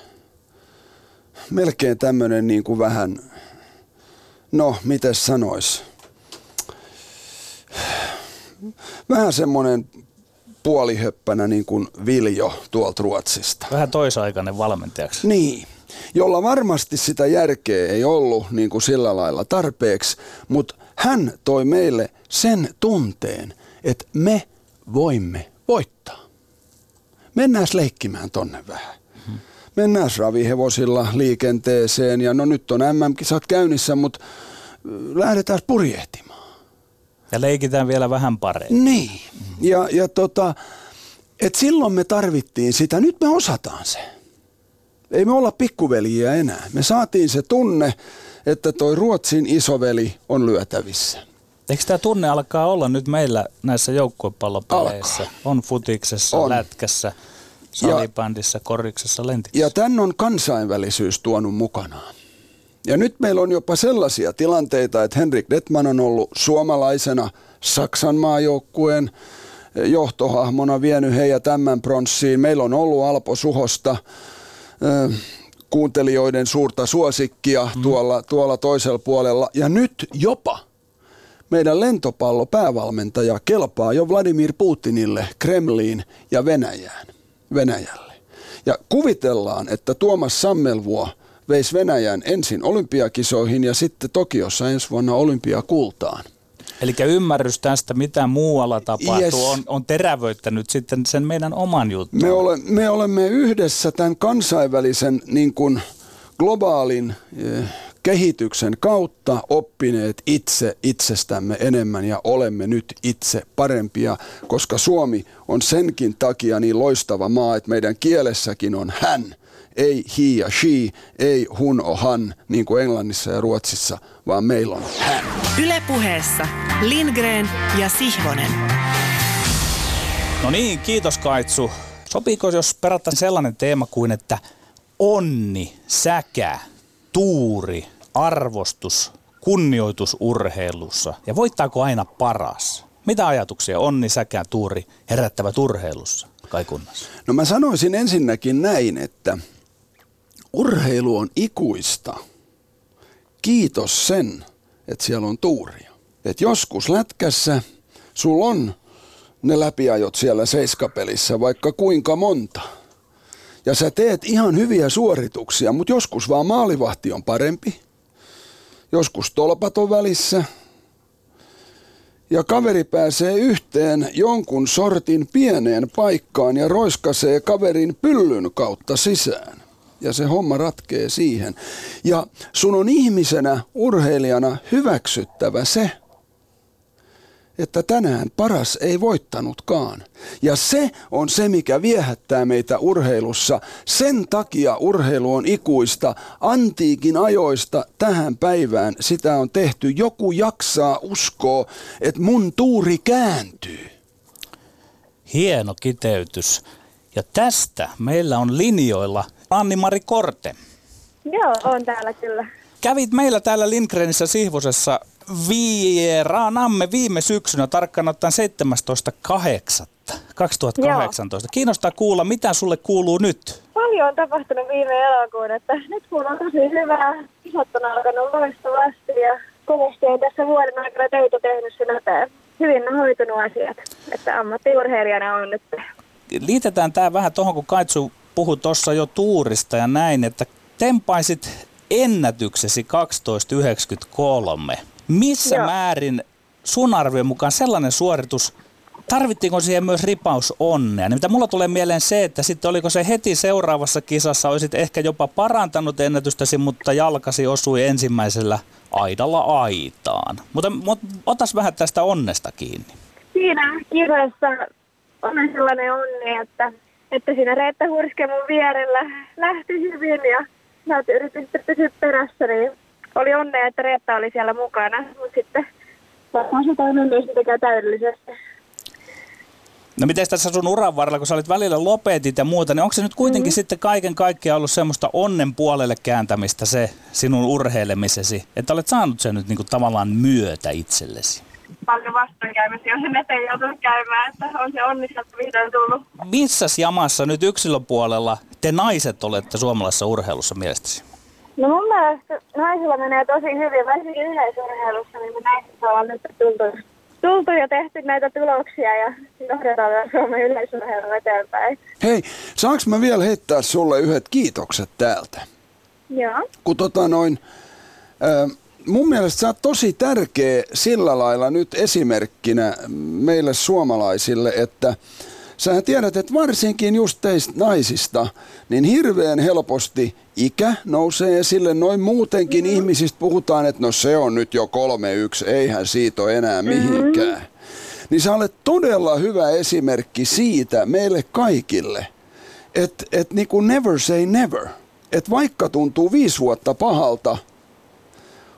Melkein tämmöinen niin kuin vähän, no miten sanois, vähän semmoinen puolihöppänä niin kuin Viljo tuolta Ruotsista. Vähän toisaikainen valmentajaksi. Niin, jolla varmasti sitä järkeä ei ollut niin kuin sillä lailla tarpeeksi, mutta hän toi meille sen tunteen, että me voimme voittaa. Mennään leikkimään tonne vähän. Mennään ravihevosilla liikenteeseen ja no nyt on MM-kisat käynnissä, mutta lähdetään purjehtimaan. Ja leikitään vielä vähän paremmin. Niin. Ja, ja tota, et silloin me tarvittiin sitä. Nyt me osataan se. Ei me olla pikkuveliä enää. Me saatiin se tunne, että toi Ruotsin isoveli on lyötävissä. Eikö tämä tunne alkaa olla nyt meillä näissä joukkuepallopeleissä? On futiksessa, on. lätkässä, salibändissä, koriksessa, lentiksessä. Ja tämän on kansainvälisyys tuonut mukanaan. Ja nyt meillä on jopa sellaisia tilanteita, että Henrik Detman on ollut suomalaisena Saksan maajoukkueen johtohahmona vienyt heidät tämän pronssiin. Meillä on ollut Alpo Suhosta kuuntelijoiden suurta suosikkia mm. tuolla, tuolla toisella puolella. Ja nyt jopa meidän lentopallo päävalmentaja kelpaa jo Vladimir Putinille, Kremliin ja Venäjään, Venäjälle. Ja kuvitellaan, että Tuomas Sammelvuo – veisi Venäjän ensin olympiakisoihin ja sitten Tokiossa ensi vuonna olympiakultaan. Eli ymmärrys tästä, mitä muualla tapahtuu, yes. on, on terävöittänyt sitten sen meidän oman jutun. Me, ole, me olemme yhdessä tämän kansainvälisen niin kuin globaalin eh, kehityksen kautta oppineet itse itsestämme enemmän ja olemme nyt itse parempia, koska Suomi on senkin takia niin loistava maa, että meidän kielessäkin on hän – ei he ja she, ei hun o han, niin kuin Englannissa ja Ruotsissa, vaan meillä on hän. Ylepuheessa Lindgren ja Sihvonen. No niin, kiitos Kaitsu. Sopiiko, jos perataan sellainen teema kuin, että onni, säkä, tuuri, arvostus, kunnioitus urheilussa ja voittaako aina paras? Mitä ajatuksia onni, säkä, tuuri herättävät urheilussa kaikunnassa? No mä sanoisin ensinnäkin näin, että urheilu on ikuista. Kiitos sen, että siellä on tuuria. Et joskus lätkässä sulla on ne läpiajot siellä seiskapelissä vaikka kuinka monta. Ja sä teet ihan hyviä suorituksia, mutta joskus vaan maalivahti on parempi. Joskus tolpat on välissä. Ja kaveri pääsee yhteen jonkun sortin pieneen paikkaan ja roiskasee kaverin pyllyn kautta sisään. Ja se homma ratkee siihen. Ja sun on ihmisenä, urheilijana hyväksyttävä se, että tänään paras ei voittanutkaan. Ja se on se, mikä viehättää meitä urheilussa. Sen takia urheilu on ikuista. Antiikin ajoista tähän päivään sitä on tehty. Joku jaksaa uskoa, että mun tuuri kääntyy. Hieno kiteytys. Ja tästä meillä on linjoilla Anni-Mari Korte. Joo, on täällä kyllä. Kävit meillä täällä Lindgrenissä Sihvosessa vieraanamme viime syksynä, tarkkaan ottaen 17.8. 2018. Joo. Kiinnostaa kuulla, mitä sulle kuuluu nyt? Paljon on tapahtunut viime elokuun, että nyt kuuluu on tosi hyvää. Isot on alkanut loistavasti ja kovasti on tässä vuoden aikana töitä tehnyt sen eteen. Hyvin on hoitunut asiat, että ammattiurheilijana on nyt. Liitetään tämä vähän tuohon, kun Kaitsu puhui tuossa jo tuurista ja näin, että tempaisit ennätyksesi 1293. Missä Joo. määrin sun arvion mukaan sellainen suoritus, tarvittiinko siihen myös ripaus onnea? Niin mitä mulla tulee mieleen se, että sitten oliko se heti seuraavassa kisassa, olisit ehkä jopa parantanut ennätystäsi, mutta jalkasi osui ensimmäisellä aidalla aitaan. Mutta, mutta otas vähän tästä onnesta kiinni. Siinä kirjassa on sellainen onni, että, että siinä Reetta Hurske mun vierellä lähti hyvin ja mä yritin pysyä perässä, niin oli onnea, että Reetta oli siellä mukana, mutta sitten varmaan se toinen mies mitenkään täydellisesti. No miten tässä sun uran varrella, kun sä olit välillä lopetit ja muuta, niin onko se nyt kuitenkin mm-hmm. sitten kaiken kaikkiaan ollut semmoista onnen puolelle kääntämistä se sinun urheilemisesi, että olet saanut sen nyt niinku tavallaan myötä itsellesi? Paljon vastoinkäymisiä, jos eteen joutunut käymään, että on se onni vihdoin tullut. Missä jamassa nyt yksilöpuolella te naiset olette suomalaisessa urheilussa mielestäsi? No mun mielestä naisilla menee tosi hyvin, varsinkin yleisurheilussa, niin me näistä ollaan nyt tultu, tultu ja tehty näitä tuloksia ja johdetaan vielä Suomen yleisurheilun eteenpäin. Hei, saanko mä vielä heittää sulle yhdet kiitokset täältä? Joo. Kun tota noin, äh, mun mielestä sä oot tosi tärkeä sillä lailla nyt esimerkkinä meille suomalaisille, että Sä tiedät, että varsinkin just teistä naisista, niin hirveän helposti ikä nousee esille. Noin muutenkin mm-hmm. ihmisistä puhutaan, että no se on nyt jo kolme yksi, eihän siitä ole enää mm-hmm. mihinkään. Mm-hmm. Niin sä olet todella hyvä esimerkki siitä meille kaikille, että et niinku never say never. Että vaikka tuntuu viisi vuotta pahalta,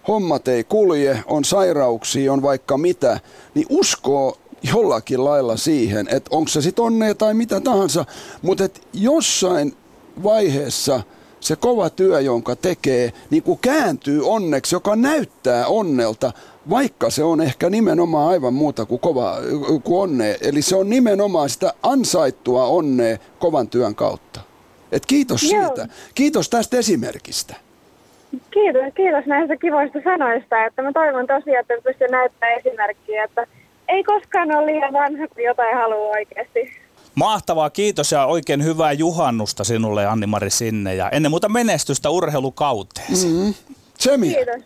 hommat ei kulje, on sairauksia, on vaikka mitä, niin uskoo jollakin lailla siihen, että onko se sitten onnea tai mitä tahansa, mutta että jossain vaiheessa se kova työ, jonka tekee, niin kuin kääntyy onneksi, joka näyttää onnelta, vaikka se on ehkä nimenomaan aivan muuta kuin, kova, kuin onnea. Eli se on nimenomaan sitä ansaittua onnea kovan työn kautta. Et kiitos Joo. siitä. Kiitos tästä esimerkistä. Kiitos, kiitos näistä kivoista sanoista. Että mä toivon tosiaan, että pystyn näyttämään esimerkkiä, että ei koskaan ole liian vanha, kun jotain haluaa oikeasti. Mahtavaa, kiitos ja oikein hyvää juhannusta sinulle Anni-Mari sinne ja ennen muuta menestystä urheilukauteesi. Mm-hmm. Kiitos.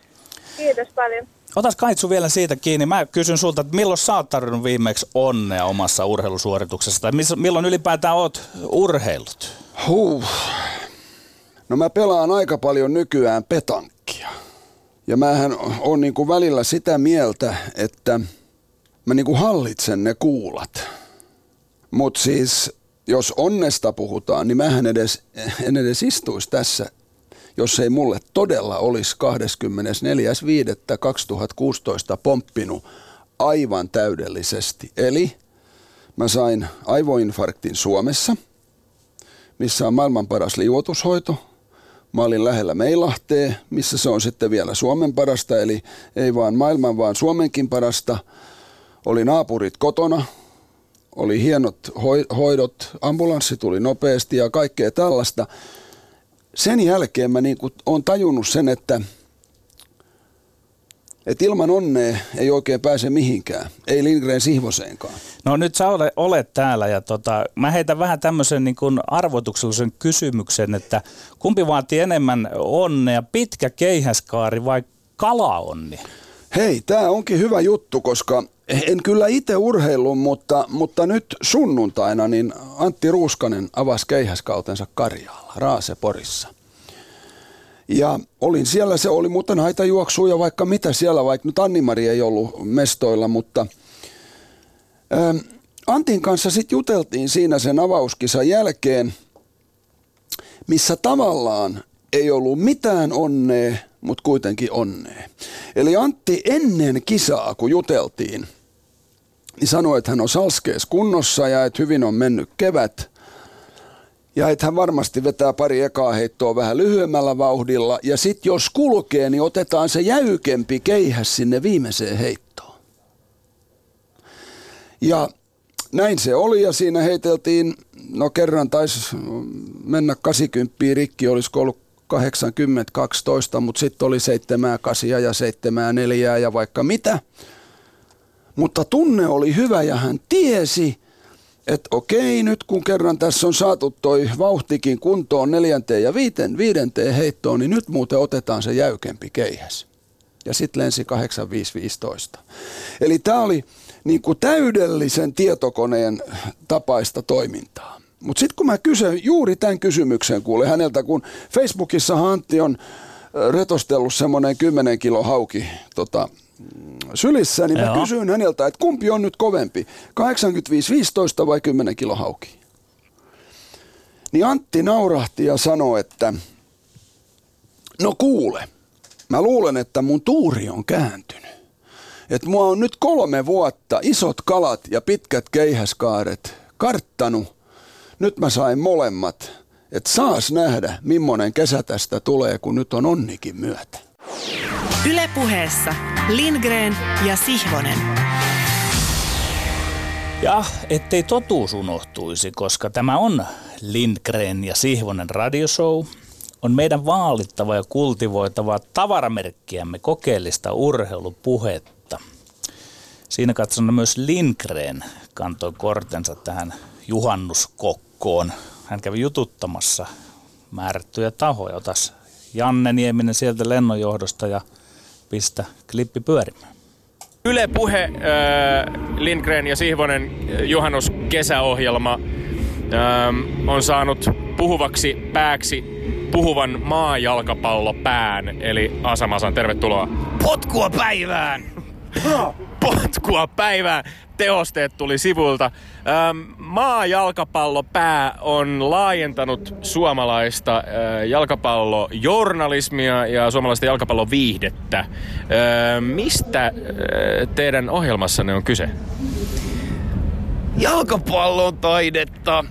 Kiitos paljon. Otas Kaitsu vielä siitä kiinni. Mä kysyn sulta, että milloin sä oot tarvinnut viimeksi onnea omassa urheilusuorituksessa? Tai milloin ylipäätään oot urheilut? Huh. No mä pelaan aika paljon nykyään petankkia. Ja mähän on niin kuin välillä sitä mieltä, että – mä niinku hallitsen ne kuulat. Mutta siis, jos onnesta puhutaan, niin mähän edes, en edes istuisi tässä, jos ei mulle todella olisi 24.5.2016 pomppinut aivan täydellisesti. Eli mä sain aivoinfarktin Suomessa, missä on maailman paras liuotushoito. Mä olin lähellä Meilahteen, missä se on sitten vielä Suomen parasta, eli ei vaan maailman, vaan Suomenkin parasta – oli naapurit kotona, oli hienot hoidot, ambulanssi tuli nopeasti ja kaikkea tällaista. Sen jälkeen mä niin olen tajunnut sen, että – että ilman onnea ei oikein pääse mihinkään. Ei Lindgren Sihvoseenkaan. No nyt sä olet, olet täällä ja tota, mä heitän vähän tämmöisen niin kuin arvotuksellisen kysymyksen, että kumpi vaatii enemmän onnea, pitkä keihäskaari vai kalaonni? Hei, tämä onkin hyvä juttu, koska en kyllä itse urheilu, mutta, mutta nyt sunnuntaina niin Antti Ruuskanen avasi keihäskautensa Karjaalla, Raaseporissa. Ja olin siellä, se oli muuten ja vaikka mitä siellä, vaikka nyt Anni-Mari ei ollut mestoilla, mutta ähm, Antin kanssa sitten juteltiin siinä sen avauskisan jälkeen, missä tavallaan ei ollut mitään onnea, mutta kuitenkin onnea. Eli Antti ennen kisaa, kun juteltiin, niin sanoi, että hän on salskees kunnossa ja että hyvin on mennyt kevät – ja että hän varmasti vetää pari ekaa heittoa vähän lyhyemmällä vauhdilla. Ja sitten jos kulkee, niin otetaan se jäykempi keihäs sinne viimeiseen heittoon. Ja näin se oli ja siinä heiteltiin, no kerran taisi mennä 80 rikki, olisiko ollut 80 12, mutta sitten oli 7 8 ja 7 4 ja vaikka mitä. Mutta tunne oli hyvä ja hän tiesi, että okei, nyt kun kerran tässä on saatu toi vauhtikin kuntoon neljänteen ja viiten, viidenteen heittoon, niin nyt muuten otetaan se jäykempi keihäs. Ja sitten lensi 8515. Eli tämä oli niin kuin täydellisen tietokoneen tapaista toimintaa. Mutta sitten kun mä kysyn juuri tämän kysymyksen kuule häneltä, kun Facebookissa Antti on retostellut semmoinen 10 kilo hauki tota, sylissä, niin Joo. mä kysyin häneltä, että kumpi on nyt kovempi, 85-15 vai 10 kilo hauki? Niin Antti naurahti ja sanoi, että no kuule, mä luulen, että mun tuuri on kääntynyt. Että mua on nyt kolme vuotta isot kalat ja pitkät keihäskaaret karttanut. Nyt mä sain molemmat. Että saas nähdä, millainen kesä tästä tulee, kun nyt on onnikin myötä. Ylepuheessa Lindgren ja Sihvonen. Ja ettei totuus unohtuisi, koska tämä on Lindgren ja Sihvonen radioshow, on meidän vaalittava ja kultivoitava tavaramerkkiämme kokeellista urheilupuhetta. Siinä katsona myös Lindgren kantoi kortensa tähän juhannuskokkoon. Hän kävi jututtamassa määrättyjä tahoja. Otas Janne Nieminen sieltä lennonjohdosta ja pistä klippi pyörimään. Yle Puhe, äh, Lindgren ja Sihvonen juhannus kesäohjelma äh, on saanut puhuvaksi pääksi puhuvan maajalkapallopään, eli Asamasan tervetuloa. Potkua päivään! Potkua päivään! tehosteet tuli sivulta. Ähm, maajalkapallopää on laajentanut suomalaista äh, jalkapallojournalismia ja suomalaista jalkapalloviihdettä. Äh, mistä äh, teidän ohjelmassanne on kyse? Jalkapallo on taidetta.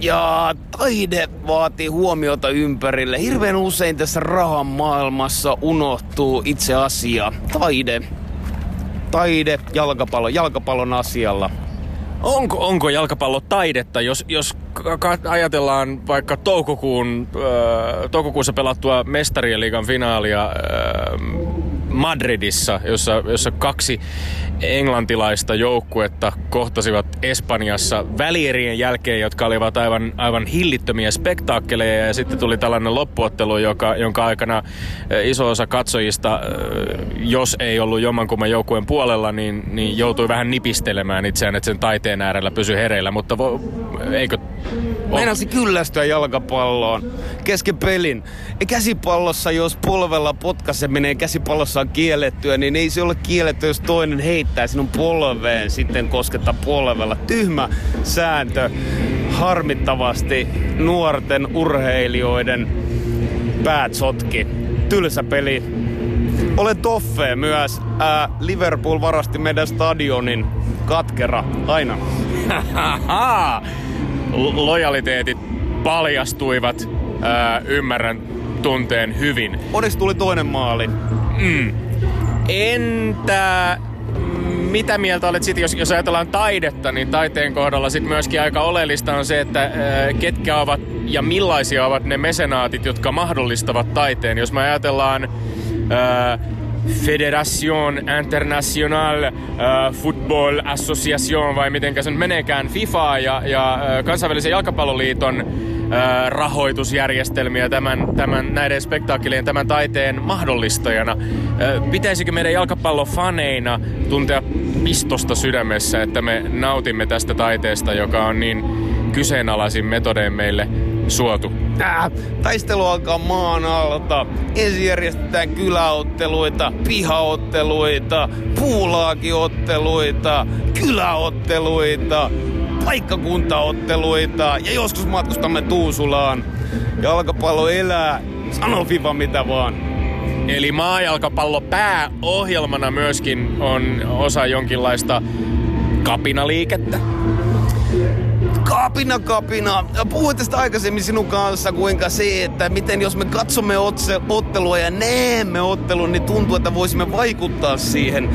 Ja taide vaatii huomiota ympärille. Hirveän usein tässä rahan maailmassa unohtuu itse asia. Taide taide jalkapallo, jalkapallon asialla. Onko, onko jalkapallo taidetta, jos, jos ajatellaan vaikka toukokuun, äh, toukokuussa pelattua mestarien liigan finaalia äh, Madridissa, jossa, jossa kaksi englantilaista joukkuetta kohtasivat Espanjassa välierien jälkeen, jotka olivat aivan, aivan hillittömiä spektaakkeleja. Ja sitten tuli tällainen loppuottelu, joka, jonka aikana eh, iso osa katsojista, eh, jos ei ollut jommankumman joukkueen puolella, niin, niin joutui vähän nipistelemään itseään, että sen taiteen äärellä pysy hereillä, mutta vo, eikö Meinasi kyllästyä jalkapalloon kesken pelin. Käsipallossa, jos polvella potkaseminen käsipallossa on kiellettyä, niin ei se ole kielletty, jos toinen heittää sinun polveen sitten kosketta polvella. Tyhmä sääntö. Harmittavasti nuorten urheilijoiden päät sotki. Tylsä peli. Olen Toffe myös. Ää, Liverpool varasti meidän stadionin. Katkera. Aina. lojaliteetit paljastuivat. Ää, ymmärrän tunteen hyvin. Onneksi tuli toinen maali. Mm. Entä mitä mieltä olet sitten, jos, jos ajatellaan taidetta, niin taiteen kohdalla sitten myöskin aika oleellista on se, että ää, ketkä ovat ja millaisia ovat ne mesenaatit, jotka mahdollistavat taiteen. Jos me ajatellaan ää, Federation International äh, Football Association vai miten se nyt meneekään, FIFA ja, ja äh, kansainvälisen jalkapalloliiton rahoitusjärjestelmiä tämän, tämän, näiden spektaakkelien, tämän taiteen mahdollistajana. Pitäisikö meidän jalkapallofaneina tuntea pistosta sydämessä, että me nautimme tästä taiteesta, joka on niin kyseenalaisin metodein meille suotu? Äh, taistelu alkaa maan alta. Ensin järjestetään kyläotteluita, pihaotteluita, puulaakiotteluita, kyläotteluita, paikkakuntaotteluita ja joskus matkustamme Tuusulaan. Jalkapallo elää, sano FIFA mitä vaan. Eli maajalkapallo pääohjelmana myöskin on osa jonkinlaista kapinaliikettä. Kapina, kapina. Puhuin tästä aikaisemmin sinun kanssa, kuinka se, että miten jos me katsomme otse, ottelua ja näemme ottelun, niin tuntuu, että voisimme vaikuttaa siihen.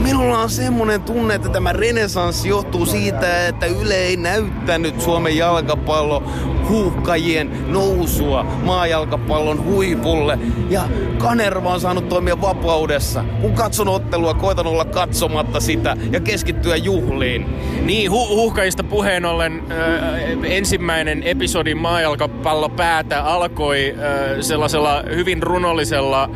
Minulla on semmoinen tunne, että tämä renesanssi johtuu siitä, että Yle ei näyttänyt Suomen jalkapallo huuhkajien nousua maajalkapallon huipulle. Ja Kanerva on saanut toimia vapaudessa. Kun katson ottelua, koitan olla katsomatta sitä ja keskittyä juhliin. Niin, hu- huuhkajista puheen ollen äh, ensimmäinen episodi maajalkapallo päätä alkoi äh, sellaisella hyvin runollisella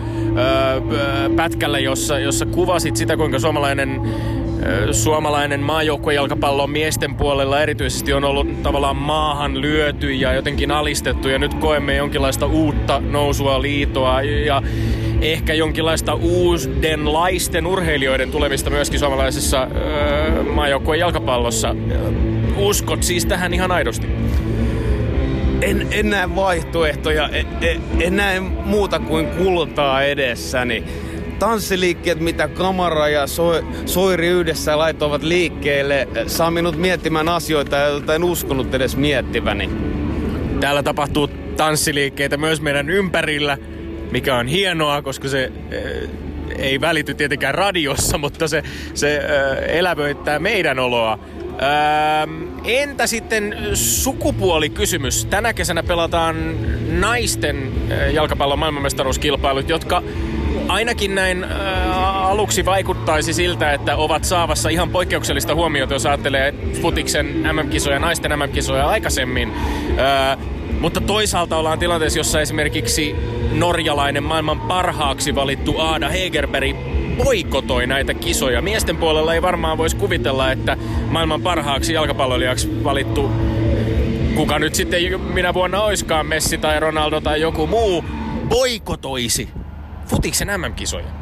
pätkällä, jossa, jossa kuvasit sitä, kuinka suomalainen suomalainen maajoukkuejalkapallo miesten puolella erityisesti on ollut tavallaan maahan lyöty ja jotenkin alistettu ja nyt koemme jonkinlaista uutta nousua liitoa ja ehkä jonkinlaista uudenlaisten urheilijoiden tulemista myöskin suomalaisessa öö, maajoukkueen jalkapallossa. Uskot siis tähän ihan aidosti? En, en näe vaihtoehtoja, en, en, en näe muuta kuin kultaa edessäni tanssiliikkeet, mitä Kamara ja so, Soiri yhdessä laitoivat liikkeelle, saa minut miettimään asioita, joita en uskonut edes miettiväni. Täällä tapahtuu tanssiliikkeitä myös meidän ympärillä, mikä on hienoa, koska se äh, ei välity tietenkään radiossa, mutta se, se äh, elävöittää meidän oloa. Ähm, entä sitten sukupuolikysymys? Tänä kesänä pelataan naisten jalkapallon maailmanmestaruuskilpailut, jotka ainakin näin äh, aluksi vaikuttaisi siltä, että ovat saavassa ihan poikkeuksellista huomiota, jos ajattelee futiksen MM-kisoja, naisten MM-kisoja aikaisemmin. Äh, mutta toisaalta ollaan tilanteessa, jossa esimerkiksi norjalainen maailman parhaaksi valittu Aada Hegerberg boikotoi näitä kisoja. Miesten puolella ei varmaan voisi kuvitella, että maailman parhaaksi jalkapalloilijaksi valittu kuka nyt sitten minä vuonna oiskaan Messi tai Ronaldo tai joku muu boikotoisi futiksen MM-kisoja.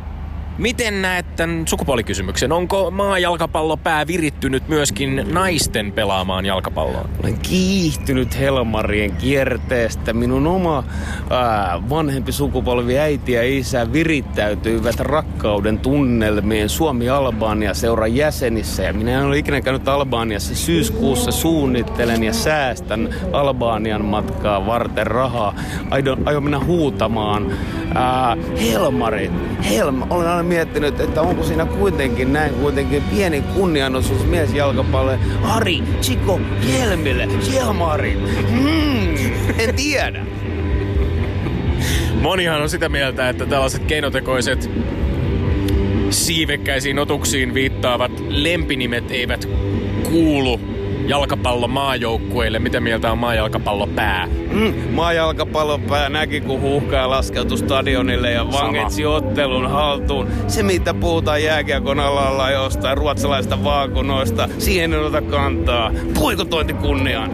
Miten näet tämän sukupuolikysymyksen? Onko maajalkapallopää virittynyt myöskin naisten pelaamaan jalkapalloa? Olen kiihtynyt Helmarien kierteestä. Minun oma ää, vanhempi sukupolvi, äiti ja isä virittäytyivät rakkauden tunnelmien Suomi-Albania seuran jäsenissä. Ja minä en ole ikinä käynyt Albaniassa. Syyskuussa suunnittelen ja säästän Albanian matkaa varten rahaa. Aion, aion mennä huutamaan. Ää, Helmarit, Helma, olen aina miettinyt, että onko siinä kuitenkin näin kuitenkin pieni kunnianosuus miesjalkapallolle. Ari, Chico, Helmille, Jelmari. Hmm, en tiedä. Monihan on sitä mieltä, että tällaiset keinotekoiset siivekkäisiin otuksiin viittaavat lempinimet eivät kuulu jalkapallo maajoukkueille. Mitä mieltä on maajalkapallo pää? Mm, maajalkapallo pää näki, kun huuhkaa laskeutui stadionille ja vangetsi ottelun haltuun. Se, mitä puhutaan jääkiekon alalla jostain ruotsalaista vaakunoista, siihen ei ota kantaa. Poikotointi kunniaan.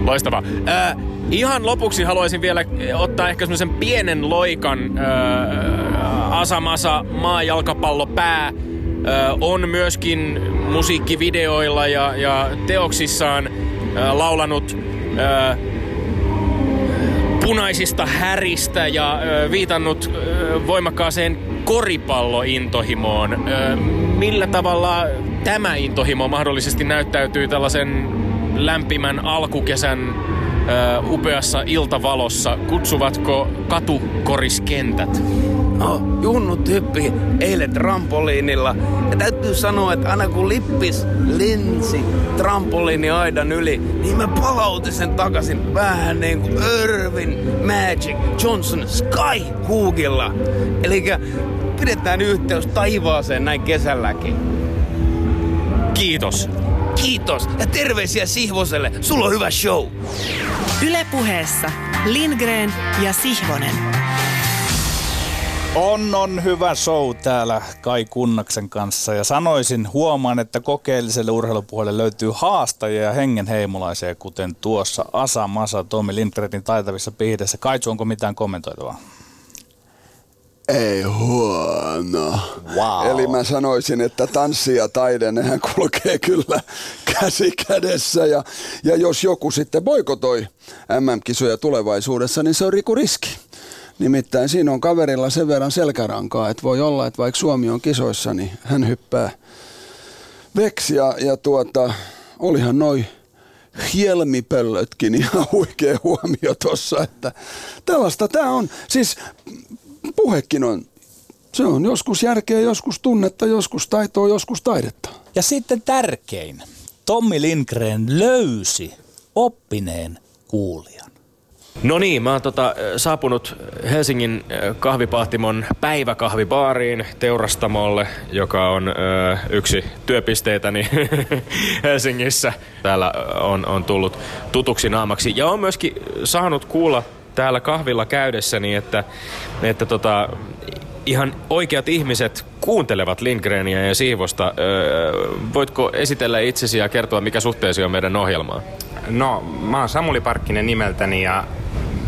Loistavaa. Äh, ihan lopuksi haluaisin vielä ottaa ehkä semmoisen pienen loikan äh, Asamasa maajalkapallo pää on myöskin musiikkivideoilla ja, ja teoksissaan laulanut punaisista häristä ja viitannut voimakkaaseen koripallointohimoon. Millä tavalla tämä intohimo mahdollisesti näyttäytyy tällaisen lämpimän alkukesän upeassa iltavalossa. Kutsuvatko katukoriskentät? No, junnut hyppi eilen trampoliinilla. Ja täytyy sanoa, että aina kun lippis lensi trampoliini aidan yli, niin mä palautin sen takaisin vähän niin kuin Irvin Magic Johnson Sky Hoogilla. Eli pidetään yhteys taivaaseen näin kesälläkin. Kiitos. Kiitos ja terveisiä Sihvoselle. Sulla on hyvä show. Ylepuheessa Lindgren ja Sihvonen. On, on hyvä show täällä Kai Kunnaksen kanssa ja sanoisin, huomaan, että kokeelliselle urheilupuolelle löytyy haastajia ja hengenheimolaisia, kuten tuossa Asa Masa Tomi Lindgrenin taitavissa pihdessä. Kaitsu, onko mitään kommentoitavaa? Ei huono. Wow. Eli mä sanoisin, että tanssi ja taide, nehän kulkee kyllä käsi kädessä. Ja, ja jos joku sitten boikotoi MM-kisoja tulevaisuudessa, niin se on Riku Riski. Nimittäin siinä on kaverilla sen verran selkärankaa, että voi olla, että vaikka Suomi on kisoissa, niin hän hyppää veksi. Ja, ja tuota, olihan noin hielmipöllötkin ihan huikea huomio tuossa, että tällaista tämä on. Siis puhekin on, se on joskus järkeä, joskus tunnetta, joskus taitoa, joskus taidetta. Ja sitten tärkein, Tommi Lindgren löysi oppineen kuulijan. No niin, mä oon tota, saapunut Helsingin kahvipahtimon päiväkahvibaariin Teurastamolle, joka on ö, yksi työpisteitäni Helsingissä. Täällä on, on tullut tutuksi naamaksi ja on myöskin saanut kuulla täällä kahvilla käydessäni, että, että tota, ihan oikeat ihmiset kuuntelevat Lindgrenia ja Siivosta. Öö, voitko esitellä itsesi ja kertoa, mikä suhteesi on meidän ohjelmaan? No, mä oon Samuli Parkkinen nimeltäni ja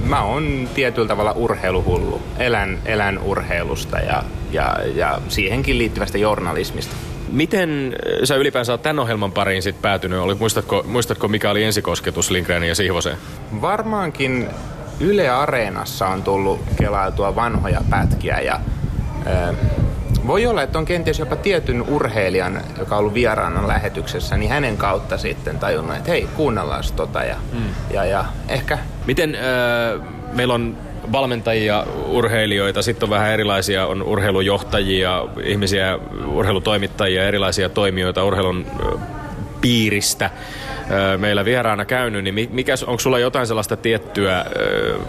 mä oon tietyllä tavalla urheiluhullu. Elän, elän urheilusta ja, ja, ja siihenkin liittyvästä journalismista. Miten sä ylipäänsä oot tämän ohjelman pariin sit päätynyt? Oli, muistatko, muistatko, mikä oli ensikosketus Lindgrenin ja Siivoseen? Varmaankin Yle Areenassa on tullut kelailtua vanhoja pätkiä ja ö, voi olla, että on kenties jopa tietyn urheilijan, joka on ollut vieraana lähetyksessä, niin hänen kautta sitten tajunnut, että hei, kuunnellaan tota ja, mm. ja, ja ehkä... Miten ö, meillä on valmentajia, urheilijoita, sitten on vähän erilaisia, on urheilujohtajia, ihmisiä, urheilutoimittajia, erilaisia toimijoita urheilun piiristä meillä vieraana käynyt, niin mikä, onko sulla jotain sellaista tiettyä,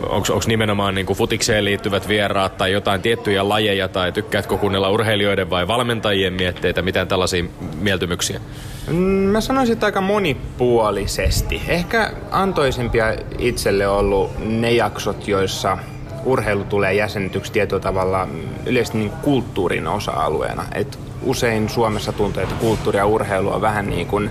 onko nimenomaan niin kuin futikseen liittyvät vieraat tai jotain tiettyjä lajeja tai tykkäätkö kuunnella urheilijoiden vai valmentajien mietteitä, mitään tällaisia mieltymyksiä? Mm, mä sanoisin, että aika monipuolisesti. Ehkä antoisimpia itselle ollut ne jaksot, joissa urheilu tulee jäsennetyksi tietyllä tavalla yleisesti niin kulttuurin osa-alueena. Et usein Suomessa tuntuu, että kulttuuri ja urheilu on vähän niin kuin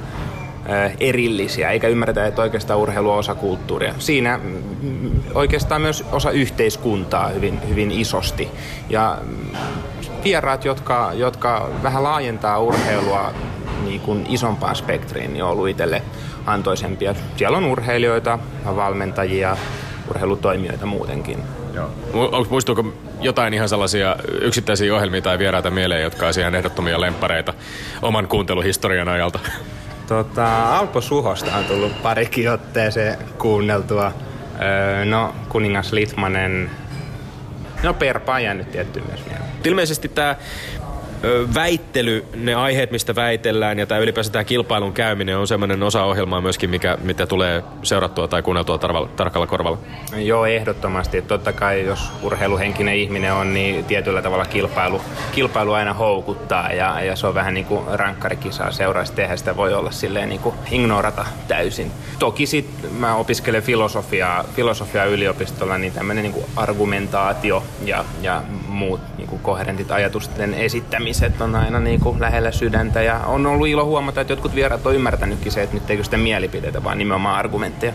erillisiä, eikä ymmärretä, että oikeastaan urheilu on osa kulttuuria. Siinä mm, oikeastaan myös osa yhteiskuntaa hyvin, hyvin isosti. Ja mm, vieraat, jotka, jotka vähän laajentaa urheilua niin kuin isompaan spektriin, niin on ollut itselle antoisempia. Siellä on urheilijoita, valmentajia, urheilutoimijoita muutenkin. Joo. Muistuuko jotain ihan sellaisia yksittäisiä ohjelmia tai vieraita mieleen, jotka on ihan ehdottomia lempareita oman kuunteluhistorian ajalta? Tota, Alpo Suhosta on tullut parikin otteeseen kuunneltua. Öö, no, kuningas Litmanen. No, Perpa on nyt tietty myös mieleen. Ilmeisesti tämä väittely, ne aiheet, mistä väitellään ja tämä ylipäänsä tämä kilpailun käyminen on semmoinen osa ohjelmaa myöskin, mikä, mitä tulee seurattua tai kuunneltua tarvalla, tarkalla korvalla. Joo, ehdottomasti. Totta kai jos urheiluhenkinen ihminen on, niin tietyllä tavalla kilpailu, kilpailu aina houkuttaa ja, ja se on vähän niin kuin rankkarikisaa seuraisi tehdä. Sitä voi olla silleen niin kuin ignorata täysin. Toki sit mä opiskelen filosofiaa, filosofiaa yliopistolla, niin tämmöinen niin kuin argumentaatio ja, ja muut niin kuin koherentit ajatusten esittämiset on aina niin kuin lähellä sydäntä. Ja on ollut ilo huomata, että jotkut vieraat on ymmärtänytkin se, että nyt ei sitä mielipiteitä, vaan nimenomaan argumentteja.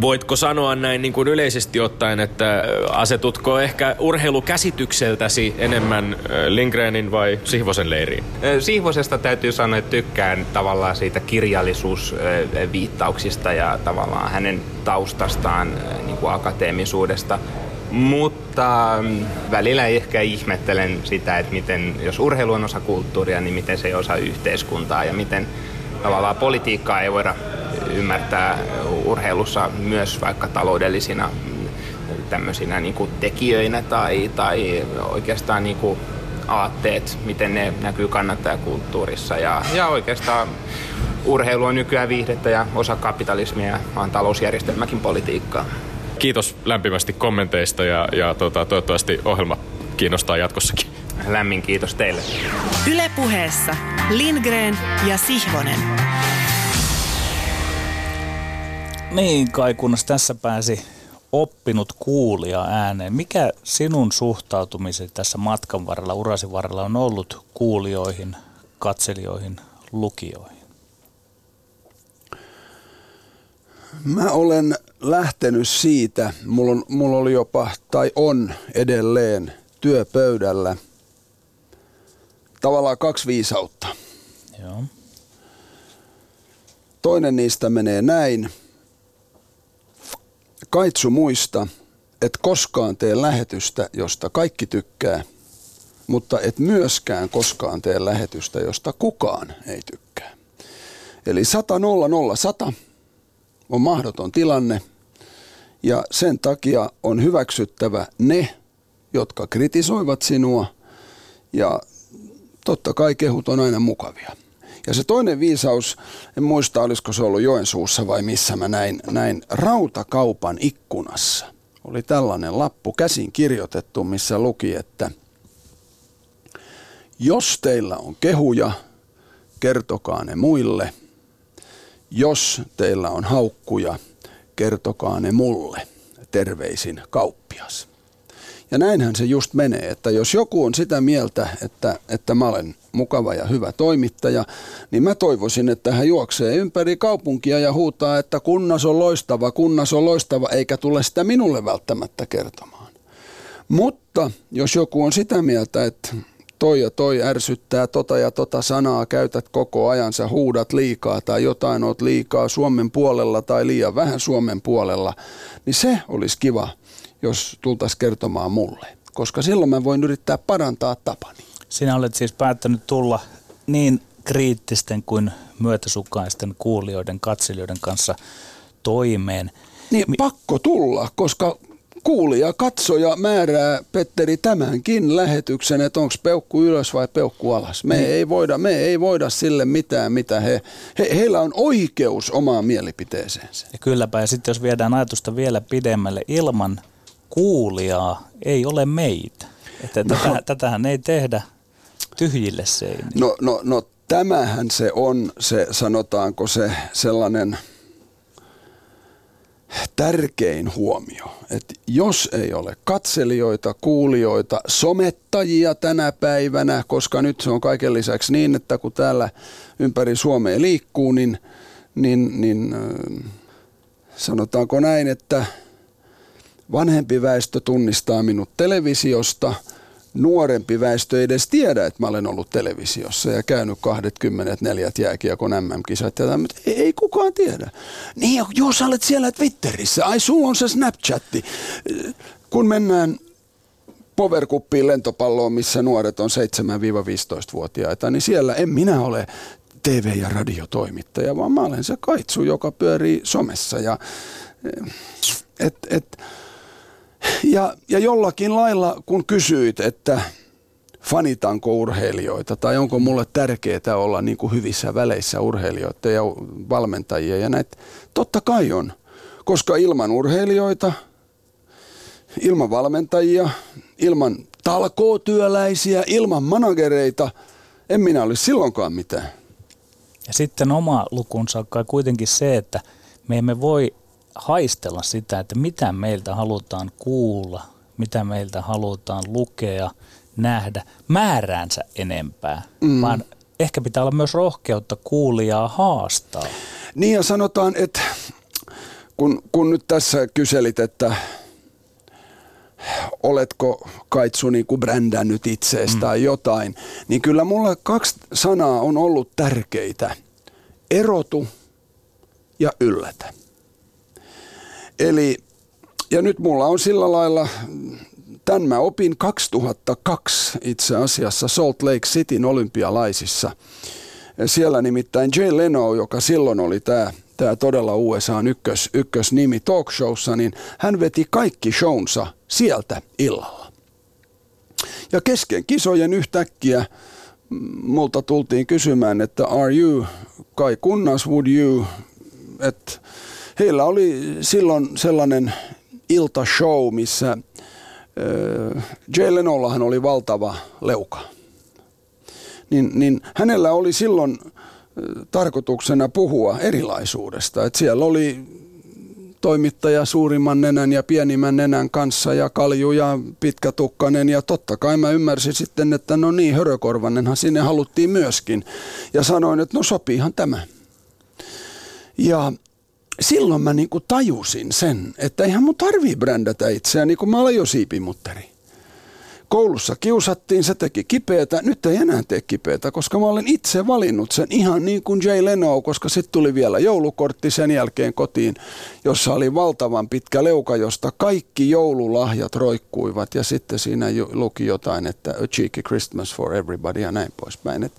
Voitko sanoa näin niin kuin yleisesti ottaen, että asetutko ehkä urheilukäsitykseltäsi enemmän Lindgrenin vai Sihvosen leiriin? Sihvosesta täytyy sanoa, että tykkään tavallaan siitä kirjallisuusviittauksista ja tavallaan hänen taustastaan niin kuin akateemisuudesta. Mutta mm, välillä ehkä ihmettelen sitä, että miten, jos urheilu on osa kulttuuria, niin miten se ei osa yhteiskuntaa ja miten tavallaan politiikkaa ei voida ymmärtää urheilussa myös vaikka taloudellisina mm, tämmöisinä niin kuin tekijöinä tai, tai oikeastaan niin kuin aatteet, miten ne näkyy kannattajakulttuurissa ja, ja oikeastaan urheilu on nykyään viihdettä ja osa kapitalismia ja maan talousjärjestelmäkin politiikkaa. Kiitos lämpimästi kommenteista ja, ja tota, toivottavasti ohjelma kiinnostaa jatkossakin. Lämmin kiitos teille. Ylepuheessa Lindgren ja Sihvonen. Niin kai, kunnes tässä pääsi oppinut kuulija ääneen. Mikä sinun suhtautumisesi tässä matkan varrella, urasi varrella on ollut kuulijoihin, katselijoihin, lukijoihin? Mä olen lähtenyt siitä, mulla, on, mulla oli jopa, tai on edelleen työpöydällä tavallaan kaksi viisautta. Joo. Toinen niistä menee näin. Kaitsu muista, et koskaan tee lähetystä, josta kaikki tykkää, mutta et myöskään koskaan tee lähetystä, josta kukaan ei tykkää. Eli 100 0 0 100 on mahdoton tilanne ja sen takia on hyväksyttävä ne, jotka kritisoivat sinua ja totta kai kehut on aina mukavia. Ja se toinen viisaus, en muista olisiko se ollut Joensuussa vai missä mä näin, näin rautakaupan ikkunassa. Oli tällainen lappu käsin kirjoitettu, missä luki, että jos teillä on kehuja, kertokaa ne muille. Jos teillä on haukkuja, kertokaa ne mulle. Terveisin kauppias. Ja näinhän se just menee, että jos joku on sitä mieltä, että, että mä olen mukava ja hyvä toimittaja, niin mä toivoisin, että hän juoksee ympäri kaupunkia ja huutaa, että kunnas on loistava, kunnas on loistava, eikä tule sitä minulle välttämättä kertomaan. Mutta jos joku on sitä mieltä, että toi ja toi ärsyttää tota ja tota sanaa, käytät koko ajansa, huudat liikaa tai jotain oot liikaa Suomen puolella tai liian vähän Suomen puolella, niin se olisi kiva jos tultaisiin kertomaan mulle, koska silloin mä voin yrittää parantaa tapani. Sinä olet siis päättänyt tulla niin kriittisten kuin myötäsukaisten kuulijoiden, katselijoiden kanssa toimeen. Niin pakko tulla, koska kuulija, katsoja määrää, Petteri, tämänkin lähetyksen, että onko peukku ylös vai peukku alas. Me, niin. ei, voida, me ei voida sille mitään, mitä he, he, heillä on oikeus omaan mielipiteeseensä. Ja kylläpä, ja sitten jos viedään ajatusta vielä pidemmälle, ilman kuulijaa ei ole meitä. Että no, tätä, tätähän ei tehdä tyhjille seinille. No, no, no tämähän se on se, sanotaanko se sellainen tärkein huomio, että jos ei ole katselijoita, kuulijoita, somettajia tänä päivänä, koska nyt se on kaiken lisäksi niin, että kun täällä ympäri Suomea liikkuu, niin, niin, niin sanotaanko näin, että – Vanhempi väestö tunnistaa minut televisiosta. Nuorempi väestö ei edes tiedä, että mä olen ollut televisiossa ja käynyt 24 jääkiekon MM-kisat. Ja tämän, ei, ei kukaan tiedä. Niin, jos olet siellä Twitterissä, ai sulla on se Snapchatti. Kun mennään powerkuppiin lentopalloon, missä nuoret on 7-15-vuotiaita, niin siellä en minä ole TV- ja radiotoimittaja, vaan mä olen se kaitsu, joka pyörii somessa. Ja, et, et, ja, ja jollakin lailla, kun kysyit, että fanitanko urheilijoita tai onko mulle tärkeää olla niin kuin hyvissä väleissä urheilijoita ja valmentajia ja näitä, totta kai on. Koska ilman urheilijoita, ilman valmentajia, ilman talkootyöläisiä, ilman managereita, en minä olisi silloinkaan mitään. Ja sitten oma lukunsa on kuitenkin se, että me emme voi haistella sitä, että mitä meiltä halutaan kuulla, mitä meiltä halutaan lukea, nähdä määräänsä enempää, mm. vaan ehkä pitää olla myös rohkeutta kuulijaa haastaa. Niin ja sanotaan, että kun, kun nyt tässä kyselit, että oletko Kaitsu niin kuin brändännyt itseesi mm. tai jotain, niin kyllä mulla kaksi sanaa on ollut tärkeitä. Erotu ja yllätä. Eli, ja nyt mulla on sillä lailla, tämän mä opin 2002 itse asiassa Salt Lake Cityn olympialaisissa. Siellä nimittäin Jay Leno, joka silloin oli tämä tämä todella USAn ykkös, ykkösnimi talkshowssa, niin hän veti kaikki shownsa sieltä illalla. Ja kesken kisojen yhtäkkiä multa tultiin kysymään, että are you, Kai Kunnas, would you, että heillä oli silloin sellainen iltashow, missä äh, Jay Lenollahan oli valtava leuka. Niin, niin hänellä oli silloin äh, tarkoituksena puhua erilaisuudesta. Että siellä oli toimittaja suurimman nenän ja pienimmän nenän kanssa ja kalju ja pitkätukkanen ja totta kai mä ymmärsin sitten, että no niin, hörökorvanenhan sinne haluttiin myöskin. Ja sanoin, että no sopiihan tämä. Ja silloin mä niin tajusin sen, että eihän mun tarvii brändätä itseäni, kun mä olen jo siipimutteri. Koulussa kiusattiin, se teki kipeätä, nyt ei enää tee kipeätä, koska mä olen itse valinnut sen ihan niin kuin Jay Leno, koska sitten tuli vielä joulukortti sen jälkeen kotiin, jossa oli valtavan pitkä leuka, josta kaikki joululahjat roikkuivat ja sitten siinä luki jotain, että a cheeky Christmas for everybody ja näin poispäin.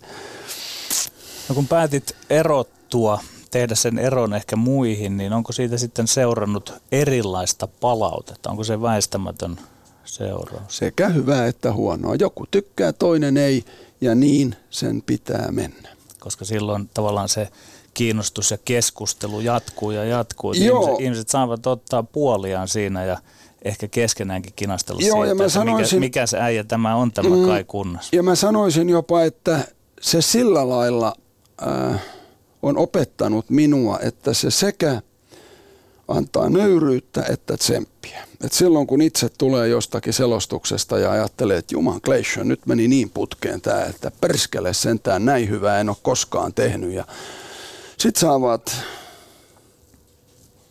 No kun päätit erottua tehdä sen eron ehkä muihin, niin onko siitä sitten seurannut erilaista palautetta? Onko se väistämätön seuraus? Sekä hyvää että huonoa. Joku tykkää, toinen ei, ja niin sen pitää mennä. Koska silloin tavallaan se kiinnostus ja keskustelu jatkuu ja jatkuu. Ihmiset, ihmiset saavat ottaa puoliaan siinä ja ehkä keskenäänkin kinastella Joo, siitä, ja mä sanoisin, mikä, mikä se äijä tämä on tämä mm, Kai Kunnas. Ja mä sanoisin jopa, että se sillä lailla... Äh, on opettanut minua, että se sekä antaa nöyryyttä että tsemppiä. Et silloin kun itse tulee jostakin selostuksesta ja ajattelee, että Juman Glacier, nyt meni niin putkeen tämä, että perskele sentään näin hyvää en ole koskaan tehnyt. Ja sit saavat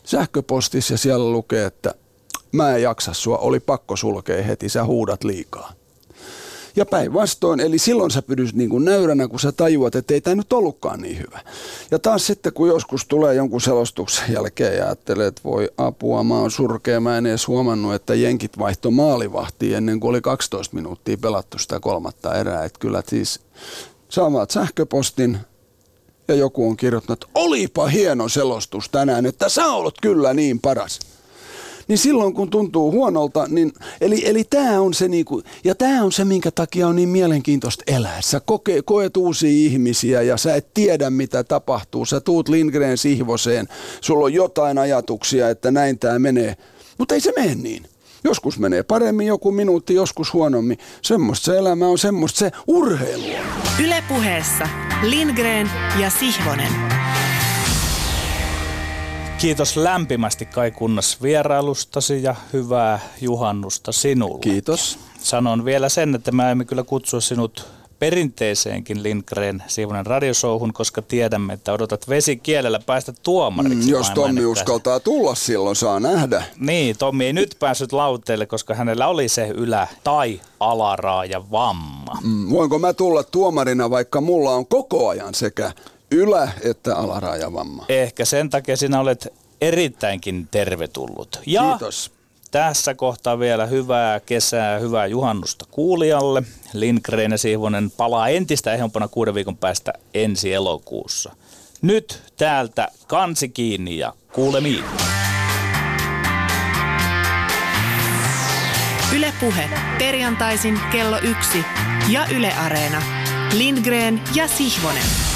sähköpostissa ja siellä lukee, että mä en jaksa sua, oli pakko sulkea heti, sä huudat liikaa. Ja päinvastoin, eli silloin sä pydyt niin kuin näyränä, kun sä tajuat, että ei tämä nyt ollutkaan niin hyvä. Ja taas sitten, kun joskus tulee jonkun selostuksen jälkeen ja ajattelee, että voi apua, mä oon surkea, mä en edes huomannut, että jenkit vaihto maalivahtiin ennen kuin oli 12 minuuttia pelattu sitä kolmatta erää. Että kyllä siis saavat sähköpostin, ja joku on kirjoittanut, että olipa hieno selostus tänään, että sä olet kyllä niin paras niin silloin kun tuntuu huonolta, niin eli, eli tämä on se niinku, ja tämä on se, minkä takia on niin mielenkiintoista elää. Sä koke, koet uusia ihmisiä ja sä et tiedä, mitä tapahtuu. Sä tuut Lindgren sihvoseen, sulla on jotain ajatuksia, että näin tämä menee, mutta ei se mene niin. Joskus menee paremmin joku minuutti, joskus huonommin. Semmoista se elämä on, semmoista se urheilu. Ylepuheessa Lindgren ja Sihvonen. Kiitos lämpimästi Kai Kunnas vierailustasi ja hyvää juhannusta sinulle. Kiitos. Sanon vielä sen, että mä emme kyllä kutsua sinut perinteiseenkin Lindgren Siivonen radiosouhun, koska tiedämme, että odotat vesikielellä päästä tuomariksi. Mm, jos Tommi uskaltaa tulla, silloin saa nähdä. Niin, Tommi ei nyt päässyt lauteelle, koska hänellä oli se ylä- tai alaraaja vamma. Mm, voinko mä tulla tuomarina, vaikka mulla on koko ajan sekä ylä- että alarajavamma. Ehkä sen takia sinä olet erittäinkin tervetullut. Ja Kiitos. Tässä kohtaa vielä hyvää kesää, hyvää juhannusta kuulijalle. Lindgren ja Siivonen palaa entistä ehompana kuuden viikon päästä ensi elokuussa. Nyt täältä kansi kiinni ja kuulemiin. Ylepuhe perjantaisin kello yksi ja Yle Areena. Lindgren ja Sihvonen.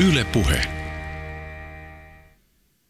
Yle Puhe.